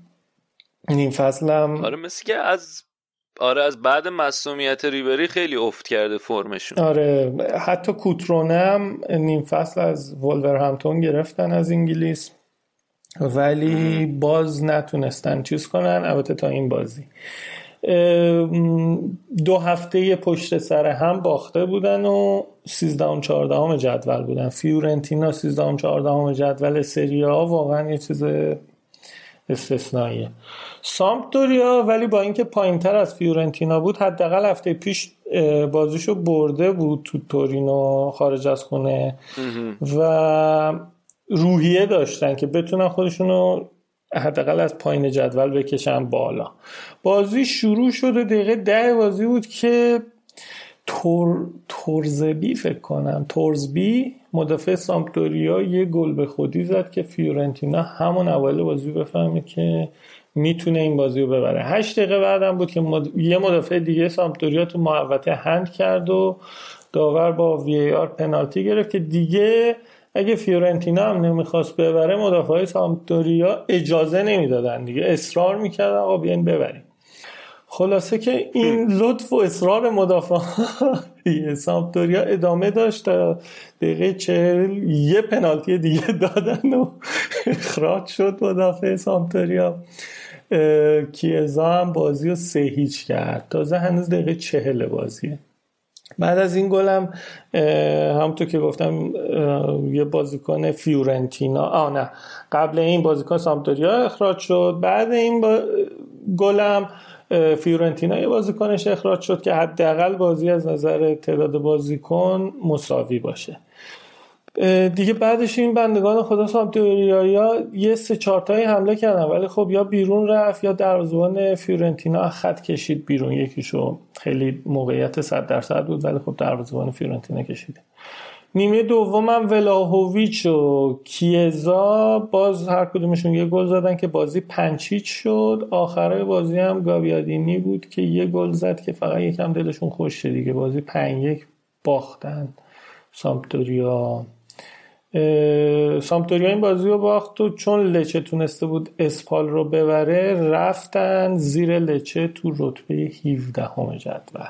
نیم فصل هم آره مثل که از آره از بعد مسئولیت ریبری خیلی افت کرده فرمشون. آره حتی کوترونم نیم فصل از همتون گرفتن از انگلیس. ولی باز نتونستن چیز کنن. البته تا این بازی. دو هفته پشت سر هم باخته بودن و 13 و 14 جدول بودن. فیورنتینا 13 و 14 جدول سری ها واقعا یه چیز استثنائیه. سامپدوریا ولی با اینکه پایینتر از فیورنتینا بود حداقل هفته پیش بازیشو برده بود تو تورینو خارج از خونه. و روحیه داشتن که بتونن خودشونو حداقل از پایین جدول بکشن بالا. بازی شروع شده دقیقه ده بازی بود که تور... تورزبی فکر کنم. تورزبی مدافع سامپدوریا یه گل به خودی زد که فیورنتینا همون اول بازی بفهمه که می‌تونه این بازی رو ببره. هشت دقیقه بعدم بود که یه مدافع دیگه سامپدوریا تو محوطه هند کرد و داور با VAR پنالتی گرفت که دیگه اگه فیورنتینا هم نمی‌خواست ببره مدافع سامپدوریا اجازه نمی‌دادن دیگه. اصرار می‌کردن آقا بیاین ببریم. خلاصه که این لطف و اصرار مدافع سامپدوریا ادامه داشت تا دقیقه چهل یه پنالتی دیگه دادن و اخراج شد مدافع سامپدوریا. کیزا هم بازی رو سه هیچ کرد. تازه هنوز دقیقه چهل بازیه. بعد از این گلم همونطور که گفتم یه بازیکن فیورنتینا آه نه. قبل این بازیکن سامپدوریا اخراج شد. بعد این با... گلم فیورنتینا یه بازیکنش اخراج شد که حداقل بازی از نظر تعداد بازیکن مساوی باشه. دیگه بعدش این بندگان خدا سامپدوریا یه سه چارتایی حمله کردن. ولی خب یا بیرون رفت یا دروازه‌بان فیورنتینا خط کشید بیرون. یکیشو خیلی موقعیت 100 درصد بود ولی خب دروازه‌بان فیورنتینا کشیده. نیمه دومم ولاهوویچ و کیزا باز هر کدومشون یه گل زدن که بازی پنج یک شد. آخرای بازی هم گابیادینی بود که یه گل زد که فقط یکم دلشون خوش دیگه بازی پنج یک باختن سامپدوریا سامپدوریا این بازی رو باخت و چون لچه تونسته بود اسپال رو ببره رفتن زیر لچه تو رتبه 17 همه جدول.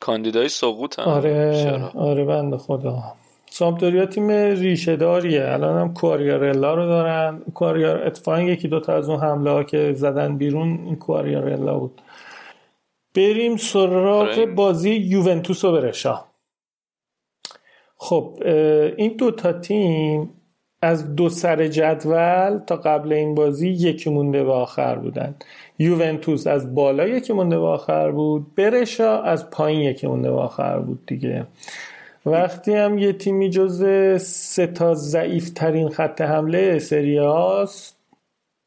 کاندیدای سقوط هم. آره آره بند خدا. سامپدوریا تیم ریشه داریه الان هم کواریارلا رو دارن. کواریار اتفاقا یکی دوتا از اون حمله ها که زدن بیرون این کواریارلا بود. بریم سراغ بازی یوونتوس و برشا. خب این دو تا تیم از دو سر جدول تا قبل این بازی یکی مونده به آخر بودن. یوونتوس از بالا یکی مونده به آخر بود. برشا از پایین یکی مونده به آخر بود دیگه. وقتی هم یه تیمی جز سه تا ضعیف ترین خط حمله سری هاست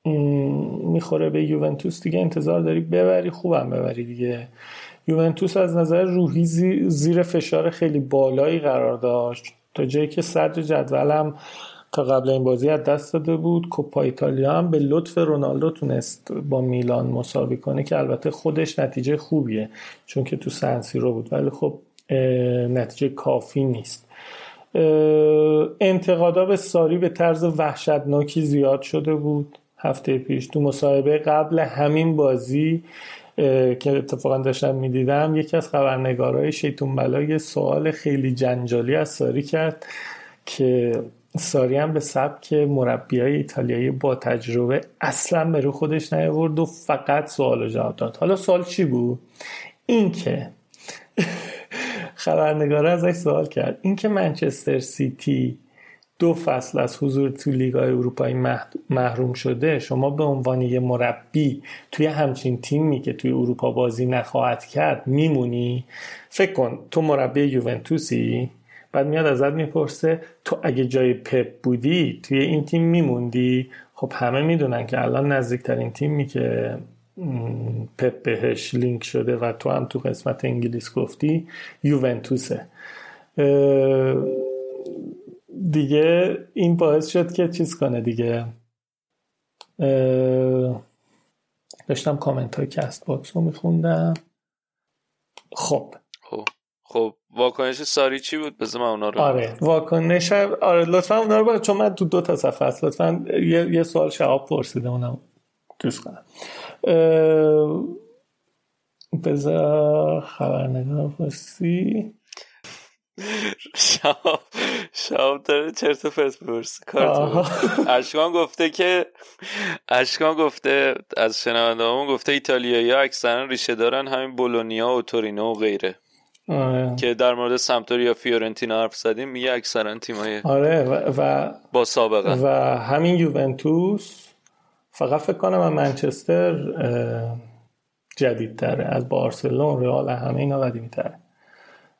می‌خوره به یوونتوس. دیگه انتظار داری ببری خوبم ببری دیگه. یوونتوس از نظر روحی زیر فشار خیلی بالایی قرار داشت. تا جایی که صدر جدولم تا قبل این بازی از دست داده بود. کوپا ایتالیا هم به لطف رونالدو تونست با میلان مساوی کنه که البته خودش نتیجه خوبیه چون که تو سنسیرو بود. ولی خب نتیجه کافی نیست. انتقادا به ساری به طرز وحشتناکی زیاد شده بود. هفته پیش تو مصاحبه قبل همین بازی که اتفاقا داشتم می‌دیدم یکی از خبرنگارهای شیطون بلا یه سوال خیلی جنجالی از ساری کرد که ساری هم به سبک مربی های ایتالیایی با تجربه اصلا به رو خودش نیاورد و فقط سوال جواب داد. حالا سوال چی بود؟ این که خبرنگاره ازش سوال کرد. این که منچستر سیتی دو فصل از حضور تو لیگای اروپایی محروم شده شما به عنوان یه مربی توی همچین تیمی که توی اروپا بازی نخواهد کرد میمونی؟ فکر کن تو مربی یوونتوسی بعد میاد ازت می‌پرسه تو اگه جای پپ بودی توی این تیم میموندی؟ خب همه می‌دونن که الان نزدیکترین تیمی که پپ بهش لینک شده و تو هم تو قسمت انگلیس گفتی یوونتوسه. دیگه این باعث شد که چیز کنه دیگه. داشتم کامنت های Castbox رو میخوندم. خب. خب. خب واکنش ساری چی بود؟ بذار من اونا رو آره واکنش آره لطفا اونا رو چون من تو دو تا صفحه هست. لطفا یه, یه سوال شعب پرسیده اونم دوست کنم بذار خبرنگار پرسی. شام شام داره چرت و پرت اشکان گفته که اشکان گفته از شنونده همون گفته ایتالیایی ها اکثرا ریشه دارن همین بولونیا و تورینو و غیره. آره. که در مورد سمتوریا فیورنتینا حرف زدیم میگه اکثرا تیمای آره و, و با سابقه. و همین یوونتوس فقط فکر کنم من منچستر جدیدتره از بارسلون رئال همه اینا قدیمی تره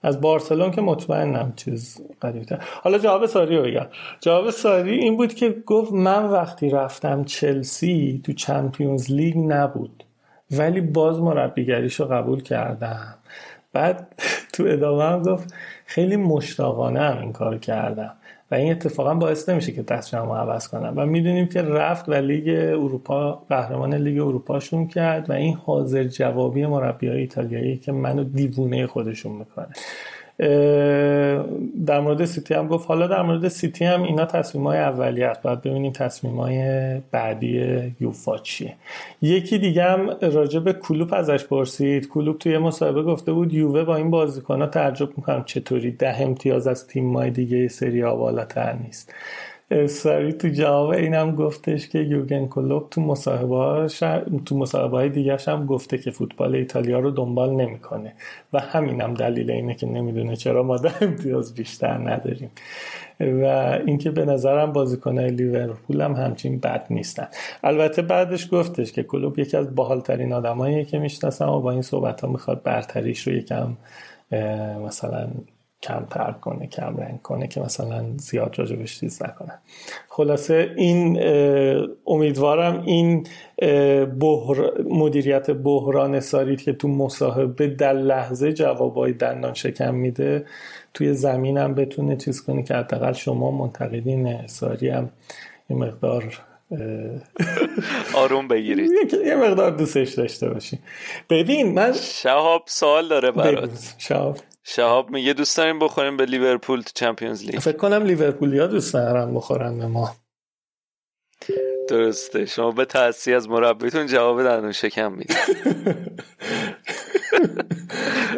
از بارسلون که مطمئنم چیز قدیمتر حالا جواب ساری رو بگم. جواب ساری این بود که گفت من وقتی رفتم چلسی تو چمپیونز لیگ نبود ولی باز مربیگریش رو قبول کردم. بعد تو ادامه هم گفت خیلی مشتاقانه هم این کار کردم. این اتفاقا باعث نمیشه که تصمیمم رو عوض کنم و می‌دونیم که رفت و لیگ اروپا قهرمان لیگ اروپاشون کرد و این حاضر جوابی مربی های ایتالیایی که منو دیوونه خودشون می‌کنه. در مورد سیتی هم گفت. حالا در مورد سیتی هم اینا تصمیم های اولی هست باید ببینیم تصمیم های بعدی یوفا چیه. یکی دیگه هم راجع به کلوپ ازش پرسید. کلوپ توی مصاحبه گفته بود یووه با این بازیکن ها تعجب می‌کنم چطوری ده امتیاز از تیم دیگه سری بالاتر نیست. ساری تو جواب اینم گفتش که یوگن کلوب تو مصاحبه تو مصاحبه دیگه هم گفته که فوتبال ایتالیا رو دنبال نمی‌کنه. و همینم دلیل اینه که نمی‌دونه چرا ما در امتیاز بیشتر نداریم. و اینکه به نظرم بازیکنهای لیورپول هم همچین بد نیستن. البته بعدش گفتش که کلوب یکی از باحالترین آدماییه که می‌شناسم و با این صحبت ها می‌خواد برتریش رو یکم مثلا کمتر کنه کم رنگ کنه که مثلا زیاد راجبش چیز نکنه. خلاصه این امیدوارم این بحر... مدیریت بحران سارید که تو مصاحبه در لحظه جوابای دندان شکم میده توی زمینم بتونه چیز کنه که حداقل شما منتقدین ساری هم یه مقدار آروم بگیرید. یه مقدار دوستش داشته باشی ببین من شهاب سوال داره برات. شهاب. شهاب میگه دوست داریم بخوریم به لیورپول تو چمپیونز لیگ. فکر کنم لیورپولیا دوست دارن بخورن به ما. درسته. شما به تاثیر از مربیتون جواب دندون شکم می‌دید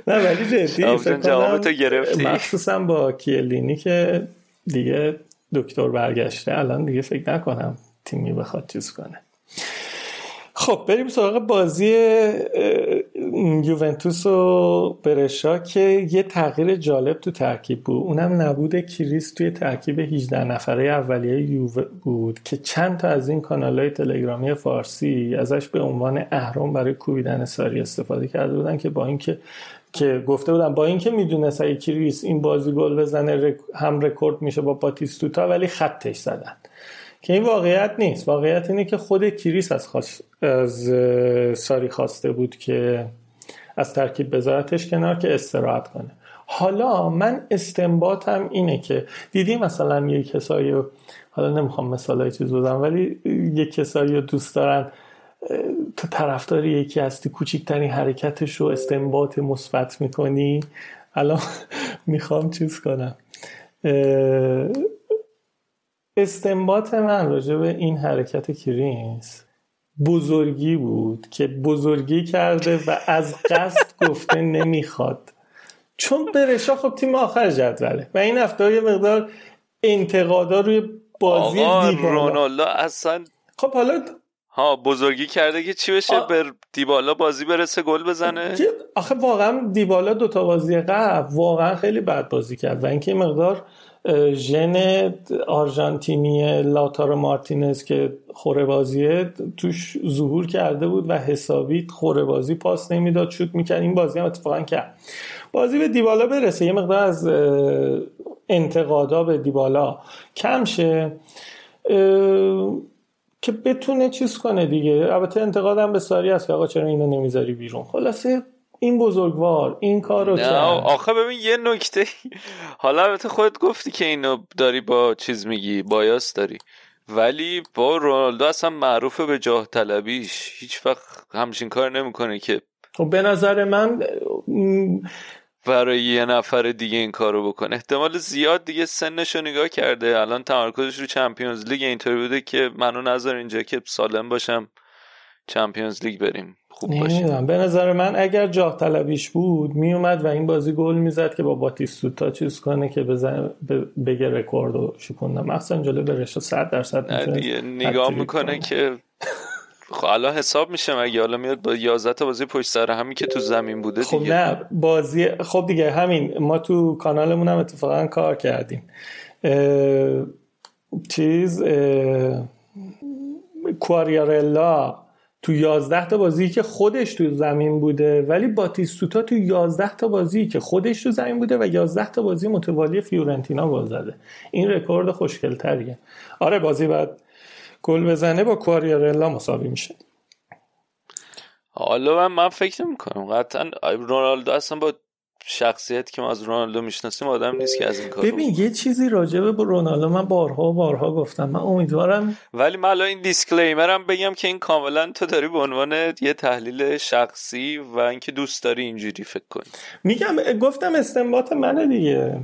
نه ولی جدی جواب تو گرفتی؟ مخصوصا با کیلینی که دیگه دکتر برگشته الان دیگه فکر نکنم تیمی بخواد چیز کنه. خب بریم سراغ بازی یوونتوس و برشا که یه تغییر جالب تو ترکیب بود. اونم نبود کریس توی ترکیب 18 نفره اولیه یووه بود که چند تا از این کانال های تلگرامی فارسی ازش به عنوان اهرم برای کوبیدن ساری استفاده کرده بودن که با اینکه که گفته بودن با اینکه می‌دونست اگه کریس این بازی گل بزنه هم رکورد میشه با باتیستوتا ولی خطش زدن. که این واقعیت نیست. واقعیت اینه که خود کریس از, از ساری خواسته بود که از ترکیب بذارتش کنار که استراحت کنه. حالا من استنباطم اینه که دیدی مثلا یک کسایی حالا نمی‌خوام مثال های چیز بزنم ولی یک کسایی دوست دارن تو طرفدار یکی هستی کوچکترین حرکتش رو استنباط مثبت می‌کنی. الان می‌خوام چیز کنم. استنباط من راجع به این حرکت کریس بزرگی بود که بزرگی کرده و از قصد گفته نمی‌خواد. چون برشا خب تیم آخر جدوله و این هفته یه مقدار انتقادا روی بازی رونالدو اصلا خب حالا ها بزرگی کرده که چی بشه؟ آ... بر دیبالا بازی برسه گل بزنه؟ آخه واقعا دیبالا دوتا بازی قبل واقعا خیلی بد بازی کرد و اینکه مقدار ژن آرژانتینی لاتارو مارتینز که خوره بازیه توش ظهور کرده بود و حسابی خوره بازی پاس نمی‌داد شوت می‌کرد. این بازی هم اتفاقا کرد. بازی به دیبالا برسه. یه مقدار از انتقادا به دیبالا کم شه. که بتونه چیز کنه دیگه. البته انتقادم به ساری هست که آقا چرا اینو نمی‌ذاری بیرون؟ خلاصه این بزرگوار این کار رو کرد. آخه ببین یه نکته. حالا البته خودت گفتی که اینو داری با چیز میگی بایاس داری. ولی با رونالدو اصلا معروفه به جاه طلبیش. هیچ وقت همچین کار نمی‌کنه که خب به نظر من برای یه نفر دیگه این کارو بکنه. احتمال زیاد دیگه سنش رو نگاه کرده. الان تمرکزش رو چمپیونز لیگ اینطوری بوده که منو نظر اینجا که سالم باشم چمپیونز لیگ بریم. خوب باشه به نظر من اگر جاه طلبیش بود میومد و این بازی گل می‌زد که با باتیستوتا چیز کنه که بزن بگه رکورد رو شکوندم مثلا جلو برش 100 درصد نگاه می‌کنه که خب الان حساب میشه مگه. حالا میاد با 11 تا بازی پشت سر همین که تو زمین بوده خب دیگه. نه بازی خب دیگه همین ما تو کانالمون هم اتفاقا کار کردیم. اه... چیز اه... کواریارلا. تو 11 تا بازی که خودش تو زمین بوده ولی باتیستوتا تو 11 تا بازی که خودش تو زمین بوده و 11 تا بازی متوالی فیورنتینا گل زده. این رکورد خوشگلتریه. آره بازی بعد گل بزنه با کواریارلا مساوی میشه. حالا من, من فکر نمی کنم قطعا رونالدو اصلا با شخصیت که ما از رونالدو می‌شناسیم آدم نیست که از این کار ببین یه چیزی راجبه به رونالدو من بارها و بارها گفتم. من امیدوارم ولی من این دیسکلیمرم بگم که این کاملا تو داری به عنوان یه تحلیل شخصی و اینکه دوست داری اینجوری فکر کنی. میگم گفتم استنباط منه دیگه.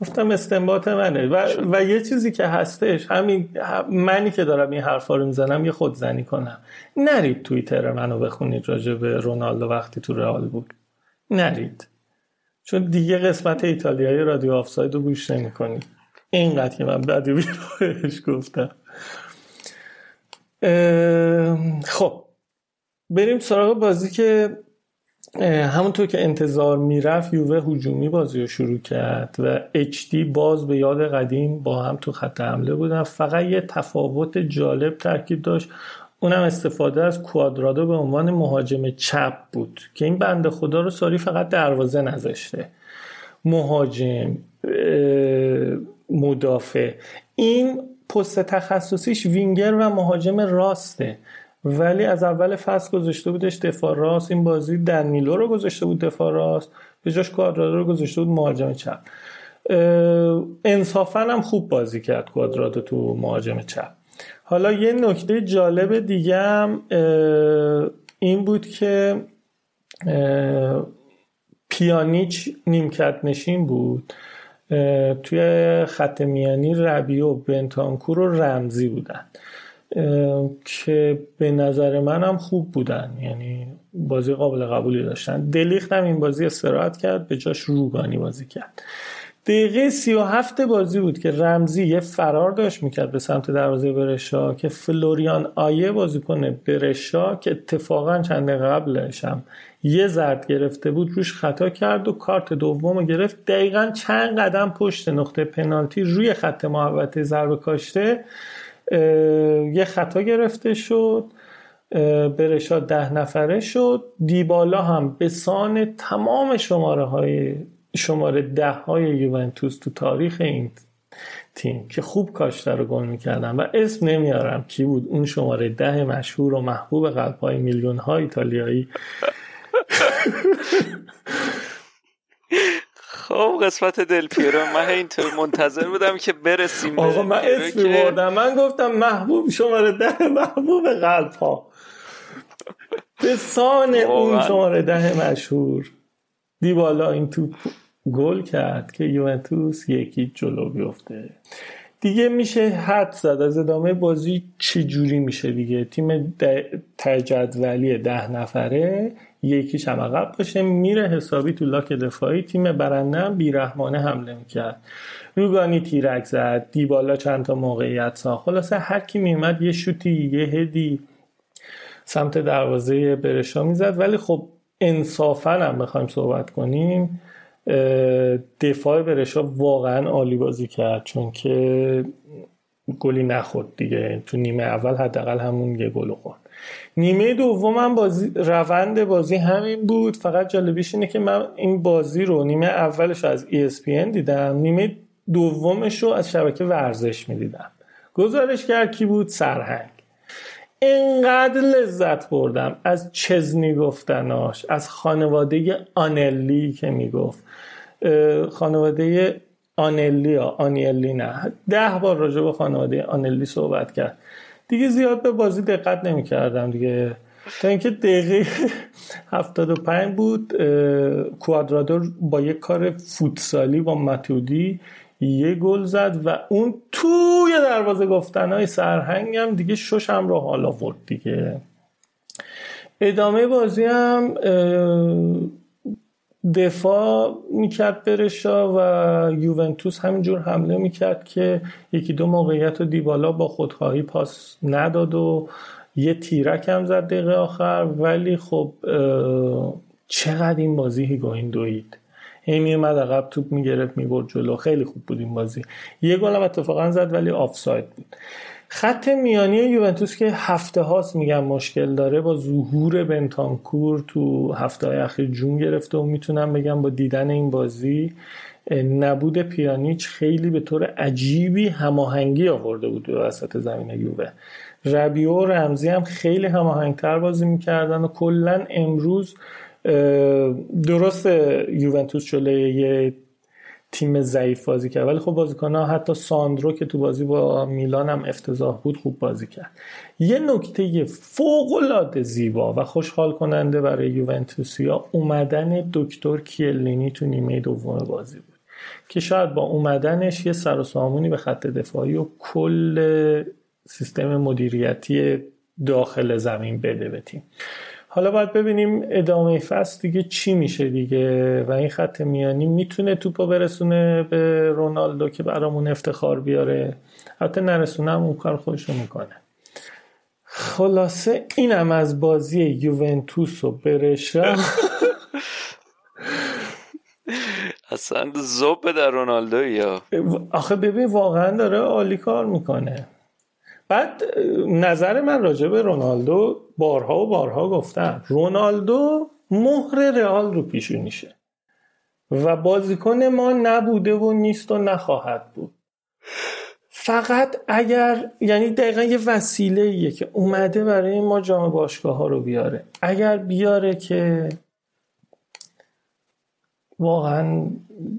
گفتم استنباط منه. و, و یه چیزی که هستش همین منی که دارم این حرفا رو می‌زنم یه خودزنی کنم. نرید توییتر منو بخونید راجع به رونالدو وقتی تو رئال بود. نرید. چون دیگه قسمت ایتالیایی رادیو آفساید رو گوش نمی کنید اینقدر که من بعدی بیروش گفتم. خب. بریم سراغ بازی که همونطور که انتظار می‌رفت یووه هجومی بازی رو شروع کرد و اچ باز به یاد قدیم با هم تو خط حمله بودن. فقط یه تفاوت جالب ترکیب داشت. اونم استفاده از کوادرادو به عنوان مهاجم چپ بود که این بنده خدا رو ساری فقط دروازه نذاشته. مهاجم مدافع. این پست تخصصیش وینگر و مهاجم راسته. ولی از اول فصل گذاشته بودش دفاع راست. این بازی دنیلو رو گذاشته بود دفاع راست. به جاش کوادرادو رو گذاشته بود مهاجم چپ. انصافا هم خوب بازی کرد کوادرادو تو مهاجم چپ. حالا یه نکته جالب دیگه هم این بود که پیانیچ نیمکت نشین بود. توی خط میانی ربیو بنتانکور و رمزی بودن که به نظر من هم خوب بودن. یعنی بازی قابل قبولی داشتن. دلیخت هم این بازی استراحت کرد به جاش روگانی بازی کرد. دقیقه سی و هفت بازی بود که رمزی یه فرار داشت می‌کرد به سمت دروازه برشا که فلوریان آیه بازی کنه برشا که اتفاقا چند قبلش هم یه زرد گرفته بود روش خطا کرد و کارت دوم گرفت. دقیقا چند قدم پشت نقطه پنالتی روی خط محوطه ضربه کاشته یه خطا گرفته شد برشا ده نفره شد. دیبالا هم به سان تمام شماره های شماره ده های یوونتوس تو تاریخ این تیم که خوب کاشته رو گل می‌کردن و اسم نمیارم کی بود اون شماره ده مشهور و محبوب قلب های میلیون های ایتالیایی. خب قسمت دل پیرو. من اینطور منتظر بودم که برسیم آقا من اسمی بردم. من گفتم محبوب شماره ده محبوب قلب ها به سان اون شماره ده مشهور. دیبالا این توپ گل کرد که یوونتوس یکی جلو بیفته. دیگه میشه حد زد. از ادامه بازی چجوری میشه دیگه؟ تیم تجدولی ده نفره یکیش هم عقب باشه. میره حسابی تو لاک دفاعی. تیم برنده هم بیرحمانه حمله می‌کرد. روگانی تیرک زد. دیبالا چند تا موقعیت سا خلاصه هر کی میومد یه شوتی یه هدی سمت دروازه برشا می‌زد. ولی خب انصافا هم بخوایم صحبت کنیم دفاع برشا واقعا عالی بازی کرد چون که گلی نخورد دیگه. تو نیمه اول حداقل همون یه گل خورد. نیمه دوم بازی روند بازی همین بود. فقط جالبیش اینه که من این بازی رو نیمه اولش از ESPN دیدم نیمه دومش رو از شبکه ورزش می‌دیدم. کرد کی بود؟ سرهنگ. اینقدر لذت بردم از چزنی گفتناش از خانواده آنلی که می‌گفت. خانواده آنلی ها آنیلی نه. ده بار راجع به خانواده آنلی صحبت کرد. دیگه زیاد به بازی دقت نمی کردم دیگه. تا اینکه دقیقه 75 بود کوادرادور با یک کار فوتسالی با متودی یه گل زد و اون توی دروازه گفتن های سرهنگم دیگه ششم رو حالا آورد دیگه. ادامه بازی هم دفاع می‌کرد برشا و یوونتوس همینجور حمله می‌کرد که یکی دو موقعیت رو دیبالا با خودخواهی پاس نداد و یه تیرک هم زد دقیقه آخر. ولی خب چقدر این بازی هیگوین دوید هی میومد عقب توپ می‌گرفت می‌برد جلو. خیلی خوب بود این بازی. یه گل هم اتفاقا زد ولی آفساید بود. خط میانی یوونتوس که هفته هاست میگم مشکل داره با ظهور بنتانکور تو هفته های اخیر جون گرفته و می‌تونم بگم با دیدن این بازی نبود پیانیچ خیلی به طور عجیبی هماهنگی آورده بود به وسط زمین یووه. ربیو و رمزی هم خیلی هماهنگتر بازی می‌کردن و کلا امروز درست یوونتوس جلوی یه تیم ضعیف بازی کرد ولی خب بازیکن ها حتی ساندرو که تو بازی با میلان هم افتضاح بود خوب بازی کرد. یه نکته فوق العاده زیبا و خوشحال کننده برای یوونتوسیا اومدن دکتر کیلینی تو نیمه دوم بازی بود که شاید با اومدنش یه سر و سامونی به خط دفاعی و کل سیستم مدیریتی داخل زمین بده به تیم. حالا باید ببینیم ادامه فصل دیگه چی میشه دیگه و این خط میانی می‌تونه توپو برسونه به رونالدو که برامون افتخار بیاره. حتی نرسونه هم اون کار خودشو می‌کنه. خلاصه اینم از بازی یوونتوس و برشا اصلا زوب در رونالدو یا آخه ببین واقعا داره عالی کار می‌کنه. بعد نظر من راجع به رونالدو بارها و بارها گفتم. رونالدو مهر رئال رو پیشونیشه و بازیکن ما نبوده و نیست و نخواهد بود. فقط اگر یعنی دقیقا یه وسیله ایه که اومده برای ما جام باشگاه ها رو بیاره. اگر بیاره که واقعا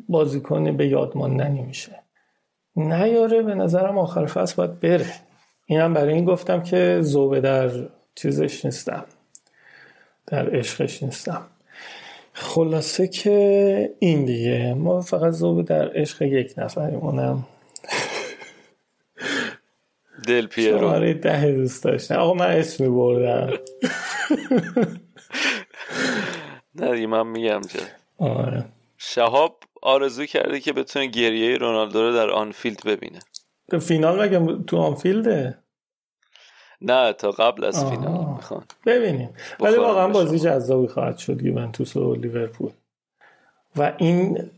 بازیکن به یاد ماندنی میشه. نیاره به نظرم آخر فصل باید بره. اینم برای این گفتم که زوبه در چیزش نیستم. در عشقش نیستم. خلاصه که این دیگه. ما فقط زوبه در عشق یک نفریم اونم دل پیرو. شماره ده دوست داشتن آقا من اسمی بردم نه من میگم چه آره. شهاب آرزو کرده که بتونه گریه رونالدو رو در آنفیلد ببینه. فینال مگه تو آنفیلده؟ نه تا قبل از فینال می‌خوان. ببینیم. ولی واقعا بازی جذابی خواهد شد یوونتوس و لیورپول. و این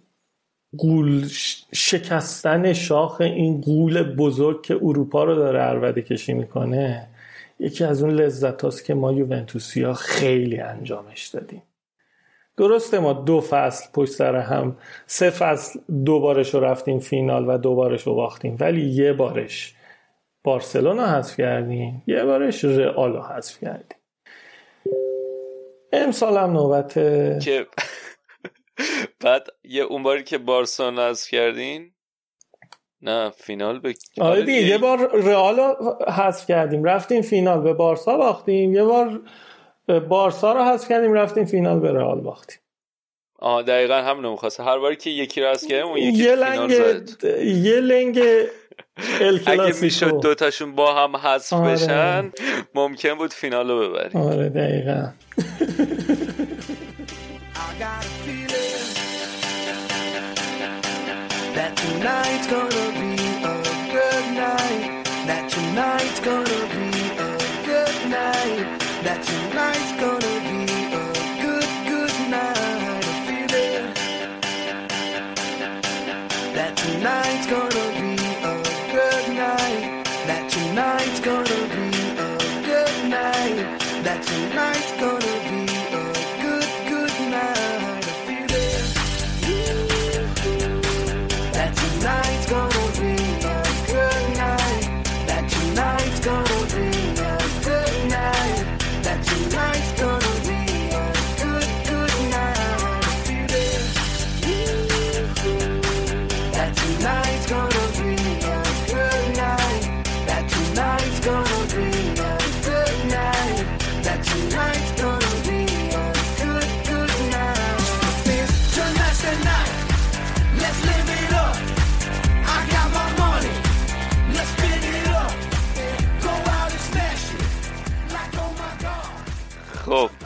گول شکستن شاخ این گول بزرگ که اروپا رو داره عربده کشی می‌کنه یکی از اون لذت هاست که ما یوونتوسی ها خیلی انجامش دادیم. درسته ما دو فصل پشت سر هم سه فصل دوبارش رو رفتیم فینال و دوبارش رو باختیم ولی یه بارش بارسلونا حذف کردیم یه بارش رئال رو حذف کردیم امسال هم نوبت که بعد یه اون باری که بارسلونا حذف کردین؟ نه فینال به آره دیگه یه بار رئال رو حذف کردیم. رفتیم فینال به بارسا باختیم. یه بار بارسا رو حذف کردیم رفتیم فینال به رئال باختیم. آه دقیقا هم نمی‌خواست هر باری که یکی رو حذف کردیم اون یکی یه فینال لنگ زد. یه لنگ اگه می‌شد دوتاشون با هم حذف آره. بشن ممکن بود فینال رو ببریم. آره دقیقا. I got a feeling that tonight's gonna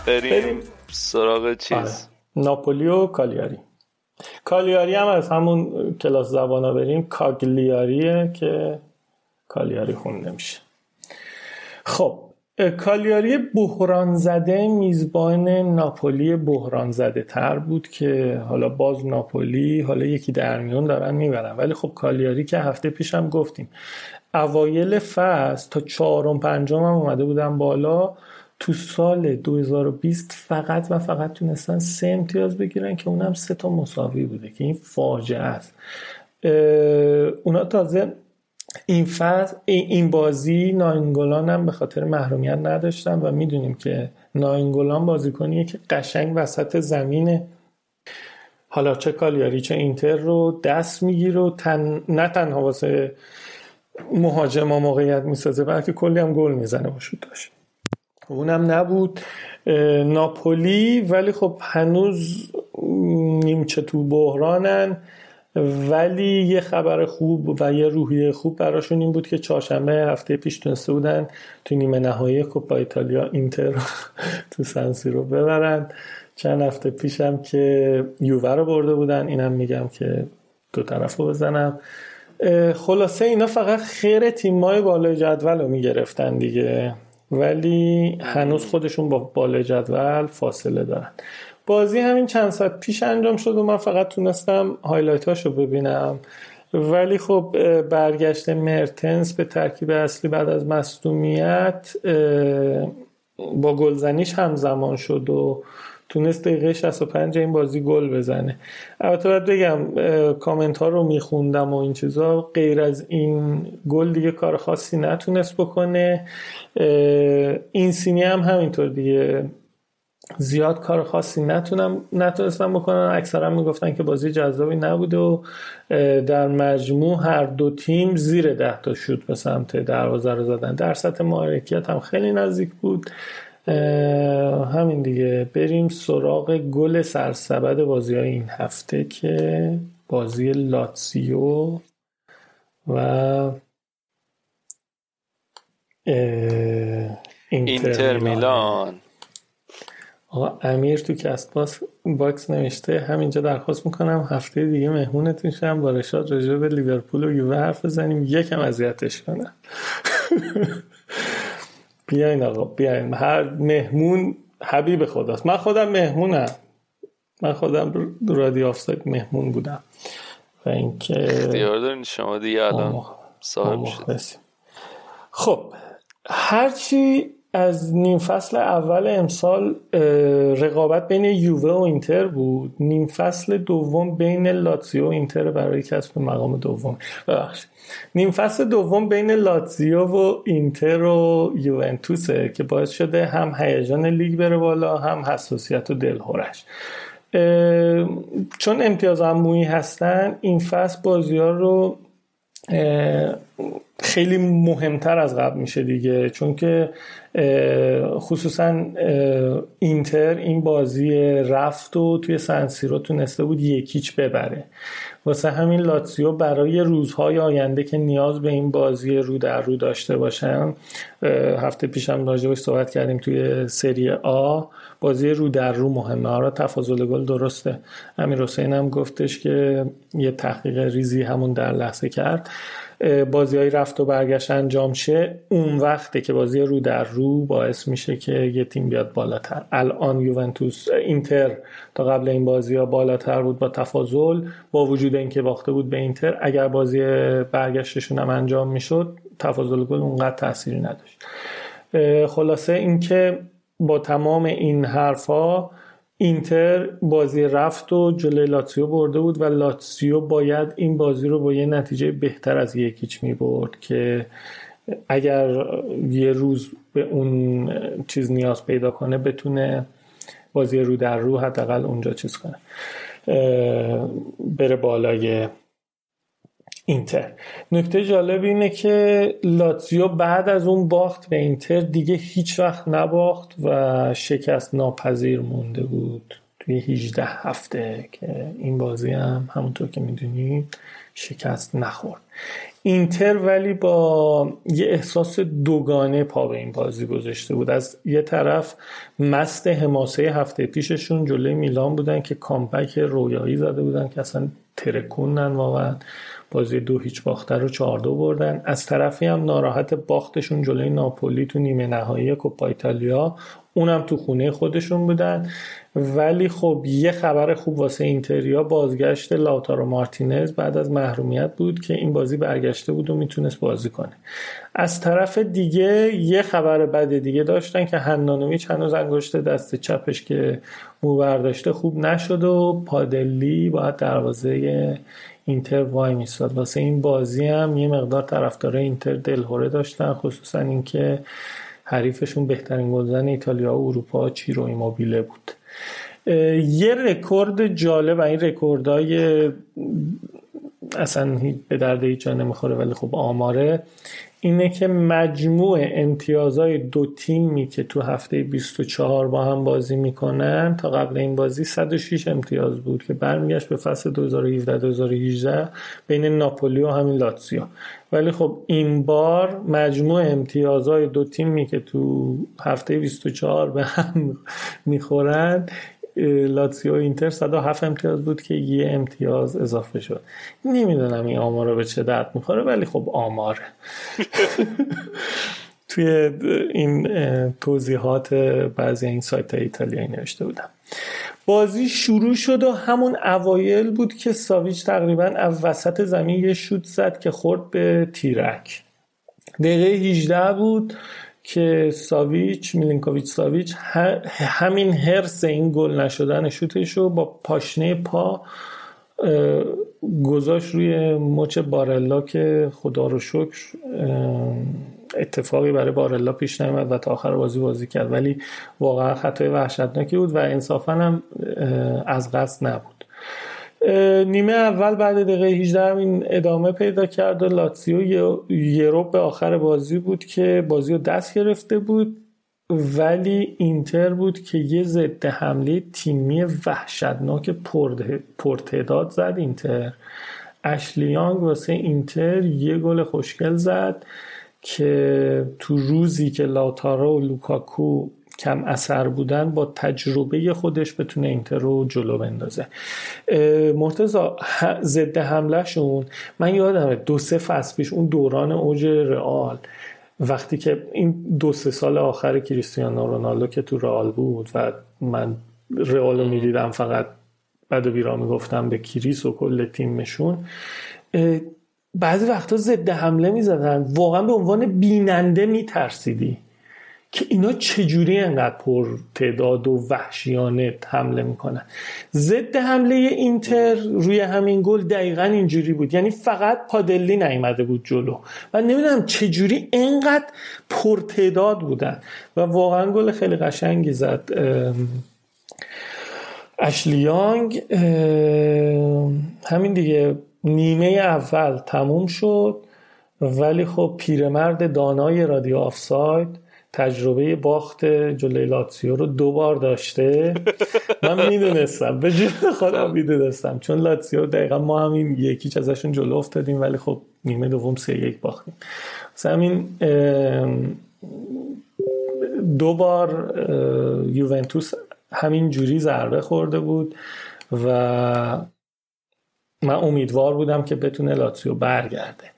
بریم بریم. سراغ آره. چیز. ناپولی و کالیاری. کالیاری هم از همون کلاس زبانا بریم. کاگلیاریه که کالیاری خونده میشه. خب کالیاری بحران زده میزبان ناپولی بحران زده تر بود که حالا باز ناپولی حالا یکی در میون دارن می‌برن. ولی خب کالیاری که هفته پیش هم گفتیم. اوایل فصل تا چهارم پنجم هم اومده بودن بالا. تو سال 2020 فقط و فقط تونستن سه امتیاز بگیرن که اونم سه تا مساوی بوده که این فاجعه است. اونا تازه این فصل این بازی ناینگولان هم به خاطر محرومیت نداشتن و می‌دونیم که ناینگولان بازیکنیه که قشنگ وسط زمین حالا چه کالیاری چه اینتر رو دست می‌گیره و تن... نه تنها واسه مهاجم ها موقعیت می‌سازه بلکه کلی هم گل می‌زنه با شوتاش اونم نبود ناپولی. ولی خب هنوز نیمچه تو بحرانن. ولی یه خبر خوب و یه روحیه خوب براشون این بود که چهارشنبه هفته پیش تونسته بودن تو نیمه نهایی کوپا ایتالیا اینتر تو سنسی رو ببرن. چند هفته پیشم که یووه رو برده بودن. اینم میگم که دو طرف رو بزنم. خلاصه اینا فقط خر تیمای بالای جدول رو می‌گرفتن دیگه. ولی هنوز خودشون با بالای جدول فاصله دارن. بازی همین چند ساعت پیش انجام شد و من فقط تونستم highlight رو ببینم. ولی خب برگشت مرتنس به ترکیب اصلی بعد از مصدومیت با گلزنیش همزمان شد و تونست دقیقه 65 این بازی گل بزنه. البته باید بگم کامنت ها رو میخوندم و این چیزا. غیر از این گل دیگه کار خاصی نتونست بکنه. این سینی هم همینطور دیگه. زیاد کار خاصی نتونم نتونستم بکنن. اکثرا می‌گفتن که بازی جذابی نبود و در مجموع هر دو تیم زیر ده تا شد به سمت دروازه رو زدن. در سطح معرکیت هم خیلی نزدیک بود. همین دیگه. بریم سراغ گل سرسبد بازی های این هفته که بازی لاتسیو و اینتر, اینتر میلان. آقا امیر تو کست باس باکس نوشته همینجا درخواست می‌کنم هفته دیگه مهمونتون شم با رشاد راجع به لیورپول و یووه حرف بزنیم. یکم اذیتش کنم. بیاین آقا بیاین. هر مهمون حبیب خداست من خودم مهمونم. من خودم رادیو آفساید مهمون بودم. و اینکه اختیار دارین شما دیگه الان صاحب شد. خب هرچی از نیم فصل اول امسال رقابت بین یووه و اینتر بود. نیم فصل دوم بین لاتزیو و اینتر برای کسب مقام دوم. ببخشید. نیم فصل دوم بین لاتزیو و اینتر و یوونتوسه که باعث شده هم هیجان لیگ بره بالا هم حساسیت و دلهورش چون امتیاز هم مویی هستن این فصل بازی ها رو خیلی مهمتر از قبل میشه دیگه. چون که خصوصا اینتر این بازی رفت و توی سنسیرو تونسته بود یکیچ ببره. واسه همین لاتزیو برای روزهای آینده که نیاز به این بازی رو در رو داشته باشن هفته پیشم راجبش صحبت کردیم توی سری آ. بازی رو در رو مهمه. آره تفاضل گل درسته. امیر حسین هم گفتش که یه تحقیق ریزی همون در لحظه کرد. بازی های رفت و برگشت انجام شه اون وقته که بازی رو در رو باعث میشه که یه تیم بیاد بالاتر. الان یوونتوس اینتر تا قبل این بازی ها بالاتر بود با تفاضل با وجود اینکه باخته بود به اینتر. اگر بازی برگشتشون هم انجام می‌شد تفاضل گل اونقدر تاثیری نداشت. خلاصه اینکه با تمام این حرفا اینتر بازی رفت و جلوی لاتسیو برده بود و لاتسیو باید این بازی رو با یه نتیجه بهتر از یکیچ می برد که اگر یه روز به اون چیز نیاز پیدا کنه بتونه بازی رو در رو حداقل اونجا چیز کنه بره بالای اینتر. نکته جالب اینه که لاتزیو بعد از اون باخت به اینتر دیگه هیچ وقت نباخت و شکست ناپذیر مونده بود. توی 18 هفته که این بازی هم همونطور که می‌دونید شکست نخورد. اینتر ولی با یه احساس دوگانه پا به این بازی گذاشته بود. از یه طرف مست حماسه هفته پیششون جلوی میلان بودن که کامبک رویایی زده بودن که اصلا ترکوندن واقعا. بازی دو هیچ باخته رو چهار دو بردن. از طرفی هم ناراحت باختشون جلوی ناپولی تو نیمه نهایی کوپا ایتالیا. اونم تو خونه خودشون بودن. ولی خب یه خبر خوب واسه اینتریا بازگشت لاوتارو مارتینز بعد از محرومیت بود که این بازی برگشته بود و می‌تونست بازی کنه. از طرف دیگه یه خبر بد دیگه داشتن که هندانوویچ هنوز انگشت دست چپش که مو برداشته خوب نشد و پادلی باید دروازه اینتر وای میستاد. واسه این بازی هم یه مقدار طرفدارای اینتر دلهوره داشتن خصوصا اینکه حریفشون بهترین گلزن ایتالیا و اروپا چیرو ایموبیله بود. یه رکورد جالب و این رکوردهای اصلا به درد هیچ جا نمی‌خوره ولی خب آماره. اینه که مجموع امتیازهای دو تیمی که تو هفته 24 با هم بازی می‌کنن تا قبل این بازی 106 امتیاز بود که برمیگشت به فصل 2017-2018 بین ناپولی و همین لاتسیو ولی خب این بار مجموع امتیازهای دو تیمی که تو هفته 24 به هم می‌خورن لاتسیو اینتر 107 امتیاز بود که یه امتیاز اضافه شد. نمی‌دونم این آمار به چه درد می‌خوره ولی خب آماره توی این توضیحات بعضی این سایت ایتالیایی نوشته بودم. بازی شروع شد و همون اوایل بود که ساویچ تقریبا از وسط زمین یه شوت زد که خورد به تیرک. دقیقه 18 بود. که ساویچ میلینکوویچ ساویچ همین هرس این گل نشدن شوتش رو با پاشنه پا گذاشت روی مچ بارلا که خدا رو شکر اتفاقی برای بارلا پیش نمیاد و تا آخر بازی بازی کرد. ولی واقعا خطای وحشتناکی بود و انصافا هم از قصد نبود. نیمه اول بعد دقیقه 18 همین ادامه پیدا کرد و لاتسیو یه رو به آخر بازی بود که بازی رو دست گرفته بود ولی اینتر بود که یه ضد حمله تیمی وحشتناک پرتعداد زد اینتر. اشلیانگ واسه اینتر یه گل خوشگل زد که تو روزی که لاتارا و لوکاکو کم اثر بودن با تجربه خودش بتونه اینتر رو جلو بندازه. مرتزا ضد حملهشون من یادمه دو سه فصل پیش اون دوران اوج رئال وقتی که این دو سه سال آخر کریستیانو رونالدو که تو رئال بود و من رئال رو می‌دیدم فقط بعد و بیرا می‌گفتم به کریس و کل تیمشون بعضی وقتا ضد حمله می‌زدن واقعا به عنوان بیننده میترسیدی. که اینا چجوری انقدر پر تعداد و وحشیانه حمله می‌کنن؟ ضد حمله اینتر روی همین گل دقیقا اینجوری بود. یعنی فقط پادلی نیامده بود جلو. و نمی‌دونم چجوری انقدر پر تعداد بودن. و واقعا گل خیلی قشنگی زد. اشلیانگ همین دیگه نیمه اول تموم شد. ولی خب پیرمرد دانای رادیو آفساید تجربه باخت جلوی لاتسیو رو دو بار داشته. من می‌دونستم. به جون خودم می‌دونستم. چون لاتسیو دقیقا ما همین یکیچ ازشون جلو افتادیم ولی خب نیمه دوم سه یک باختیم. همین دو بار یوونتوس همین جوری ضربه خورده بود و من امیدوار بودم که بتونه لاتسیو برگرده.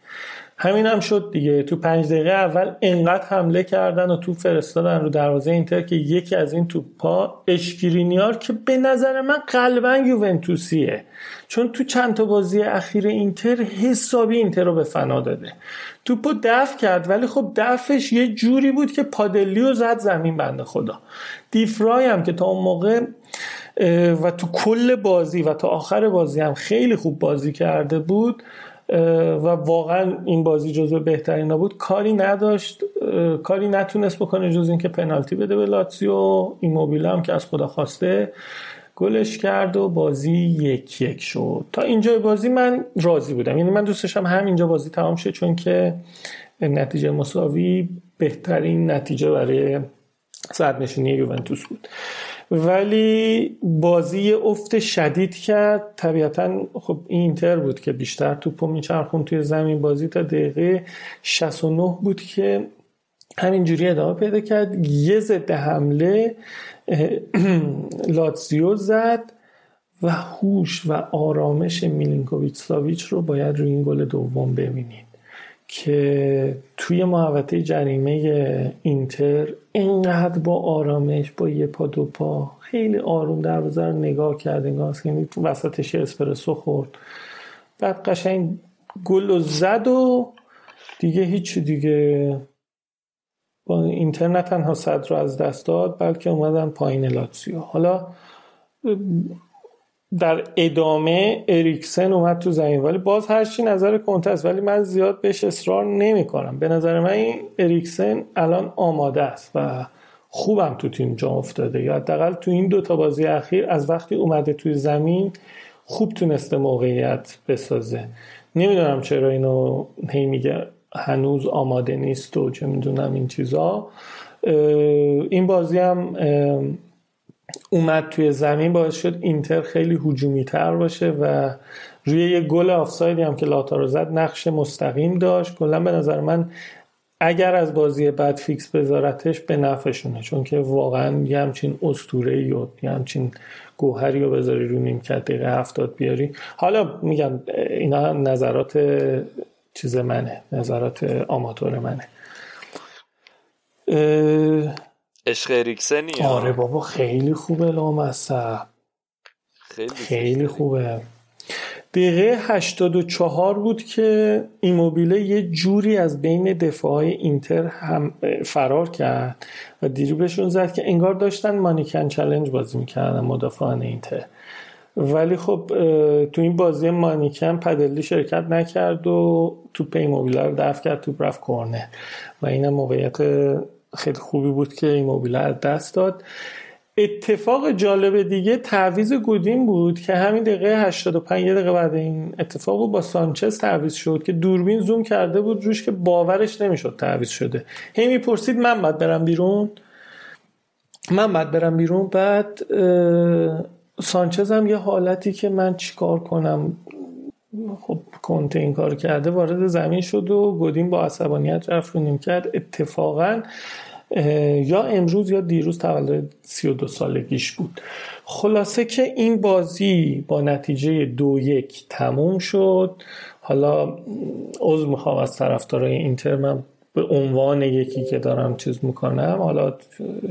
همین هم شد دیگه. تو پنج دقیقه اول انقدر حمله کردن و تو فرستادن رو دروازه اینتر که یکی از این توپا اشکرینیار که به نظر من قلبا یوونتوسیه. چون تو چند تا بازی اخیر اینتر حسابی اینتر رو به فنا داده. توپو دفع کرد ولی خب دفعش یه جوری بود که پادلیو زد زمین بنده خدا. دیفرای هم که تا اون موقع و تو کل بازی و تا آخر بازی هم خیلی خوب بازی کرده بود و واقعا این بازی جزو بهترین بود کاری نداشت کاری نتونست بکنه جز اینکه پنالتی بده به لاتزیو. این هم که از خدا خواسته گلش کرد و بازی یک یک شد. تا اینجا بازی من راضی بودم. یعنی من دوستشم همینجا بازی تمام شد چون که نتیجه مساوی بهترین نتیجه برای صدرنشینی یوونتوس بود. ولی بازی افت شدید کرد. طبیعتا خب اینتر بود که بیشتر توپو میچرخون توی زمین بازی تا دقیقه 69 بود که همینجوری ادامه پیدا کرد. یه ضد حمله لاتزیو زد و هوش و آرامش میلینکوویچ ساویچ رو باید روی این گل دوم ببینید که توی محوطه جریمه اینتر اینقدر با آرامش با یه پا دو پا خیلی آروم در رو نگاه کرد انگار یعنی وسطش اسپرسو خورد. بعد قشنگ گل و زد و دیگه هیچ دیگه با اینتر نه تنها صد رو از دست داد بلکه اومدن پایین لاتسیو حالا در ادامه اریکسن اومد تو زمین. ولی باز هرچی نظر کنته است. ولی من زیاد بهش اصرار نمی کنم به نظر من این اریکسن الان آماده است و خوبم تو تیم جا افتاده. یا حداقل تو این دوتا بازی اخیر از وقتی اومده توی زمین خوب تونسته موقعیت بسازه. نمی‌دونم چرا اینو هی میگه هنوز آماده نیست و چه می‌دونم این چیزا. این بازی هم اومد توی زمین باعث شد اینتر خیلی هجومی تر باشه و روی یه گل آفسایدی هم که لاتارو زد نقش مستقیم داشت. کلا به نظر من اگر از بازی بعد فیکس بذارتش به نفعشونه چون که واقعا یه همچین اسطوره یا یه همچین گوهری رو بذاری رو نیمکت دقیقه هفتاد بیاری. حالا میگم اینا نظرات چیز منه نظرات آماتور منه. عشق اریکسنی آره بابا خیلی خوبه لامصب. خیلی, خیلی خوبه. دقیقه 84 بود که ایموبیله یه جوری از بین دفاعهای اینتر هم فرار کرد و دیروبشون زد که انگار داشتن مانیکن چلنج بازی می‌کردن مدافعان اینتر. ولی خب تو این بازی مانیکن پدلی شرکت نکرد و توپ ایموبیله رو دفع کرد توپ رفت کورنر. و اینم موقعیت خیلی خوبی بود که ایموبیله از دست داد. اتفاق جالب دیگه تعویز گودین بود که همین دقیقه 85 یه دقیقه بعد این اتفاق با سانچز تعویز شد که دوربین زوم کرده بود روش که باورش نمی‌شد تعویز شده. هی می‌پرسید من باید برم بیرون؟ من باید برم بیرون؟ بعد سانچز هم یه حالتی که من چیکار کنم؟ خب کنته این کار کرده وارد زمین شد و گودین با عصبانیت رفت رو نیم کرد اتفاقا یا امروز یا دیروز تولد 32 سالگیش بود. خلاصه که این بازی با نتیجه دو یک تموم شد. حالا عضو می‌خوام از طرفدارای اینتر. من به عنوان یکی که دارم چیز می‌کنم حالا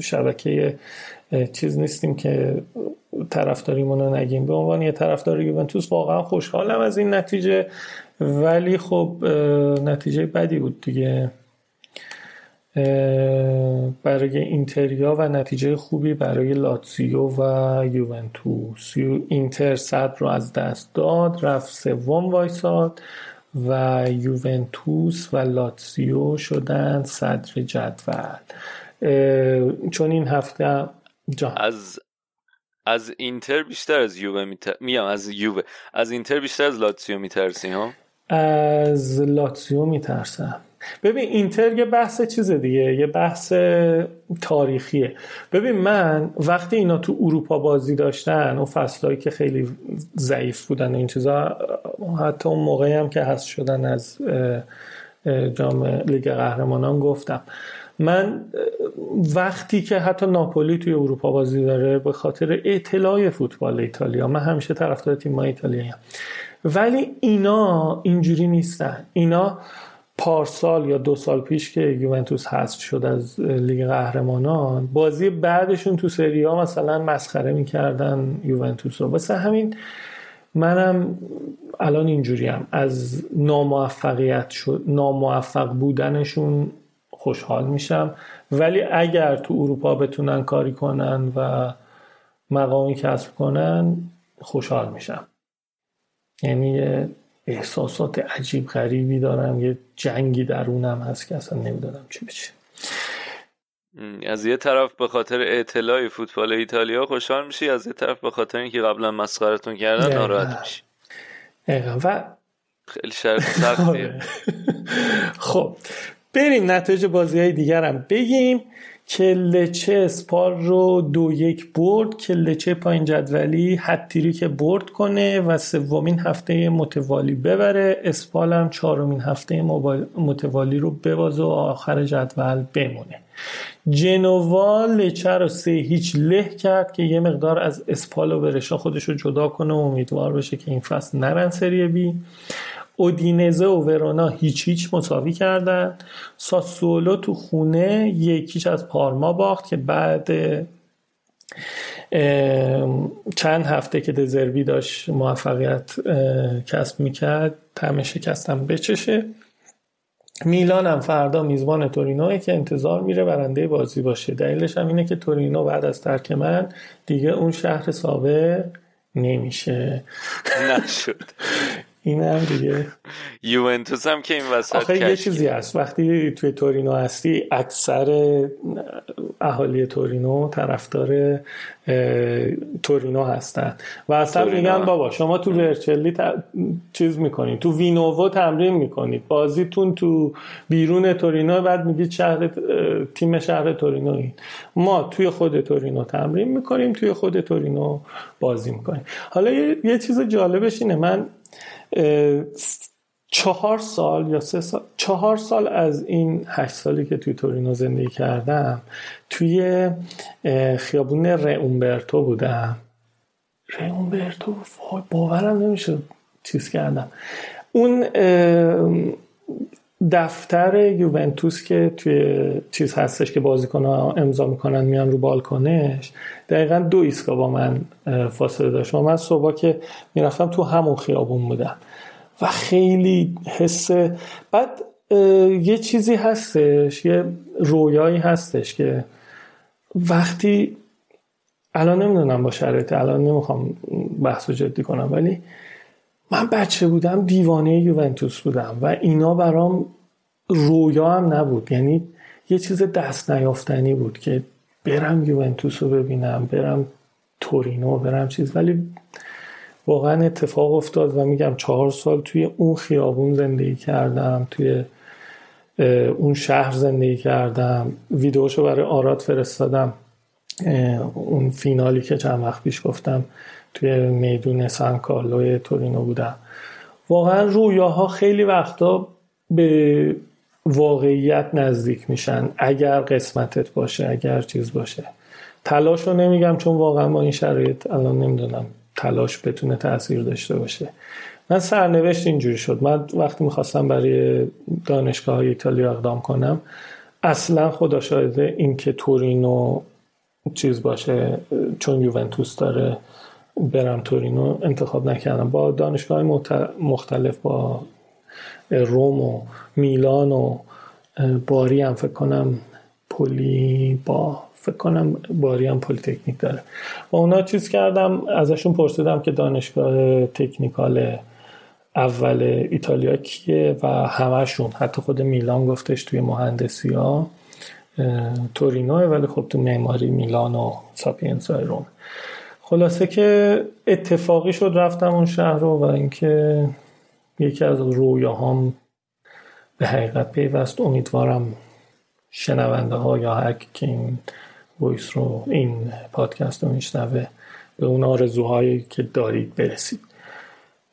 شبکه چیز نیستیم که طرفداریمون رو نگیم. به عنوان یه طرفدار یوونتوس واقعا خوشحالم از این نتیجه ولی خب نتیجه بدی بود دیگه. برای اینتریا و نتیجه خوبی برای لاتزیو و یوونتوس. اینتر صدر رو از دست داد رفت سوم وایساد و یوونتوس و لاتزیو شدن صدر جدول. چون این هفته جا. از از اینتر بیشتر از یووه میتر... میام از یووه. از اینتر بیشتر از لاتزیو میترسی ها؟ از لاتزیو میترسم. ببین اینتر یه بحث چیز دیگه یه بحث تاریخیه. ببین من وقتی اینا تو اروپا بازی داشتن اون فصلهایی که خیلی ضعیف بودن این چیزا حتی اون موقعی هم که هست شدن از جام لیگ قهرمانان گفتم. من وقتی که حتی ناپولی توی اروپا بازی داره به خاطر اطلاع فوتبال ایتالیا من همیشه طرفدار تیم ایتالیایی. ولی اینا اینجوری نیستن. اینا پارسال یا دو سال پیش که یوونتوس حذف شد از لیگ قهرمانان بازی بعدشون تو سری ها مثلا مسخره می‌کردن یوونتوس رو. واسه همین منم الان اینجوریم. از ناموفقیت شد ناموفق بودنشون خوشحال میشم. ولی اگر تو اروپا بتونن کاری کنن و مقامی کسب کنن خوشحال میشم. یعنی یه احساسات عجیب غریبی دارم یه جنگی درونم هست که اصلا نمی‌دونم چی بشه. از یه طرف به خاطر اطلاع فوتبال ایتالیا خوشحال میشی از یه طرف به خاطر اینکه قبلا مسخرتون کردن ناراحت میشی. و خیلی شرط سختیه خب. بریم نتایج بازی های دیگرم. بگیم که لچه اسپال رو دو یک برد. که لچه پایین جدولی حتیری که برد کنه و سومین هفته متوالی ببره. اسپال هم چهارمین هفته متوالی رو ببازه و آخر جدول بمونه. جنوا لچه رو سه هیچ له کرد که یه مقدار از اسپال و برشا خودش رو جدا کنه و امیدوار بشه که این فصل نرن سری بی. اودینزه و ورونا هیچ هیچ مساوی کردن. ساسولو تو خونه یکیش از پارما باخت که بعد چند هفته که دزربی داشت موفقیت کسب می‌کرد تم شکستم بچشه. میلان هم فردا میزبان تورینوه که انتظار میره برنده بازی باشه. دلیلش هم اینه که تورینو بعد از ترک من دیگه اون شهر سابق نمیشه. نشد. این هم دیگه. یوونتوس هم که این وسط آخه یه. چیزی هست. وقتی توی تورینو هستی اکثر اهالی تورینو طرفدار تورینو هستن. و اصلا. میگن بابا شما تو ورچلی ت- چیز می‌کنید تو وینوو تمرین می‌کنید بازیتون تو بیرون تورینو بعد میگید شهر تیم شهر تورینو این. ما توی خود تورینو تمرین می‌کنیم توی خود تورینو بازی می‌کنیم. حالا یه, یه چیز جالبش اینه. من چهار سال یا سه سال چهار سال از این هشت سالی که توی تورینو زندگی کردم توی خیابون رئومبرتو بودم. رئومبرتو باورم نمیشه چیز کردم. اون دفتر یوونتوس که توی چیز هستش که بازیکن امضا می‌کنن میان رو بالکنش دقیقا دو ایستگاه با من فاصله داشت. و من صبح که می‌رفتم تو همون خیابون بودم. و خیلی حس بعد یه چیزی هستش یه رویایی هستش که وقتی الان نمی‌دونم با شرایط الان نمی‌خوام بحث رو جدی کنم ولی من بچه بودم دیوانه یوونتوس بودم و اینا برام رویا هم نبود. یعنی یه چیز دست نیافتنی بود که برم یوونتوس رو ببینم برم تورینو برم چیز. ولی واقعا اتفاق افتاد و میگم چهار سال توی اون خیابون زندگی کردم توی اون شهر زندگی کردم. ویدیوشو برای آراد فرستادم اون فینالی که چند وقت پیش گفتم. توی میدون سان کارلو تورینو بودم. واقعا رویاها خیلی وقتا به واقعیت نزدیک میشن اگر قسمتت باشه اگر چیز باشه. تلاش رو نمیگم چون واقعا با این شرایط الان نمی‌دونم تلاش بتونه تاثیر داشته باشه. من سرنوشت اینجوری شد. من وقتی می‌خواستم برای دانشگاه ایتالیا اقدام کنم اصلا خدا شاهده این که تورینو چیز باشه چون یوونتوس داره برم تورینو انتخاب نکردم. با دانشگاه مختلف با روم و میلان و باری هم فکر کنم پلی با فکر کنم باری هم پلیتکنیک داره. و اونا چیز کردم ازشون پرسیدم که دانشگاه technical اول ایتالیا کیه و همشون حتی خود میلان گفتش توی مهندسی ها تورینوه ولی خب تو معماری میلان و ساپینزای روم. خلاصه که اتفاقی شد رفتم اون شهر رو و اینکه یکی از رویاهام به حقیقت پیوست. امیدوارم شنونده ها یا هر که این ویس رو این پادکست رو میشنوه به اون آرزوهایی که دارید برسید.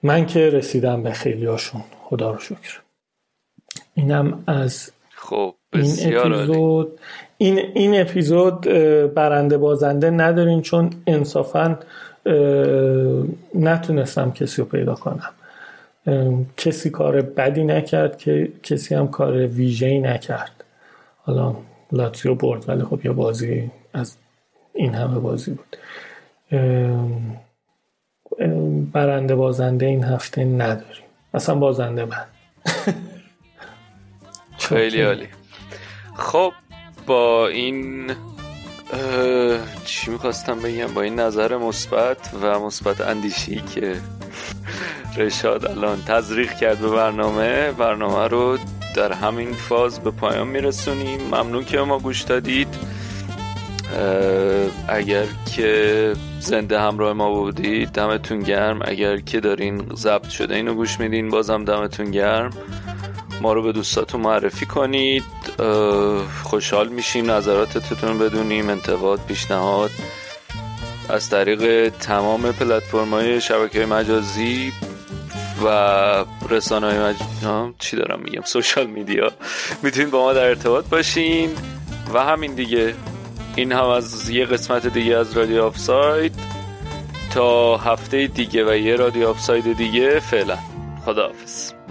من که رسیدم به خیلی هاشون خدا رو شکر. اینم از خب این بسیار اپیزود. این, این اپیزود برنده بازنده نداریم چون انصافا نتونستم کسی رو پیدا کنم. کسی کار بدی نکرد که کسی هم کار ویژه‌ای نکرد. حالا لاتزیو برد ولی خب یه بازی از این همه بازی بود. برنده بازنده این هفته نداریم. اصلا بازنده من. خیلی عالی. خب با این چی می‌خواستم بگم؟ با این نظر مثبت و مثبت اندیشی که رشاد الان تزریق کرد به برنامه برنامه رو در همین فاز به پایان میرسونیم. ممنون که ما گوش دادید. اگر که زنده همراه ما بودید دمتون گرم. اگر که دارین ضبط شده اینو گوش میدین بازم دمتون گرم. ما رو به دوستاتون معرفی کنید. خوشحال میشیم نظراتتون بدونیم انتقاد پیشنهاد. از طریق تمام پلتفرم های شبکه مجازی و رسانه های مج... چی دارم میگم؟ سوشال میدیا. می‌تونید با ما در ارتباط باشین. و همین دیگه. این هم از یه قسمت دیگه از رادیو آفساید. تا هفته دیگه و یه رادیو آفساید دیگه فعلا. خداحافظ.